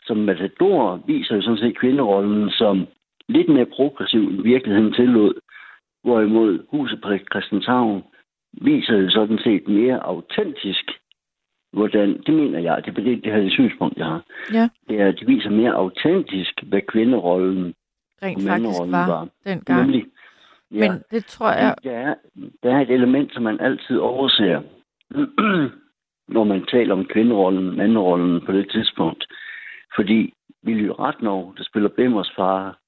Speaker 7: som Matador viser jo sådan set kvinderollen som lidt mere progressiv, end virkeligheden tillod. Hvorimod huset på Christianshavn viser jo sådan set mere autentisk, hvordan, det mener jeg, det er det, det her det synspunkt, jeg har.
Speaker 3: Ja.
Speaker 7: Det er, at det viser mere autentisk, hvad kvinderollen
Speaker 3: Rent
Speaker 7: og
Speaker 3: faktisk var
Speaker 7: var.
Speaker 3: dengang.
Speaker 7: Nemlig,
Speaker 3: Men det tror jeg...
Speaker 7: der, er, der er et element, som man altid overser, når man taler om kvinderollen, manderollen på det tidspunkt. Fordi Willy Ratnov, der spiller Bimmers far,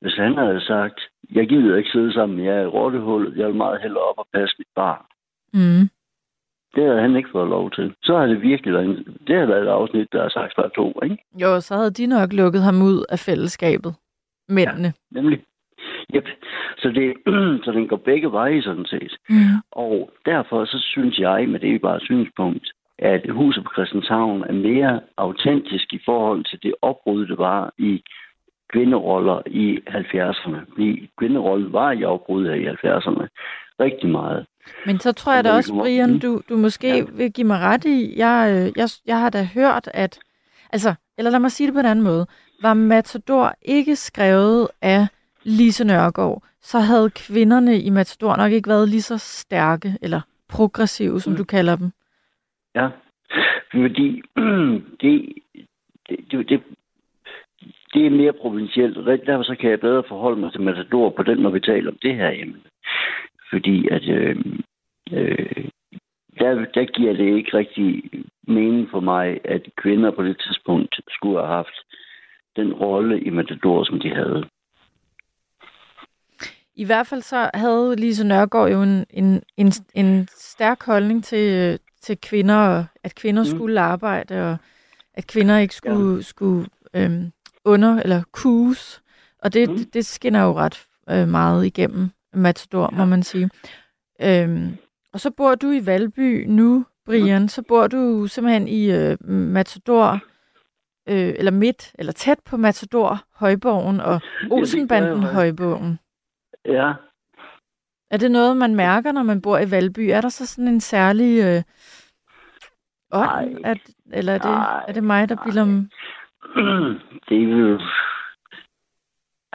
Speaker 7: hvis han havde sagt, jeg gider ikke sidde sammen med jer i rottehullet, jeg vil meget hellere op og passe mit barn.
Speaker 3: Mm.
Speaker 7: Det havde han ikke fået lov til. Så har det virkelig været, det har været et afsnit, der er sagt fra to, ikke?
Speaker 3: Jo, så havde de nok lukket ham ud af fællesskabet. Mændene.
Speaker 7: Nemlig. Yep. Så, det, så den går begge veje, sådan set.
Speaker 3: Mm.
Speaker 7: Og derfor så synes jeg, men det er bare et synspunkt, at huset på Christianshavn er mere autentisk i forhold til det opbrud, det var i kvinderoller i 70'erne. Fordi kvinderollen var i opbrud i 70'erne rigtig meget.
Speaker 3: Men så tror jeg da også, Brian,
Speaker 7: Mm.
Speaker 3: du, du måske
Speaker 7: Ja.
Speaker 3: vil give mig ret i, jeg, øh, jeg, jeg har da hørt, at, altså, eller lad mig sige det på en anden måde, var Matador ikke skrevet af Lise Nørgaard, så havde kvinderne i Matador nok ikke været lige så stærke, eller progressive, som
Speaker 7: Mm.
Speaker 3: du kalder dem.
Speaker 7: Ja, fordi det, det, det, det, det er mere provincielt, og derfor så kan jeg bedre forholde mig til Matador på den, når vi taler om det her emne. Fordi at øh, øh, der, der giver det ikke rigtig mening for mig, at kvinder på det tidspunkt skulle have haft den rolle i Matador, som de havde.
Speaker 3: I hvert fald så havde Lise Nørgaard jo en, en, en, en stærk holdning til, til kvinder, og at kvinder mm. Skulle arbejde, og at kvinder ikke skulle, ja. skulle øhm, under- eller kuges. Og det, mm. Det, det skinner jo ret øh, meget igennem Matador, ja. må man sige. Øhm, og så bor du i Valby nu, Brian. Mm. Så bor du simpelthen i øh, Matador, øh, eller midt, eller tæt på Matador, Højborgen og Olsenbanden. Højborgen.
Speaker 7: Ja,
Speaker 3: Er det noget, man mærker, når man bor i Valby? Er der så sådan en særlig øh, ånd?
Speaker 7: Nej.
Speaker 3: At, eller er det,
Speaker 7: Nej.
Speaker 3: er det mig, der bilder dem?
Speaker 7: det er jo...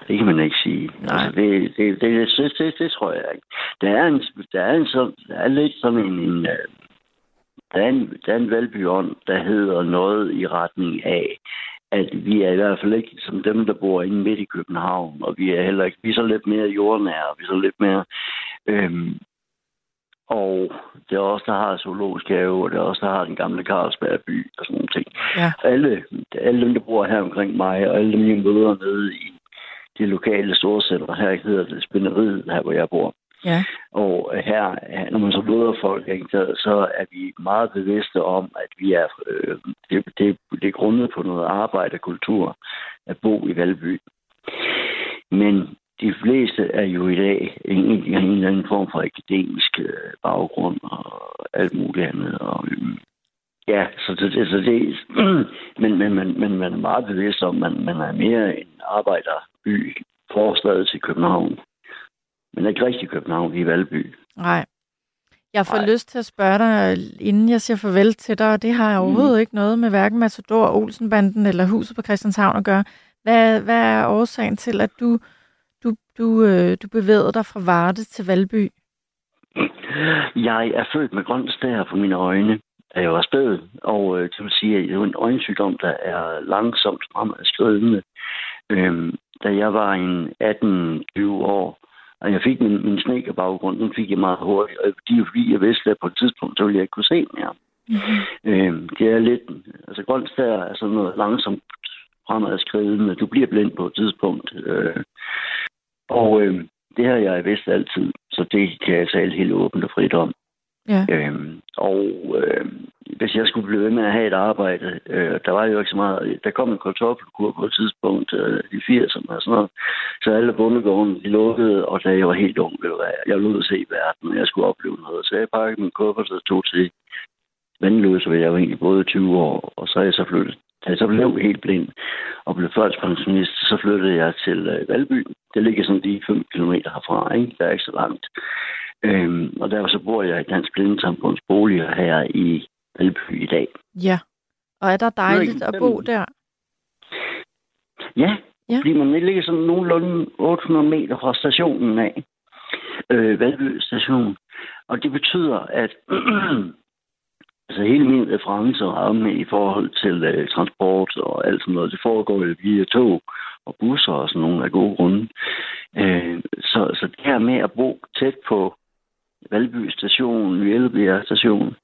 Speaker 7: Det kan man ikke sige.
Speaker 3: Nej.
Speaker 7: Altså, det, det, det, det, det, det, tror jeg ikke. Der er, en, der er, en, der er lidt sådan en... en øh, der er en, der er en valbyånd, der hedder noget i retning af, at vi er i hvert fald ikke som dem, der bor inde midt i København, og vi er heller ikke, vi er så lidt mere jordnære, vi er så lidt mere, øhm, og det er også der har zoologisk have, og det er også der har den gamle Carlsberg by og sådan nogle ting.
Speaker 3: Ja.
Speaker 7: Alle, alle dem, der bor her omkring mig, og alle dem, jeg møder nede i de lokale storcenter, her hedder det Spinderiet, her hvor jeg bor.
Speaker 3: Ja.
Speaker 7: Og her, når man så møder folk, ikke, så- er vi meget bevidste om, at vi er, øh, det, det, det er grundet på noget arbejderkultur at bo i Valby. Men de fleste er jo i dag egentlig har en eller anden form for akademisk øh, baggrund og alt muligt andet. Og, mm, ja, så det, så det men, men, men, men man er meget bevidst om, at man, man er mere en arbejderby forslaget til København. Men ikke rigtig København, vi er Valby.
Speaker 3: Nej. Jeg får
Speaker 7: Nej.
Speaker 3: lyst til at spørge dig, inden jeg siger farvel til dig, og det har overhovedet ikke noget med hverken Matador, Olsenbanden eller Huset på Christianshavn at gøre. Hvad, hvad er årsagen til, at du, du, du, øh, du bevægede dig fra Varde til Valby?
Speaker 7: Jeg er født med grøn stær på mine øjne, da jeg var spæd, og øh, det vil sige, at det er en øjensygdom, der er langsomt fremadskridende. Øhm, da jeg var en 18-20 år, og jeg fik min, min snedkerbaggrund, den fik jeg meget hurtigt, og det er fordi, jeg vidste, at på et tidspunkt, så ville jeg ikke kunne se mere. Øhm, det er lidt, altså grøn stær er sådan noget langsomt fremadskridende. Du bliver blind på et tidspunkt. Øh, og øh, det har jeg vidst altid, så det kan jeg tale helt åbent og frit om.
Speaker 3: Ja.
Speaker 7: Øhm, og øh, hvis jeg skulle blive ved med at have et arbejde, øh, der var jo ikke så meget, der kom en kartoffelkur på et tidspunkt øh, i 80'erne og sådan noget, så alle bondegården de lukkede, og da jeg var helt ung, blev jeg, jeg ville at se verden, og jeg skulle opleve noget, så jeg pakkede min kuffert og tog til Vandløse, hvor jeg var egentlig både 20 år, og så er jeg så flyttet. Da jeg så blev helt blind og blev førtidspensionist, så flyttede jeg til øh, Valby. Det ligger sådan lige 5 km herfra, ikke? Der er ikke så langt. Øhm, og derfor så bor jeg i Dansk Blindesamfunds boliger her i Valby i dag.
Speaker 3: Ja. Og er der dejligt at bo der?
Speaker 7: Ja,
Speaker 3: Ja.
Speaker 7: fordi man ligger sådan nogenlunde 800 meter fra stationen af. Øh, Valby station. Og det betyder, at altså hele min reference ramme i forhold til øh, transport og alt sådan noget, det foregår jo via tog og busser og sådan nogle af gode grunde. Øh, så, så det her med at bo tæt på Valby station, Vjelbjerg station,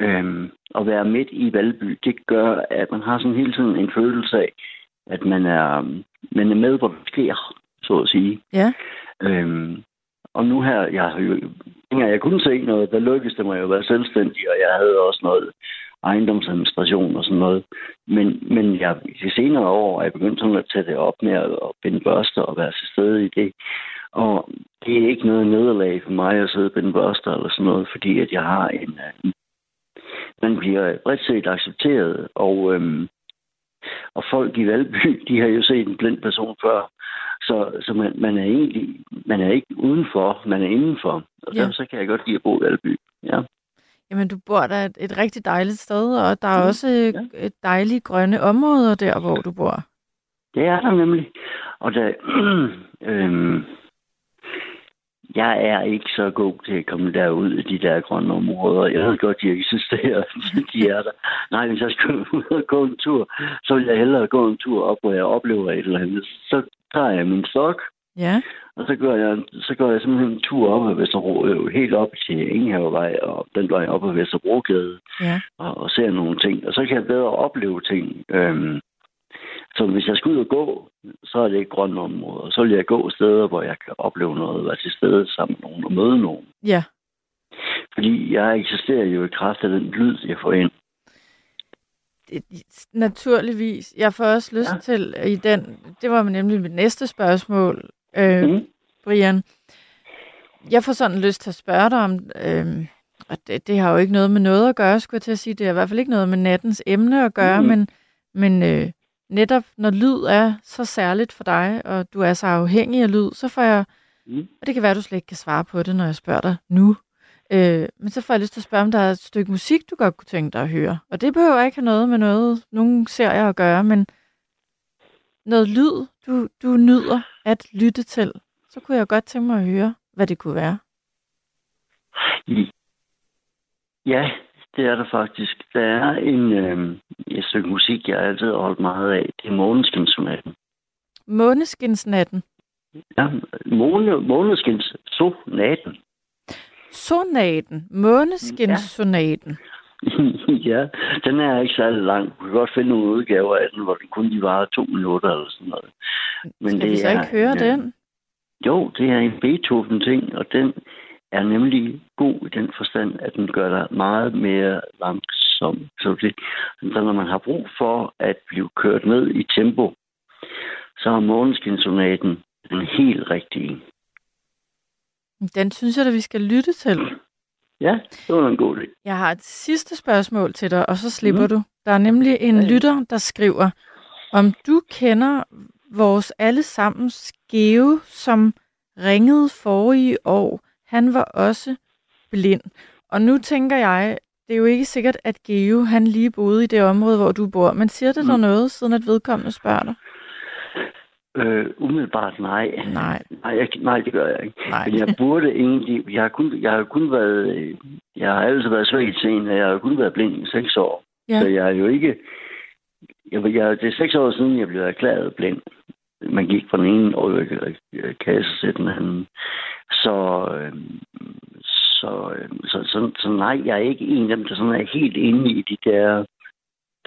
Speaker 7: øh, og være midt i Valby, det gør, at man har sådan hele tiden en følelse af, at man er, man er med, hvor det sker, så at sige.
Speaker 3: Ja.
Speaker 7: Øhm, og nu her, jeg har jo, dengang jeg kunne se noget, der lykkedes det mig jo at være selvstændig, og jeg havde også noget ejendomsadministration og sådan noget. Men, men jeg, de senere år er jeg begyndt sådan at tage det op med at, at binde børster og være til stede i det. Og det er ikke noget nederlag for mig at sidde og binde børster eller sådan noget, fordi at jeg har en... øh, Man bliver bredt set accepteret, og, øhm, og folk i Valby, de har jo set en blind person før. Så, så man, man er egentlig man er ikke udenfor, man er indenfor. Og
Speaker 3: Ja.
Speaker 7: derfor så kan jeg godt lide at bo i Valby. Ja.
Speaker 3: Jamen, du bor der et, et rigtig dejligt sted, og der er
Speaker 7: Mm,
Speaker 3: også ja. et dejlige grønne områder der, hvor du bor.
Speaker 7: Det er der nemlig. Og der, øhm, jeg er ikke så god til at komme derud i de der grønne områder. Jeg ved godt, de eksisterer. de er der. Nej, hvis jeg skal ud og gå en tur, så vil jeg hellere gå en tur op, hvor jeg oplever et eller andet. Så tager jeg min stok,
Speaker 3: Ja.
Speaker 7: og så gør jeg, så gør jeg simpelthen en tur op ad Vesterbro, øh, helt op til Ingehavevej, og den vej op ad Vesterbrogade,
Speaker 3: Ja.
Speaker 7: og, og ser nogle ting. Og så kan jeg bedre opleve ting. Øhm, så hvis jeg skal ud og gå, så er det ikke grønne områder. Så vil jeg gå steder, hvor jeg kan opleve noget, være til stede sammen med nogen og møde nogen.
Speaker 3: Ja.
Speaker 7: Fordi jeg eksisterer jo i kraft af den lyd, jeg får ind.
Speaker 3: Naturligvis. Jeg får også lyst ja. Til i den, det var nemlig mit næste spørgsmål, øh, mm. Brian. Jeg får sådan lyst til at spørge dig om, øh, og det, det har jo ikke noget med noget at gøre, skulle jeg til at sige. Det har i hvert fald ikke noget med nattens emne at gøre, mm. Men, men øh, netop når lyd er så særligt for dig, og du er så afhængig af lyd, så får jeg,
Speaker 7: Mm.
Speaker 3: og det kan være, at du slet ikke kan svare på det, når jeg spørger dig nu, øh, men så får jeg lyst til at spørge, om der er et stykke musik, du godt kunne tænke dig at høre. Og det behøver ikke have noget med noget, nogen serier at gøre, men noget lyd, du, du nyder at lytte til, så kunne jeg godt tænke mig at høre, hvad det kunne være.
Speaker 7: Ja, det er der faktisk. Der er en, øh, et stykke musik, jeg altid har holdt meget af. Det er Måneskinssonaten.
Speaker 3: Måneskinsnatten.
Speaker 7: Ja, måne, måneskins sonaten.
Speaker 3: Sonaten. Måneskinssonaten.
Speaker 7: ja, den er ikke særlig lang. Du kan godt finde nogle udgaver af den, hvor den kun de varer to minutter eller sådan noget.
Speaker 3: Men Skal det vi så er, ikke høre ja, den?
Speaker 7: Jo, det er en Beethoven-ting, og den er nemlig god i den forstand, at den gør dig meget mere langsom. Så, det, så når man har brug for at blive kørt ned i tempo, så er Måneskinsonaten den helt rigtige.
Speaker 3: Den synes jeg, at vi skal lytte til.
Speaker 7: Ja, det var en god idé.
Speaker 3: Jeg har et sidste spørgsmål til dig, og så slipper mm. du. Der er nemlig en ja. lytter, der skriver, om du kender vores allesammens Geo, som ringede forrige år. Han var også blind. Og nu tænker jeg, det er jo ikke sikkert, at Geo han lige boede i det område, hvor du bor. Men siger det mm. der noget, siden at vedkommende spørger dig?
Speaker 7: Øh, umiddelbart nej.
Speaker 3: Nej.
Speaker 7: Nej, jeg, nej, det gør jeg ikke. Nej. Men jeg burde egentlig... Jeg har kun, jeg har kun været... Jeg har altid været svagt sen, og jeg har kun været blind i seks år. Ja. Så jeg er jo ikke... Jeg, jeg, det er seks år siden, jeg blev erklæret blind. Man gik fra den ene kasse til den anden. Så, øh, så, øh, så, så, så nej, jeg er ikke en af dem, der sådan er helt inde i de der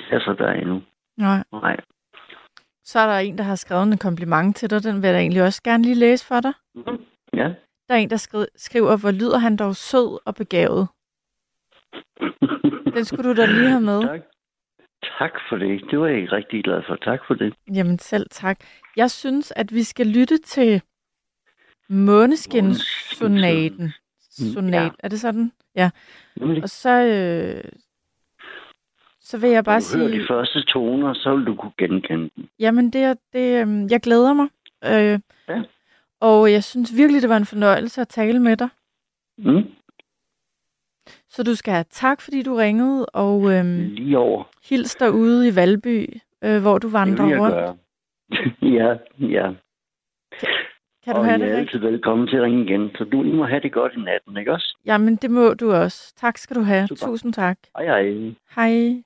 Speaker 7: kasser der endnu.
Speaker 3: Nej.
Speaker 7: Nej.
Speaker 3: Så er der en, der har skrevet en kompliment til dig. Den vil jeg da egentlig også gerne lige læse for dig.
Speaker 7: Mm. Ja.
Speaker 3: Der er en, der skri- skriver, hvor lyder han dog sød og begavet. Den skulle du da lige have med.
Speaker 7: Tak. Tak for det. Det var jeg rigtig glad for. Tak for det.
Speaker 3: Jamen selv tak. Jeg synes, at vi skal lytte til Måneskinssonaten. Sonat. Ja. Er det sådan? Ja. Og så, øh, så vil jeg bare sige...
Speaker 7: Når de første toner, så vil du kunne genkende dem.
Speaker 3: Jamen, det, det, øh, jeg glæder mig. Øh, ja. Og jeg synes virkelig, det var en fornøjelse at tale med dig.
Speaker 7: Mm.
Speaker 3: Så du skal have tak, fordi du ringede, og øhm,
Speaker 7: Lige over.
Speaker 3: hils derude i Valby, øh, hvor du vandrer rundt.
Speaker 7: Gøre. ja, ja.
Speaker 3: Kan, du
Speaker 7: og
Speaker 3: have
Speaker 7: jeg
Speaker 3: det
Speaker 7: er
Speaker 3: rigtigt?
Speaker 7: altid velkommen til at ringe igen. Så du I må have det godt i natten, ikke også?
Speaker 3: Jamen, det må du også. Tak skal du have.
Speaker 7: Super.
Speaker 3: Tusind tak.
Speaker 7: Hej hej.
Speaker 3: Hej.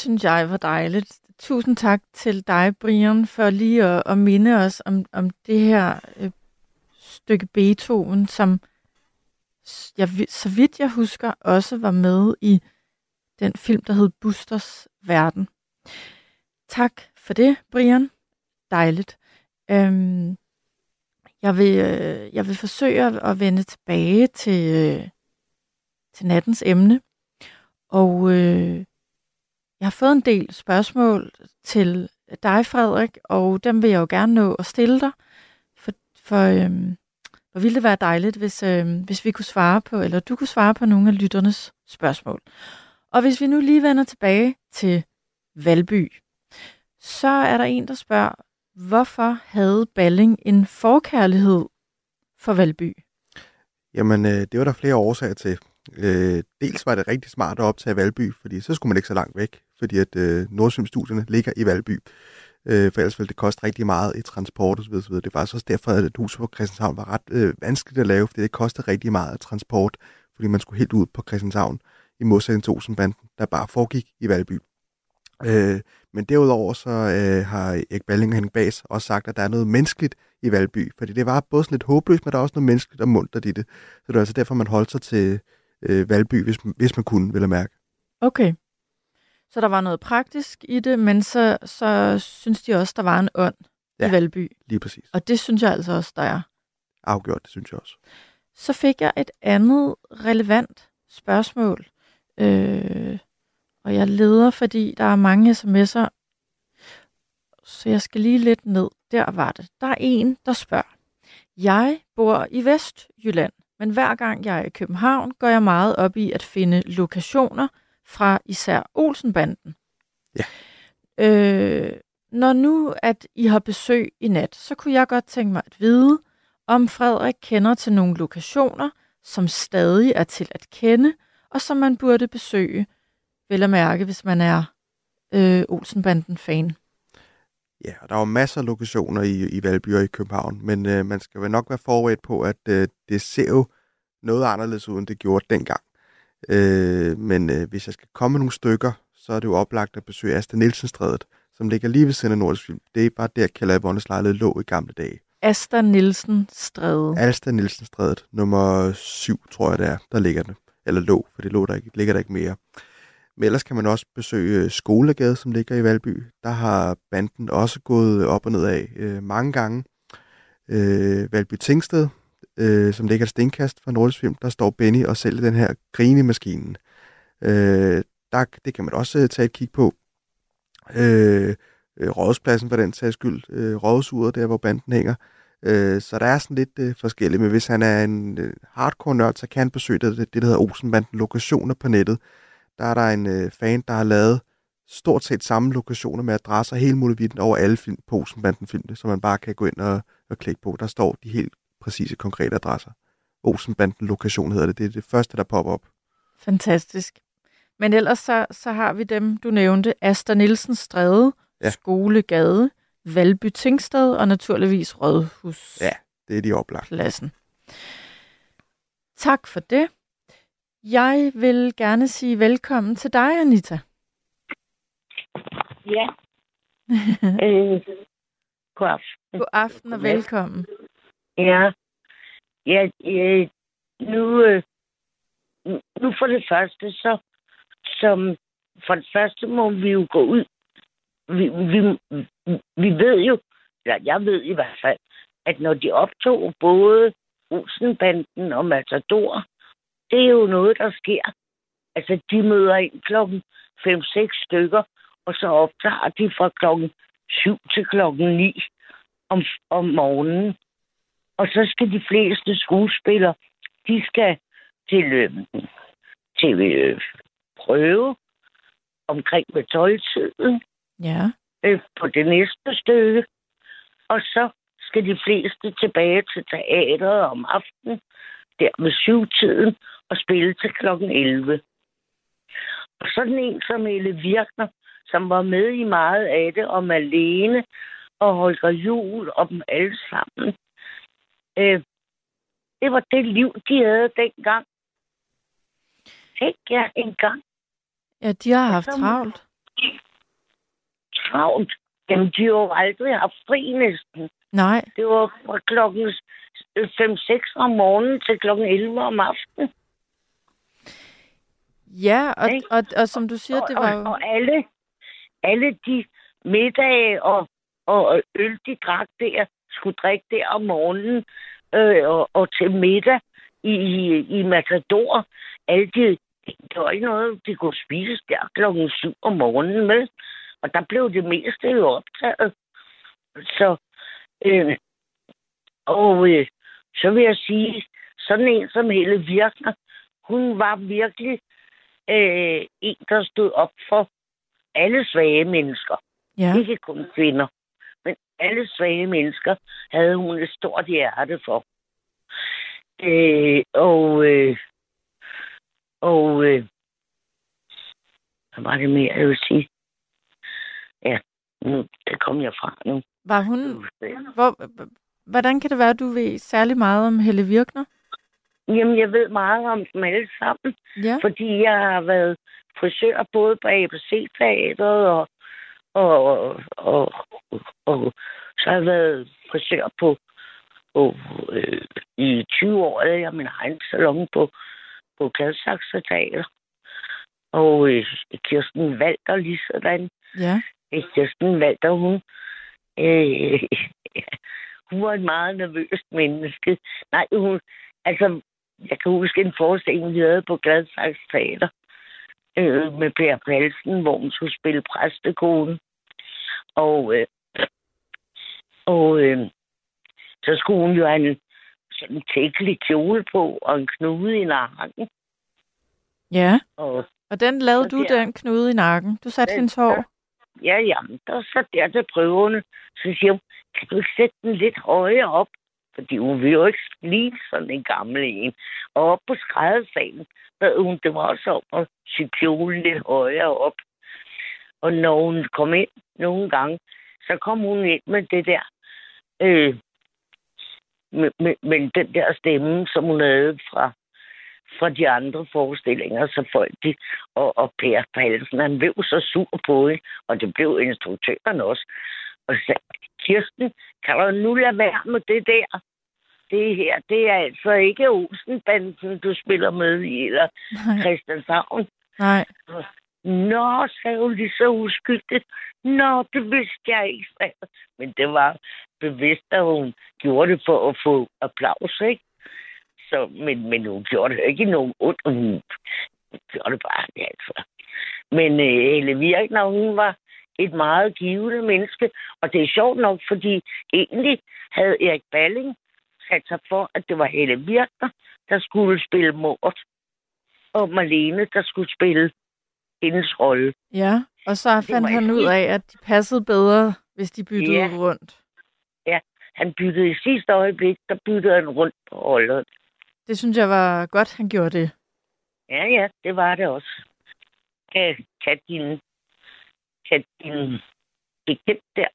Speaker 3: Synes jeg var dejligt. Tusind tak til dig, Brian, for lige at, at minde os om, om det her øh, stykke Beethoven, som jeg, så vidt jeg husker, også var med i den film, der hed Busters Verden. Tak for det, Brian. Dejligt. Øhm, jeg, vil, øh, jeg vil forsøge at vende tilbage til, øh, til nattens emne. Og øh, jeg har fået en del spørgsmål til dig, Frederik, og dem vil jeg jo gerne nå at stille dig. For, for øhm, for ville det være dejligt, hvis, øhm, hvis vi kunne svare på, eller du kunne svare på nogle af lytternes spørgsmål. Og hvis vi nu lige vender tilbage til Valby, så er der en, der spørger, hvorfor havde Balling en forkærlighed for Valby?
Speaker 1: Jamen, øh, det var der flere årsager til. Øh, dels var det rigtig smart at optage Valby, fordi så skulle man ikke så langt væk, fordi at øh, Nordsjøstudierne ligger i Valby. Øh, for ellers ville det koste rigtig meget i transport osv. osv. Det var også derfor, at huset hus på Christianshavn var ret øh, vanskeligt at lave, fordi det kostede rigtig meget af transport, fordi man skulle helt ud på Christianshavn i modsætning til Olsenbanden, der bare foregik i Valby. Øh, men derudover så øh, har Erik Balling og Henning Bas også sagt, at der er noget menneskeligt i Valby, fordi det var både sådan lidt håbløst, men der er også noget menneskeligt og muntert i det. Så det er altså derfor, man holdt sig til øh, Valby, hvis, hvis man kunne, vil jeg mærke.
Speaker 3: Okay. Så der var noget praktisk i det, men så, så synes de også, der var en ånd ja, i Valby.
Speaker 1: lige præcis.
Speaker 3: Og det synes jeg altså også, der er.
Speaker 1: Afgjort, det synes jeg også.
Speaker 3: Så fik jeg et andet relevant spørgsmål. Øh, og jeg leder, fordi der er mange sms'er. Så jeg skal lige lidt ned. Der var det. Der er en, der spørger. Jeg bor i Vestjylland, men hver gang jeg er i København, går jeg meget op i at finde lokationer fra især Olsenbanden.
Speaker 1: Ja.
Speaker 3: Øh, når nu, at I har besøg i nat, så kunne jeg godt tænke mig at vide, om Frederik kender til nogle lokationer, som stadig er til at kende, og som man burde besøge, vel at mærke, hvis man er øh, Olsenbanden-fan.
Speaker 1: Ja, og der er jo masser af lokationer i, i Valby og i København, men øh, man skal vel nok være forberedt på, at øh, det ser jo noget anderledes ud, end det gjorde dengang. Øh, men øh, hvis jeg skal komme nogle stykker, så er det jo oplagt at besøge Asta Nielsen-strædet, som ligger lige ved siden af Nordisk Film. Det er bare der, Kjell Avonnes lejlighed lå i gamle dage.
Speaker 3: Asta Nielsen Stræde.
Speaker 1: Asta Nielsen Strædet, nummer 7, tror jeg det er, der ligger det. Eller lå, for det lå der ikke, ligger der ikke mere. Men ellers kan man også besøge Skolegade, som ligger i Valby. Der har banden også gået op og ned af øh, mange gange. Øh, Valby Tingsted, øh, som ligger et stenkast fra Nordisk Film, der står Benny og sælger den her grinemaskinen. Øh, der, det kan man også øh, tage et kig på. Øh, øh rådspladsen for den sags skyld. Øh, rådsuret der hvor banden hænger. Øh, så der er sådan lidt øh, forskelligt, men hvis han er en øh, hardcore nørd, så kan han besøge det, det der hedder Olsenbanden lokationer på nettet. Der er der en øh, fan, der har lavet stort set samme lokationer med adresser hele muligheden over alle film på Olsenbanden filmene, så man bare kan gå ind og, og klikke på. Der står de helt præcise, konkrete adresser. Olsenbanden lokation hedder det. Det er det første, der popper op.
Speaker 3: Fantastisk. Men ellers så, så har vi dem, du nævnte. Asta Nielsen Stræde, ja. Skolegade, Valby Tingsted og naturligvis Rådhus.
Speaker 1: Ja, det er de oplagt.
Speaker 3: Pladsen. Tak for det. Jeg vil gerne sige velkommen til dig, Anita.
Speaker 8: Ja. øh, god
Speaker 3: aften. God aften og velkommen.
Speaker 8: Ja. Ja, ja nu, øh, nu for det første, så som for det første må vi jo gå ud. Vi, vi, vi ved jo, eller jeg ved i hvert fald, at når de optog både Rosenbanden og Matador, det er jo noget, der sker. Altså, de møder ind klokken 5-6 stykker, og så optager de fra klokken 7 til klokken 9 om, om morgenen. Og så skal de fleste skuespillere, de skal til, øh, til øh, prøve omkring med 12-tiden.
Speaker 3: Ja.
Speaker 8: Øh, på det næste stykke. Og så skal de fleste tilbage til teateret om aftenen, der med syvtiden, og spille til klokken 11. Og sådan en som Elle Virkner, som var med i meget af det, om alene og Holger Jul og dem alle sammen. Øh, det var det liv, de havde dengang. Tænk jer engang.
Speaker 3: Ja, de har haft så, travlt.
Speaker 8: Travlt. Jamen, de har jo aldrig haft fri næsten.
Speaker 3: Nej.
Speaker 8: Det var fra klokken 5-6 om morgenen til klokken 11 om aftenen.
Speaker 3: Ja, og,
Speaker 8: Ikke?
Speaker 3: og, og som du siger, det var
Speaker 8: og,
Speaker 3: jo...
Speaker 8: og alle, alle de middage og, og øl, de drak der, skulle drikke der om morgenen øh, og, og til middag i, i, i Matador. Alle de, det var ikke noget, de kunne spise der klokken syv om morgenen med. Og der blev det meste jo optaget. Så, øh, og øh, så vil jeg sige, sådan en som Helle Virkner, hun var virkelig øh, en, der stod op for alle svage mennesker.
Speaker 3: Ja.
Speaker 8: Ikke kun kvinder. Alle svage mennesker havde hun et stort hjerte for. Øh, og øh, og øh, hvad var det mere, jeg vil sige? Ja, nu, det kom jeg fra nu.
Speaker 3: Var hun... Hvor, hvordan kan det være, at du ved særlig meget om Helle Virkner?
Speaker 8: Jamen, jeg ved meget om dem alle sammen,
Speaker 3: Ja.
Speaker 8: fordi jeg har været frisør både på ABC-teateret og, og, og, og, og så har jeg været frisør på, på øh, i 20 år, havde jeg min egen salon på, på Gladsaxe Teater. Og øh, Kirsten Valter lige sådan.
Speaker 3: Ja.
Speaker 8: Øh, Kirsten Valter, hun, øh, hun var et meget nervøst menneske. Nej, hun, altså, jeg kan huske en forestilling, vi havde på Gladsaxe Teater øh, med Per Palsen, hvor hun skulle spille præstekone. Og, øh, og øh, så skulle hun jo have en sådan tækkelig kjole på og en knude i nakken.
Speaker 3: Ja.
Speaker 8: Og
Speaker 3: Og den lavede du,
Speaker 8: der-
Speaker 3: den knude i nakken. Du satte hendes hår.
Speaker 8: ja, ja, der så der til prøverne, så siger hun, kan du ikke sætte den lidt højere op? Fordi hun ville jo ikke lige sådan en gammel en. Og op på skræddersalen, der hun, dem var også om at sy kjolen lidt højere op. Og når hun kom ind nogle gange, så kom hun ind med det der, øh, med, med, med den der stemme, som hun havde fra, fra de andre forestillinger, så folk de, og, og Per Palsen, han blev så sur på hende, og det blev instruktøren også. Og så sagde, Kirsten, kan du nu lade være med det der? Det her, det er altså ikke Olsenbanden, du spiller med i, eller
Speaker 3: Nej.
Speaker 8: Christianshavn.
Speaker 3: Nej.
Speaker 8: Nå, sagde hun lige så uskyldigt. Nå, det vidste jeg ikke, sagde. Men det var bevidst, at hun gjorde det for at få applaus, ikke? Så, men, men hun gjorde det ikke nogen ondt. Hun gjorde det bare, ja, altså. Men øh, Helle Virkner, hun var et meget givende menneske. Og det er sjovt nok, fordi egentlig havde Erik Balling sat sig for, at det var Helle Virkner, der skulle spille mord. Og Marlene, der skulle spille hendes rolle.
Speaker 3: Ja. Og så fandt han ud af, at de passede bedre, hvis de byttede
Speaker 8: Ja.
Speaker 3: rundt.
Speaker 8: Han byttede i sidste øjeblik, der byttede han rundt på holdet.
Speaker 3: Det synes jeg var godt, han gjorde det.
Speaker 8: Ja, ja, det var det også. Kan, kan din, kan din bekendt der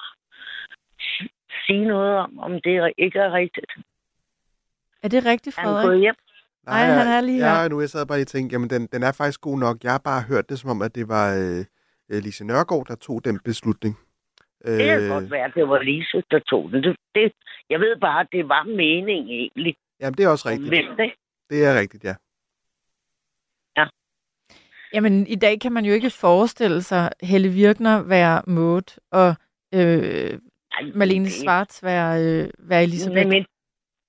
Speaker 8: sige noget om, om det ikke er rigtigt?
Speaker 3: Er det rigtigt,
Speaker 8: Er han
Speaker 3: Frederik?
Speaker 8: gået hjem?
Speaker 3: Nej, han er lige her.
Speaker 1: Ja, nu jeg sad bare lige og tænkte, jamen den, den er faktisk god nok. Jeg har bare hørt det som om, at det var øh, øh, Lise Nørgaard, der tog den beslutning.
Speaker 8: Det kan godt være, at det var Lise, der tog den. Det, det, jeg ved bare, at det var meningen egentlig.
Speaker 1: Jamen, det er også rigtigt.
Speaker 8: Hvem det?
Speaker 1: Det er rigtigt, ja.
Speaker 3: Jamen, i dag kan man jo ikke forestille sig Helle Virkner være Maud, og øh,
Speaker 8: Ej,
Speaker 3: Malene
Speaker 8: det-
Speaker 3: Svarts være, øh, være Elisabeth.
Speaker 8: Men, men,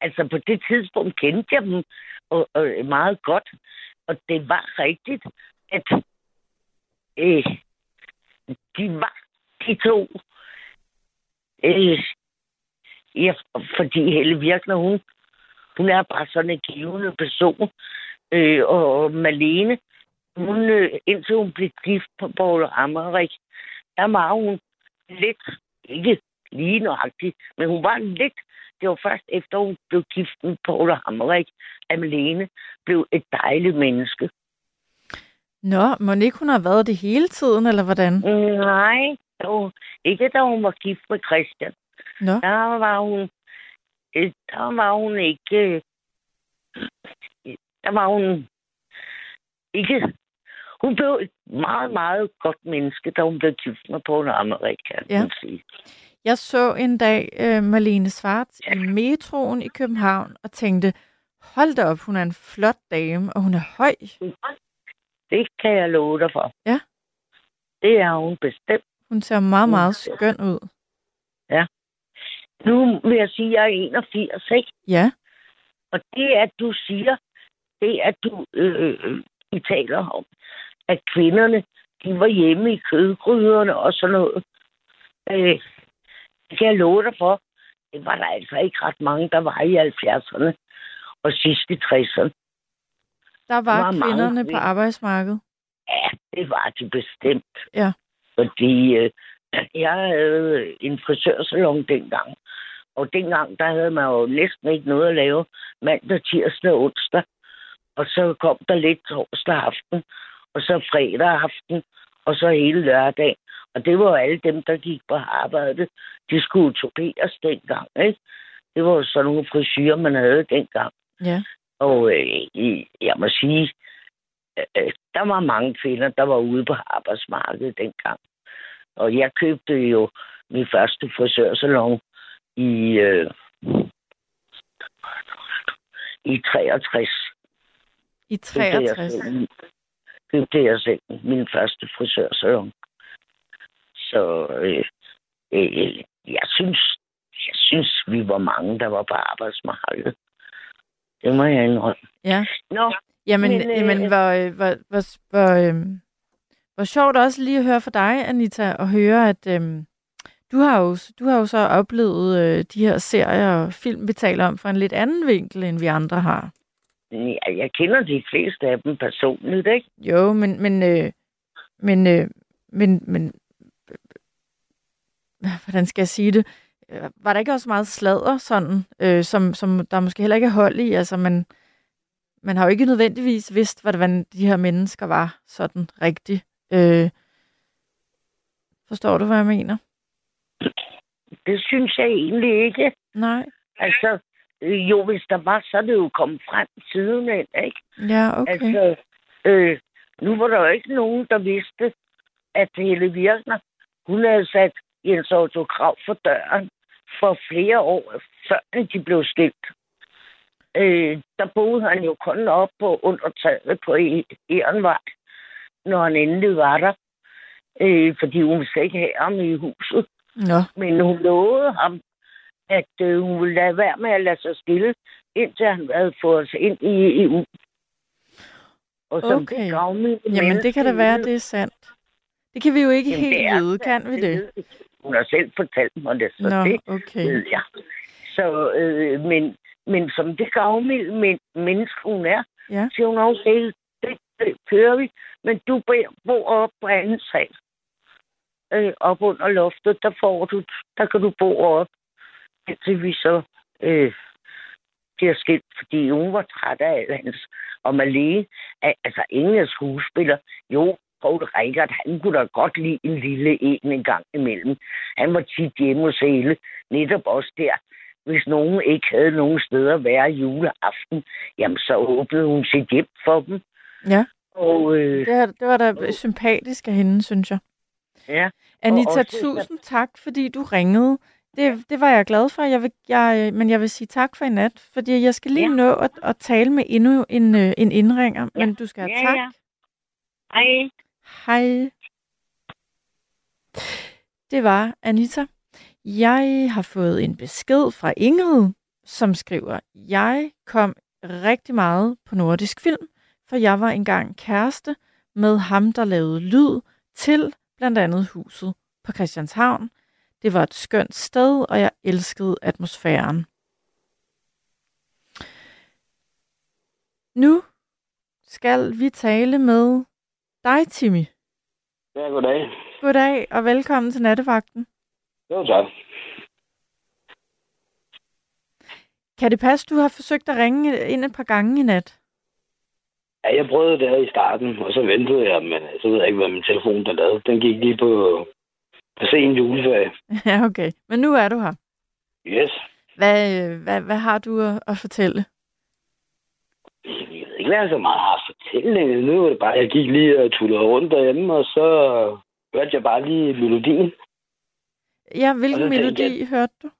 Speaker 8: altså på det tidspunkt kendte jeg dem og, og meget godt, og det var rigtigt, at øh, de var de to. Øh, ja, fordi Helle Virkner, hun, hun er bare sådan en givende person. Øh, og Malene, hun, øh, indtil hun blev gift på Paul Ammerik, der var hun lidt, ikke lige nøjagtigt, men hun var lidt det var først efter, hun blev gift med Paul Hammerik, at Malene blev et dejligt menneske.
Speaker 3: Nå, må ikke hun har været det hele tiden, eller hvordan?
Speaker 8: Nej, dog, ikke da hun var gift med Christian.
Speaker 3: Nå,
Speaker 8: Der var hun, øh, der var hun ikke, øh, der var hun ikke, Hun blev et meget, meget godt menneske, da hun blev gift med Paul Amerika, kan
Speaker 3: Ja.
Speaker 8: man sige.
Speaker 3: Jeg så en dag uh, Marlene Svart i metroen i København og tænkte, hold da op, hun er en flot dame, og hun er høj.
Speaker 8: Det kan jeg love dig for.
Speaker 3: Ja.
Speaker 8: Det er hun bestemt.
Speaker 3: Hun ser meget, meget skøn ud.
Speaker 8: Nu vil jeg sige, at jeg er 81, ikke?
Speaker 3: Ja,
Speaker 8: Og det, at du siger, det, at du øh, øh, I taler om, at kvinderne, de var hjemme i kødgryderne og sådan noget. Øh, det kan jeg love dig for. Det var der altså ikke ret mange, der var i 70'erne og sidst i 60'erne.
Speaker 3: der var,
Speaker 8: Der var mange
Speaker 3: kvinderne på arbejdsmarkedet.
Speaker 8: Ja, det var de bestemt.
Speaker 3: Ja.
Speaker 8: Fordi øh, jeg havde en frisørsalon dengang. Og dengang, der havde man jo næsten ikke noget at lave mandag, tirsdag og onsdag. Og så kom der lidt torsdag aften, og så fredag aften, og så hele lørdag. Og det var alle dem, der gik på arbejde. De skulle toperes dengang, ikke? Det var jo sådan nogle frisyrer, man havde dengang.
Speaker 3: Ja.
Speaker 8: Og øh, jeg må sige, øh, der var mange kvinder, der var ude på arbejdsmarkedet dengang. Og jeg købte jo min første frisørsalon i, øh, i 63.
Speaker 3: I
Speaker 8: Købte jeg
Speaker 3: 63.
Speaker 8: Købte jeg selv min første frisørsalon. Så øh, øh, jeg synes, jeg synes, vi var mange, der var på arbejdsmarkedet. Det må jeg indrømme.
Speaker 3: Ja.
Speaker 8: Nå,
Speaker 3: Jamen,
Speaker 8: Men, øh,
Speaker 3: jamen hvor, øh, hvor, hvor, hvor, øh, hvor sjovt også lige at høre fra dig, Anita, og høre, at øh, du, har jo, du har jo så oplevet øh, de her serier og film, vi taler om, fra en lidt anden vinkel, end vi andre har.
Speaker 8: Ja, jeg kender de fleste af dem personligt, ikke?
Speaker 3: Jo, men, men, øh, men, øh, men, men hvordan skal jeg sige det? Øh, Var der ikke også meget sladder, sådan, øh, som, som der måske heller ikke er hold i? Altså, man, man har jo ikke nødvendigvis vidst, hvordan de her mennesker var sådan rigtigt. Øh, forstår du, hvad jeg mener?
Speaker 8: Det synes jeg egentlig ikke.
Speaker 3: Nej.
Speaker 8: Altså, jo, hvis der var, så er det jo kommet frem sidenhen, ikke?
Speaker 3: Ja, okay.
Speaker 8: Altså, øh, nu var der jo ikke nogen, der vidste, at Helle Virkner, hun havde sat Jens Otto Krav for døren for flere år, før de blev skilt. Øh, der boede han jo kun op på undertaget på E- Ehrenvej, når han endelig var der. Øh, fordi hun ville ikke have ham i huset.
Speaker 3: Nå,
Speaker 8: Men hun lovede ham, at øh, hun ville lade være med at lade sig skille, indtil han havde fået os ind i EU. Og som
Speaker 3: Okay.
Speaker 8: det gavmilde
Speaker 3: jamen det kan da være, det er sandt. Det kan vi jo ikke
Speaker 8: Jamen,
Speaker 3: helt vide, kan vi det?
Speaker 8: Hun har selv fortalt mig det, så
Speaker 3: Nå,
Speaker 8: det
Speaker 3: okay.
Speaker 8: ved jeg. Så, øh, men, men som det gavmilde men, menneske, hun er,
Speaker 3: Ja.
Speaker 8: siger hun også, okay, det, det kører vi, men du bor- op på anden sal. Øh, op under loftet, der får du, der kan du bo op, indtil vi så øh, bliver skilt, fordi hun var træt af hans. Og Malene, al- altså ingen af skuespillere, jo, Poul Reichert, han kunne da godt lide en lille en en gang imellem. Han var tit hjemme hos Helle, netop også der. Hvis nogen ikke havde nogen steder at være juleaften, jamen så åbnede hun sit hjem for dem.
Speaker 3: Ja.
Speaker 8: Og øh,
Speaker 3: Det, det var da sympatisk af hende, synes jeg.
Speaker 8: ja,
Speaker 3: Anita,
Speaker 8: også-
Speaker 3: tusind tak, fordi du ringede. Det, det var jeg glad for, jeg vil, jeg, men jeg vil sige tak for i nat, fordi jeg skal lige
Speaker 8: Ja.
Speaker 3: nå at, at tale med endnu en, øh, en indringer, men du skal have
Speaker 8: Ja,
Speaker 3: tak.
Speaker 8: ja. hej.
Speaker 3: Hej. Det var Anita. Jeg har fået en besked fra Ingrid, som skriver, jeg kom rigtig meget på nordisk film, for jeg var engang kæreste med ham, der lavede lyd til blandt andet huset på Christianshavn. Det var et skønt sted, og jeg elskede atmosfæren. Nu skal vi tale med dig, Timmy.
Speaker 9: Ja, goddag.
Speaker 3: Goddag og velkommen til nattevagten.
Speaker 9: Jo, tak.
Speaker 3: Kan det passe, du har forsøgt at ringe ind et par gange i nat?
Speaker 9: Ja, jeg prøvede det her i starten, og så ventede jeg, men så ved jeg ikke, hvad min telefon den lavede. Den gik lige på, på sen juleferie.
Speaker 3: ja, okay. Men nu er du her.
Speaker 9: Yes.
Speaker 3: Hvad, øh, hvad, hvad har du at, at fortælle?
Speaker 9: Jeg ved ikke, hvad jeg så meget har egentlig. Nu var det bare, jeg gik lige og tullede rundt derhjemme, og så hørte jeg bare lige melodien.
Speaker 3: Ja, hvilken melodi hørte du?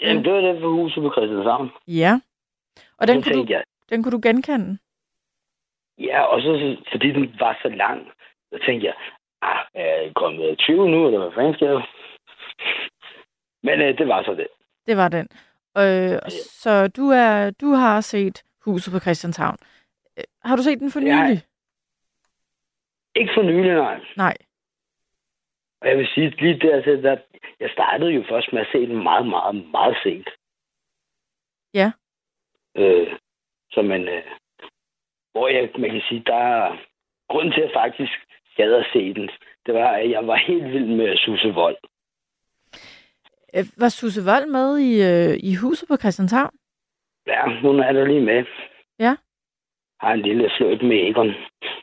Speaker 9: Jamen, det var det for huset på Christianshavn.
Speaker 3: Ja. Og den
Speaker 9: så
Speaker 3: kunne, du,
Speaker 9: jeg,
Speaker 3: den kunne du genkende?
Speaker 9: ja, og så fordi den var så lang, så tænkte jeg, ah, er jeg kommet 20 nu, eller hvad fanden skal jeg? Men øh, det var så det.
Speaker 3: Det var den. Øh, så du, er, du har set Huset på Christianshavn. Har du set den for
Speaker 9: Ja.
Speaker 3: nylig?
Speaker 9: Ikke for nylig, nej.
Speaker 3: Nej.
Speaker 9: Og jeg vil sige, lige der, der, jeg startede jo først med at se den meget, meget, meget sent.
Speaker 3: Ja.
Speaker 9: Øh, så man, øh, hvor jeg, man kan sige, der er grunden til, at jeg faktisk gad at se den, det var, at jeg var helt vild med Susse Vold.
Speaker 3: Øh, Var Susse Vold med i, øh, i Huset på Christianshavn?
Speaker 9: Ja, hun er der lige med.
Speaker 3: Ja.
Speaker 9: Har en lille fløjt med Egon.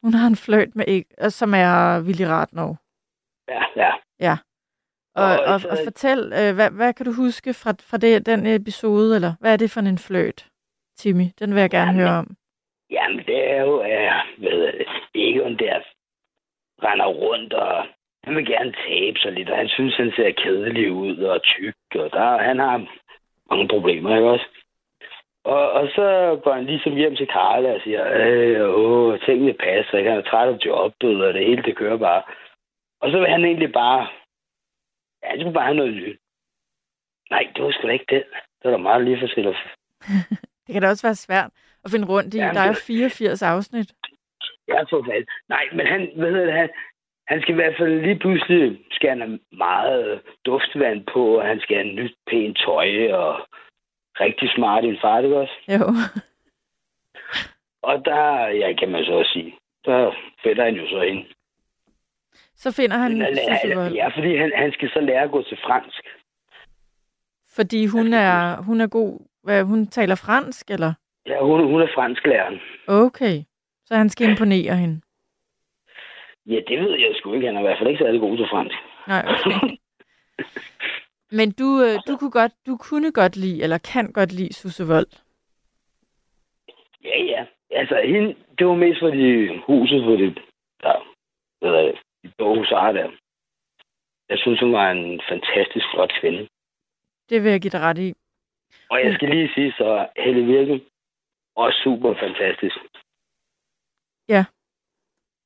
Speaker 3: Hun har en fløjt med Eg, øh, som er Willy Ratnov.
Speaker 9: Ja, ja.
Speaker 3: Ja. Og,
Speaker 9: Og
Speaker 3: og, og fortæl, øh, hvad, hvad kan du huske fra, fra det, den episode, eller hvad er det for en fløjt, Timmy? Den vil jeg gerne
Speaker 9: Jamen,
Speaker 3: høre om.
Speaker 9: Jamen, det er jo, øh, hvad Egon der render rundt, og han vil gerne tabe sig lidt, og han synes, han ser kedelig ud og tyk, og der, han har mange problemer, ikke også? Og, og så går han ligesom hjem til Karla og siger, øh, åh, tingene passer, ikke? han er træt af jobbet, og det hele, det kører bare. Og så vil han egentlig bare, ja, han skulle bare have noget nyt. Nej, det var sgu da ikke det. Det var da meget lige forskelligt.
Speaker 3: Det kan da også være svært at finde rundt i.
Speaker 9: Jamen,
Speaker 3: der er jo
Speaker 9: det-
Speaker 3: 84 afsnit.
Speaker 9: Ja, for fanden. Nej, men han, hvad hedder det, han, han skal i hvert fald lige pludselig skal han have meget duftvand på, og han skal have nyt pænt tøj, og rigtig smart i en fart, ikke også?
Speaker 3: Jo.
Speaker 9: Og der, ja, kan man så også sige, der fælder han jo så ind.
Speaker 3: Så finder han
Speaker 9: Men han Ja, fordi han, han skal så lære at gå til fransk.
Speaker 3: fordi hun er, hun er god. Hvad, hun taler fransk, eller?
Speaker 9: Ja, hun, hun er fransklæreren.
Speaker 3: Okay. Så han skal imponere hende.
Speaker 9: Ja, det ved jeg sgu ikke. Han er i hvert fald ikke særlig god til fransk.
Speaker 3: Nej, okay. Men du, øh, du, kunne godt, du kunne godt lide, eller kan godt lide Susse Vold.
Speaker 9: Ja, ja. Altså, hende, det var mest fordi huset på det, der, er det, de blå husar der. Jeg synes, hun var en fantastisk flot kvinde.
Speaker 3: Det vil jeg give dig ret i.
Speaker 9: Og jeg skal lige sige, så Helle Virken, også super fantastisk.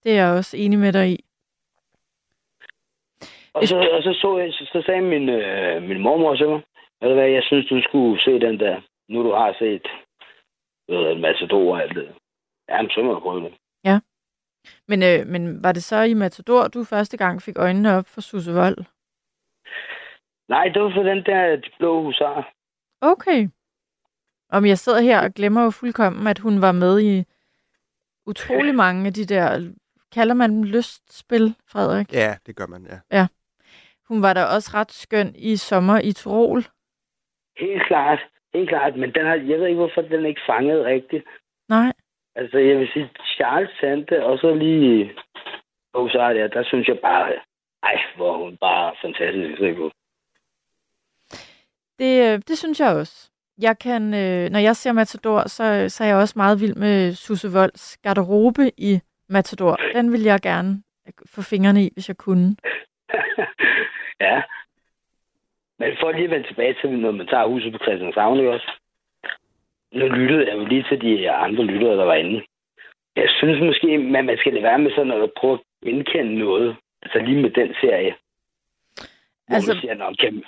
Speaker 3: Det er jeg også enig med dig i.
Speaker 9: Og så, og så, så, jeg, så, så sagde min, øh, min mormor til mig, ved du hvad, jeg synes, du skulle se den der, nu du har set hedder det, Matador og alt det. Jamen, så må jeg prøve det.
Speaker 3: Men, øh, men var det så i Matador, du første gang fik øjnene op for Susse Vold?
Speaker 9: Nej, det var for den der de blå husar.
Speaker 3: Okay. Om jeg sidder her og glemmer jo fuldkommen, at hun var med i utrolig mange af de der, kalder man dem lystspil, Frederik?
Speaker 1: Ja, det gør man, ja.
Speaker 3: Hun var da også ret skøn i sommer i Tirol.
Speaker 9: Helt klart, helt klart, men den har, jeg ved ikke, hvorfor den ikke fangede rigtigt.
Speaker 3: Nej.
Speaker 9: Altså, jeg vil sige, Charles Sante, og så lige husar der, der synes jeg bare, ej, hvor hun bare fantastisk at på.
Speaker 3: Det, øh, det synes jeg også. Jeg kan, øh, når jeg ser Matador, så, så er jeg også meget vild med Susse Volds garderobe i Matador. Den vil jeg gerne få fingrene i, hvis jeg kunne.
Speaker 9: ja. Men for lige at vende tilbage til, når man tager huset på Christianshavn, ikke også? Nu lyttede jeg jo lige til de andre lyttere, der var inde. Jeg synes måske, at man skal lade være med sådan at prøve at genkende noget. Altså lige med den serie.
Speaker 3: Altså-
Speaker 9: siger, Nå, kan,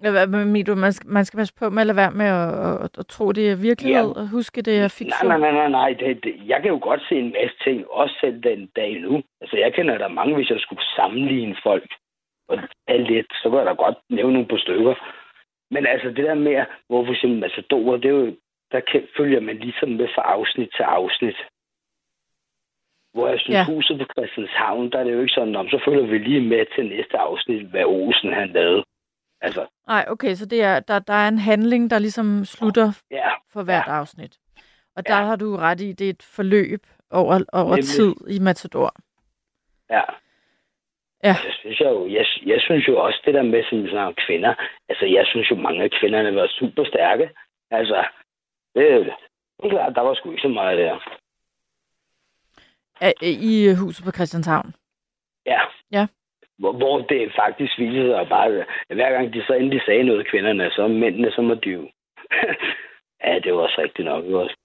Speaker 3: Hvad mener du? Man skal, man skal passe på med at lade være med at, at, at tro, det er virkelighed,
Speaker 9: Ja.
Speaker 3: og huske, det er
Speaker 9: nej,
Speaker 3: fiktion.
Speaker 9: nej, nej, nej, nej. Det, det, jeg kan jo godt se en masse ting, også selv den dag nu. Altså, jeg kender der mange, hvis jeg skulle sammenligne folk. Og alt det, så kan jeg da godt nævne nogle på stykker. Men altså, det der med, hvor for eksempel Matador, det er jo, der kan, følger man ligesom med fra afsnit til afsnit. Hvor jeg synes,
Speaker 3: Ja.
Speaker 9: ja. huset på Christianshavn, der er det jo ikke sådan, om så følger vi lige med til næste afsnit, hvad Olsen han lavede. Altså,
Speaker 3: Nej, okay, så det er, der, der er en handling, der ligesom slutter
Speaker 9: ja,
Speaker 3: for hvert
Speaker 9: Ja.
Speaker 3: afsnit. Og der
Speaker 9: Ja.
Speaker 3: har du ret i, det er et forløb over, over
Speaker 9: Nemlig.
Speaker 3: tid i Matador.
Speaker 9: Ja.
Speaker 3: Ja.
Speaker 9: Jeg synes, jeg, jo, jeg, jeg synes jo også, det der med sådan, sådan om kvinder, altså jeg synes jo, mange af kvinderne var super stærke. Altså, det, det er klart, der var sgu ikke så meget der.
Speaker 3: Er- I huset på Christianshavn?
Speaker 9: Ja.
Speaker 3: Ja.
Speaker 9: Hvor, hvor det faktisk viser sig bare, at hver gang de så endelig sagde noget, kvinderne, så mændene, så må jo. ja, det var også rigtigt nok. Også.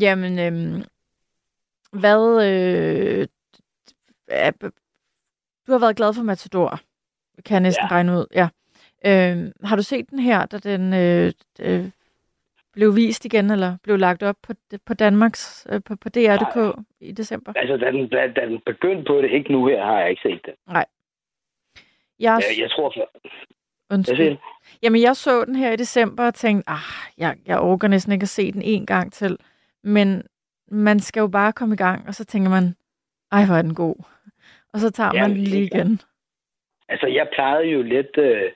Speaker 3: Jamen, øhm, hvad... Øh, du har været glad for Matador, kan jeg næsten ja. Regne ud. Ja. Øhm, har du set den her, da den øh, øh, blev vist igen, eller blev lagt op på, på Danmarks, øh, på, på DR.dk i december?
Speaker 9: Altså, da den, da, da den begyndte på det, ikke nu her, har jeg ikke set det.
Speaker 3: Jeg,
Speaker 9: Jeg, jeg tror, for, jeg
Speaker 3: undskyld.
Speaker 9: siger,
Speaker 3: Jamen, jeg så den her i december og tænkte, ah, jeg, jeg orker næsten ikke at se den en gang til. Men man skal jo bare komme i gang, og så tænker man, ej, hvor er den god. Og så tager man
Speaker 9: Jamen,
Speaker 3: den lige igen.
Speaker 9: altså, jeg plejede jo lidt, øh,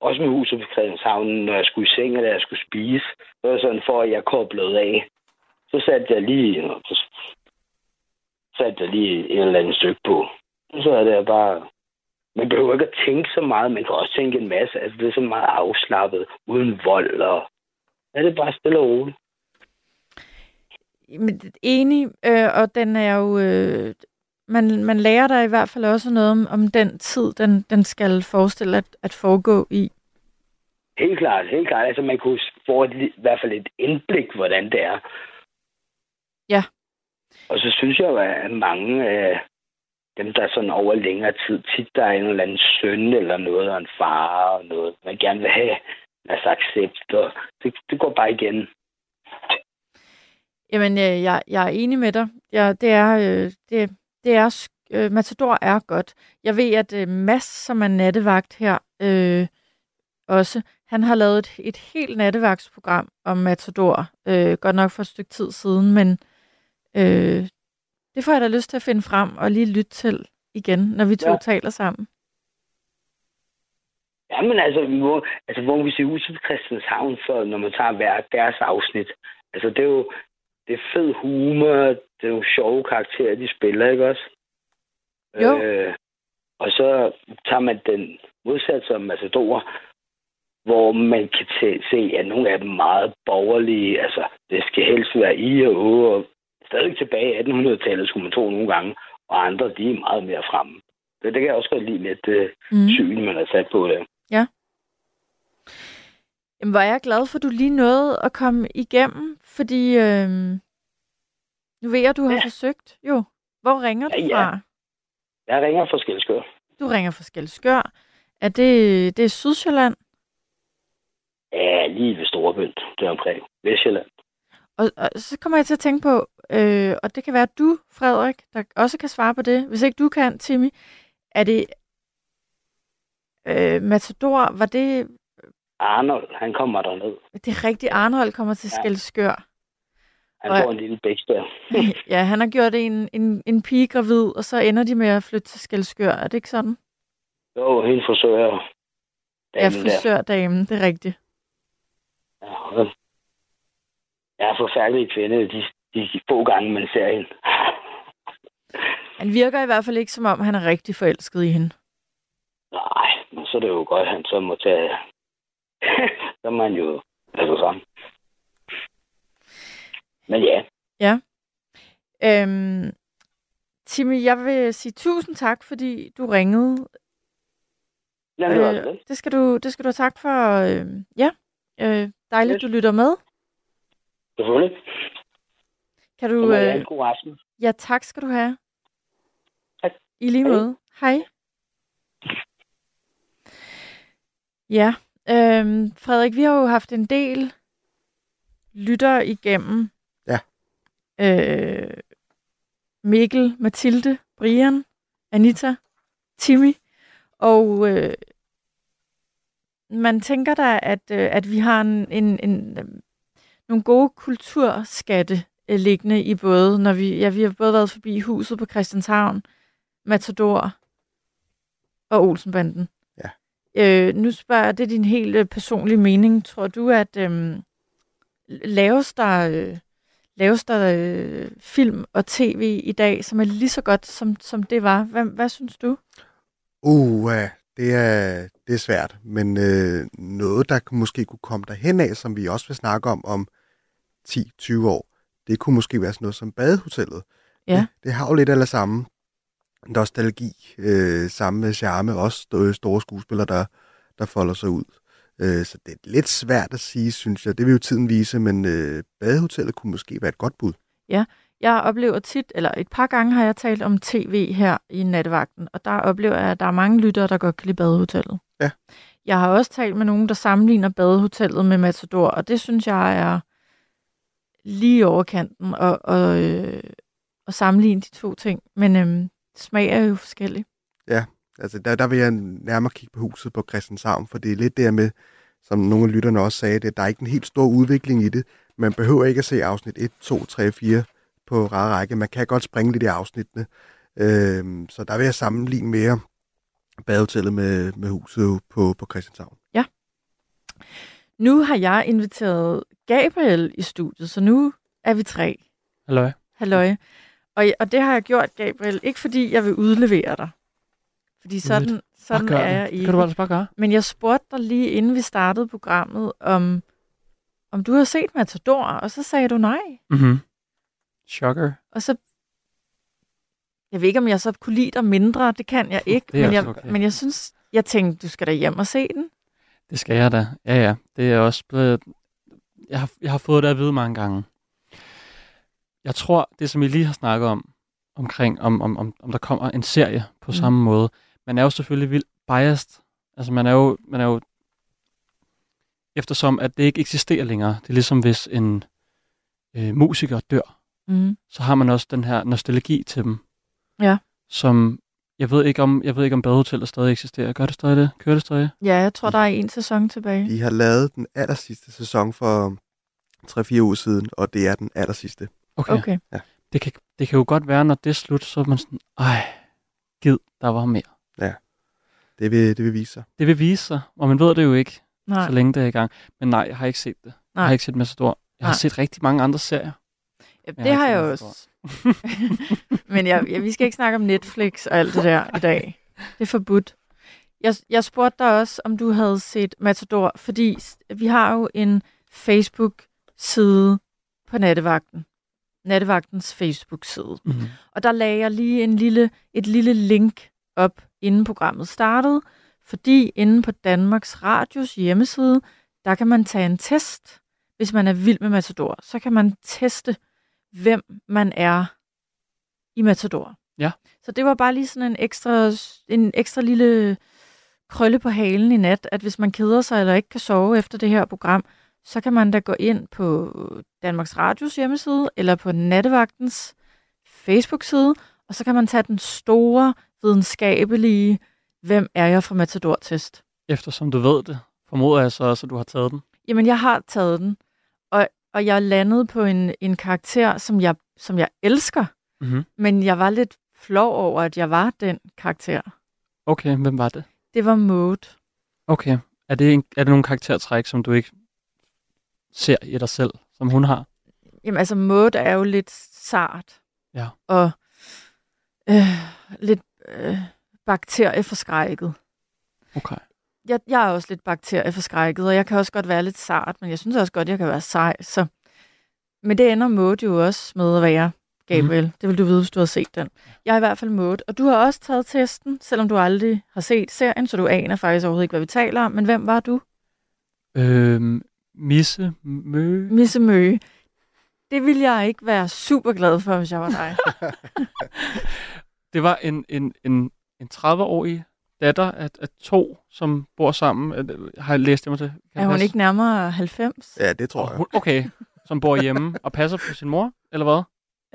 Speaker 9: også med huset på Christianshavn, når jeg skulle i seng, eller jeg skulle spise. Det var sådan, for at jeg koblede af. Så satte jeg lige, så satte jeg lige et eller andet stykke på. Så er det bare... Man behøver ikke at tænke så meget, man kan også tænke en masse. Altså, det er så meget afslappet, uden vold, og... Ja, det er bare stille og roligt.
Speaker 3: Enig, øh, og den er jo... Øh, man, man lærer der i hvert fald også noget om, om den tid, den, den skal forestille at, at foregå i.
Speaker 9: Helt klart, helt klart. Altså, man kunne få et, i hvert fald et indblik, hvordan det er.
Speaker 3: Ja.
Speaker 9: Og så synes jeg jo, at mange af dem, der er sådan over længere tid, tit der er en eller anden søn eller noget, og en far og noget, man gerne vil have altså accept, og det, det går bare igen.
Speaker 3: Jamen, øh, jeg, jeg er enig med dig. Ja, det er, øh, det, det er, øh, Matador er godt. Jeg ved, at øh, Mads, som er nattevagt her, øh, også, han har lavet et, et helt nattevagtsprogram om Matador. Øh, godt nok for et stykke tid siden, men øh, det får jeg da lyst til at finde frem og lige lytte til igen, når vi to ja. Taler sammen.
Speaker 9: Jamen altså, hvor, altså, hvor vi ser huset på Christianshavn, så når man tager hver deres afsnit, altså det er jo det er fed humor, det er nogle sjove karakterer, de spiller, ikke også?
Speaker 3: Jo.
Speaker 9: Øh, og så tager man den modsat som Matador, hvor man kan tæ- se, at nogle af dem er meget borgerlige. Altså, det skal helst være i og å, og stadig tilbage i 1800-tallet, skulle man tro nogle gange, og andre, de er meget mere fremme. Det, det kan jeg også godt lide lidt øh,
Speaker 3: Mm.
Speaker 9: syn, man har sat på det.
Speaker 3: Jamen, hvor er jeg glad for, at du lige nåede at komme igennem, fordi øh, nu ved jeg, at du har ja. Forsøgt. Jo, hvor ringer du
Speaker 9: Ja, ja.
Speaker 3: fra?
Speaker 9: Jeg ringer fra Skelskør.
Speaker 3: Du ringer fra Skelskør. Er det, det er Sydsjælland?
Speaker 9: Ja, lige ved Storebølt, det er omkring Vestjylland.
Speaker 3: Og, og så kommer jeg til at tænke på, øh, og det kan være at du, Frederik, der også kan svare på det. Hvis ikke du kan, Timmy, er det øh, Matador, var det,
Speaker 9: Arnold, han kommer derned.
Speaker 3: det er rigtigt, Arnold kommer til
Speaker 9: Ja.
Speaker 3: Skelskør.
Speaker 9: Han
Speaker 3: Og-
Speaker 9: får en lille bæks der.
Speaker 3: ja, han har gjort en, en, en pige gravid, og så ender de med at flytte til Skelskør. Er det ikke sådan?
Speaker 9: Jo, hende frisør.
Speaker 3: Ja, frisørdamen, det er rigtigt.
Speaker 9: Ja, og- Ja, forfærdelige kvinde, de, de få gange, man ser hende.
Speaker 3: Han virker i hvert fald ikke, som om han er rigtig forelsket i hende.
Speaker 9: Nej, men så er det jo godt, at han så må tage... så må han jo lade sammen. Men ja,
Speaker 3: Øhm, Timmy, jeg vil sige tusind tak, fordi du ringede.
Speaker 9: jamen, det var
Speaker 3: Øh,
Speaker 9: det.
Speaker 3: det, skal du, det skal du have tak for. Øh, ja, øh, dejligt,
Speaker 9: Yes.
Speaker 3: du lytter med.
Speaker 9: Selvfølgelig.
Speaker 3: Kan du... Øh,
Speaker 9: en god aften.
Speaker 3: ja, tak skal du have.
Speaker 9: Tak.
Speaker 3: I lige
Speaker 9: Hej.
Speaker 3: måde. Hej. Ja, øhm, Frederik, vi har jo haft en del lytter igennem.
Speaker 1: Ja.
Speaker 3: Øh, Mikkel, Mathilde, Brian, Anita, Timmy. Og øh, man tænker da, at, øh, at vi har en, en, en, øh, nogle gode kulturskatte øh, liggende i både, når vi, ja, vi har både været forbi huset på Christianshavn, Matador og Olsenbanden. Øh, nu spørger jeg, det er din helt øh, personlige mening. Tror du, at øh, laves der, øh, laves der øh, film og tv i dag, som er lige så godt, som, som det var? Hvad, hvad synes du?
Speaker 1: Uh, det er, det er svært, men øh, noget, der måske kunne komme derhen af, som vi også vil snakke om om 10-20 år, det kunne måske være sådan noget som Badehotellet.
Speaker 3: Ja.
Speaker 1: Det, det har jo lidt af samme nostalgi, øh, samme charme, også sto- store skuespillere, der, der folder sig ud. Øh, så det er lidt svært at sige, synes jeg. Det vil jo tiden vise, men øh, Badehotellet kunne måske være et godt bud.
Speaker 3: Jeg oplever tit, eller et par gange har jeg talt om tv her i nattevagten, og der oplever jeg, at der er mange lyttere, der godt kan lide badehotellet.
Speaker 1: Ja.
Speaker 3: Jeg har også talt med nogen, der sammenligner badehotellet med Matador, og det synes jeg er lige i overkanten at, og, øh, at sammenligne de to ting. Men øhm, smag er jo forskellig.
Speaker 1: Altså, der, der vil jeg nærmere kigge på huset på Christianshavn, for det er lidt der med, som nogle af lytterne også sagde, det, der er ikke en helt stor udvikling i det. Man behøver ikke at se afsnit 1, 2, 3, 4 på rare række. Man kan godt springe lidt i afsnittene. Øhm, så der vil jeg sammenligne mere badehotellet med, med huset på, på Christianshavn.
Speaker 3: Nu har jeg inviteret Gabriel i studiet, så nu er vi tre.
Speaker 10: Halløj.
Speaker 3: Halløj. Og, og det har jeg gjort, Gabriel, ikke fordi jeg vil udlevere dig. Fordi sådan, sådan er jeg
Speaker 10: Det
Speaker 3: ikke.
Speaker 10: kan du altså bare gøre.
Speaker 3: Men jeg spurgte dig lige inden vi startede programmet, om, om du har set Matador, og så sagde du nej.
Speaker 10: Mhm. Shocker.
Speaker 3: Og så... Jeg ved ikke, om jeg så kunne lide dig mindre, det kan jeg ikke.
Speaker 10: Det er
Speaker 3: men, jeg,
Speaker 10: også okay.
Speaker 3: men jeg synes, jeg tænkte, du skal da hjem og se den.
Speaker 10: Det skal jeg da. Ja, ja. Det er også blevet... Jeg har, jeg har fået det at vide mange gange. Jeg tror, det som I lige har snakket om, omkring, om, om, om, om der kommer en serie på
Speaker 3: Mm.
Speaker 10: mm. samme måde. Man er jo selvfølgelig vildt biased. Altså, man er jo, man er jo eftersom at det ikke eksisterer længere. Det er ligesom hvis en øh, musiker dør,
Speaker 3: Mm.
Speaker 10: så har man også den her nostalgi til dem.
Speaker 3: Ja.
Speaker 10: Som, jeg ved ikke om, jeg ved ikke om badehotellet stadig eksisterer. Gør det stadig det? Kører det stadig?
Speaker 3: Ja, jeg tror, der er en sæson tilbage.
Speaker 1: De har lavet den aller sidste sæson for 3-4 uger siden, og det er den aller sidste.
Speaker 10: Okay.
Speaker 3: Okay.
Speaker 10: Det, kan, det kan jo godt være, når det er slut, så er man sådan, ej, gid, der var mere.
Speaker 1: Det vil, det vil vise sig.
Speaker 10: Det vil vise sig, og man ved det jo ikke,
Speaker 3: Nej.
Speaker 10: så længe det er i gang. Men nej, jeg har ikke set det. Jeg
Speaker 3: Nej.
Speaker 10: har ikke set Matador. Jeg har
Speaker 3: Nej.
Speaker 10: set rigtig mange andre serier.
Speaker 3: Ja,
Speaker 10: Jeg
Speaker 3: det
Speaker 10: har
Speaker 3: har jeg også. Men jeg, jeg, vi skal ikke snakke om Netflix og alt det der i dag. Det er forbudt. Jeg, jeg spurgte dig også, om du havde set Matador, fordi vi har jo en Facebook-side på Nattevagten. Nattevagtens Facebook-side.
Speaker 10: Mm-hmm.
Speaker 3: Og der lagde jeg lige en lille, et lille link op, inden programmet startede, fordi inde på Danmarks Radios hjemmeside, der kan man tage en test, hvis man er vild med Matador. Så kan man teste, hvem man er i Matador.
Speaker 10: Ja.
Speaker 3: Så det var bare lige sådan en ekstra, en ekstra lille krølle på halen i nat, at hvis man keder sig eller ikke kan sove efter det her program, så kan man da gå ind på Danmarks Radios hjemmeside eller på Nattevagtens Facebook-side, og så kan man tage den store, videnskabelige, hvem er jeg fra Matador-test.
Speaker 10: Eftersom du ved det, formoder jeg så også, at du har taget den.
Speaker 3: Jamen, jeg har taget den, og, og jeg landede på en, en karakter, som jeg, som jeg elsker,
Speaker 10: Mm-hmm.
Speaker 3: men jeg var lidt flov over, at jeg var den karakter.
Speaker 10: Okay, hvem var det?
Speaker 3: Det var Maud.
Speaker 10: Okay. Er det, en, er det nogle karaktertræk, som du ikke ser i dig selv, som hun har?
Speaker 3: Jamen, altså, Maud er jo lidt sart.
Speaker 10: Ja.
Speaker 3: Og øh, lidt øh, bakterieforskrækket.
Speaker 10: Okay.
Speaker 3: Jeg, jeg er også lidt bakterieforskrækket, og jeg kan også godt være lidt sart, men jeg synes også godt, jeg kan være sej. Så. Men det ender Maud jo også med at være, Gabriel. Mm. Det vil du vide, hvis du har set den. Jeg er i hvert fald Maud, og du har også taget testen, selvom du aldrig har set serien, så du aner faktisk overhovedet ikke, hvad vi taler om. Men hvem var du?
Speaker 10: Øhm, Misse Mø.
Speaker 3: Misse Møge. Det ville jeg ikke være super glad for, hvis jeg var dig.
Speaker 10: Det var en, en, en, en 30-årig datter af, af to, som bor sammen. Øh, Har jeg læst det mig til? Kan
Speaker 3: er hun
Speaker 10: passe?
Speaker 3: ikke nærmere 90?
Speaker 1: Ja, det tror jeg.
Speaker 10: hun- Okay, som bor hjemme og passer på sin mor, eller hvad?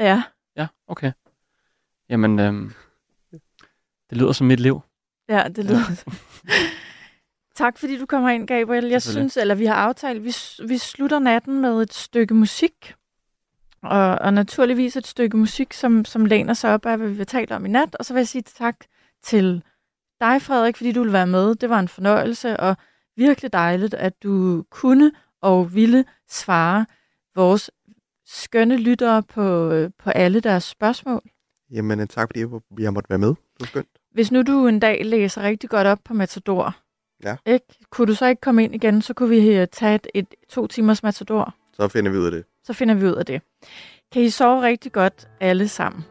Speaker 3: Ja.
Speaker 10: Ja, okay. Jamen, øhm, det lyder som mit liv.
Speaker 3: Ja, det lyder. tak fordi du kommer ind, Gabriel. Jeg synes, eller vi har aftalt, vi, vi slutter natten med et stykke musik. Og, og naturligvis et stykke musik, som, som læner sig op af, hvad vi vil tale om i nat. Og så vil jeg sige tak til dig, Frederik, fordi du ville være med. Det var en fornøjelse, og virkelig dejligt, at du kunne og ville svare vores skønne lyttere på, øh, på alle deres spørgsmål.
Speaker 1: Jamen, tak fordi jeg- vi har måttet være med. Det var skønt.
Speaker 3: Hvis nu du en dag læser rigtig godt op på Matador,
Speaker 1: Ja.
Speaker 3: ikke? kunne du så ikke komme ind igen, så kunne vi øh, tage et, et to timers Matador.
Speaker 1: Så finder vi ud af det.
Speaker 3: Så finder vi ud af det. Kan I sove rigtig godt alle sammen.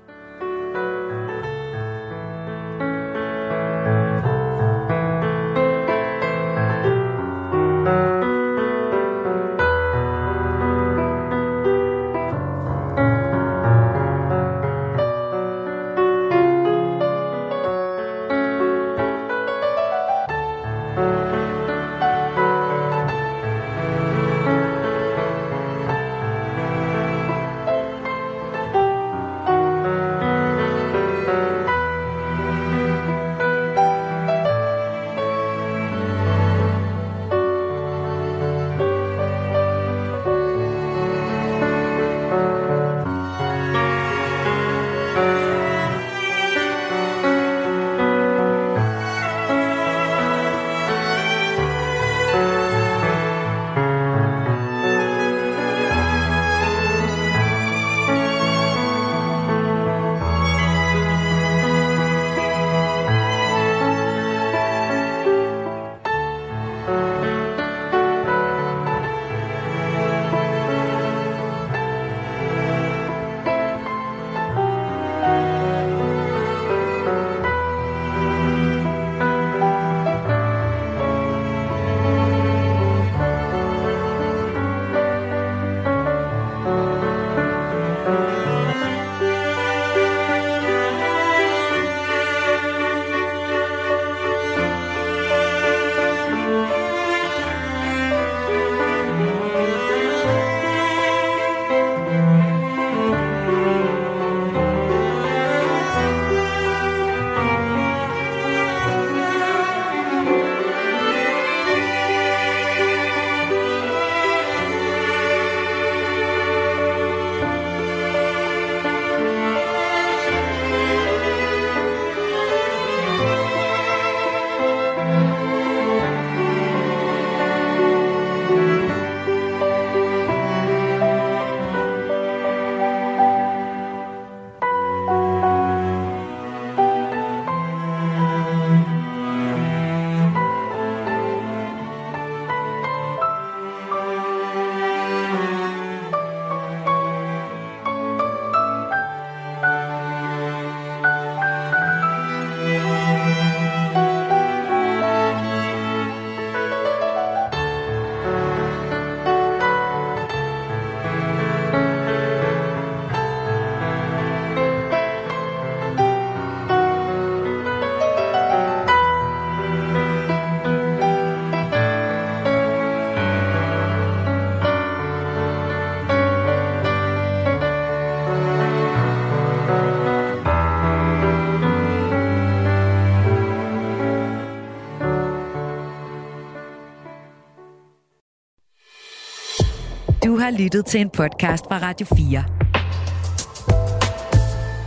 Speaker 2: Har lyttet til en podcast fra Radio 4.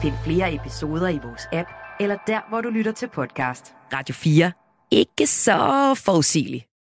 Speaker 2: Find flere episoder i vores app, eller der, hvor du lytter til podcast. Radio 4. Ikke så forudsigeligt.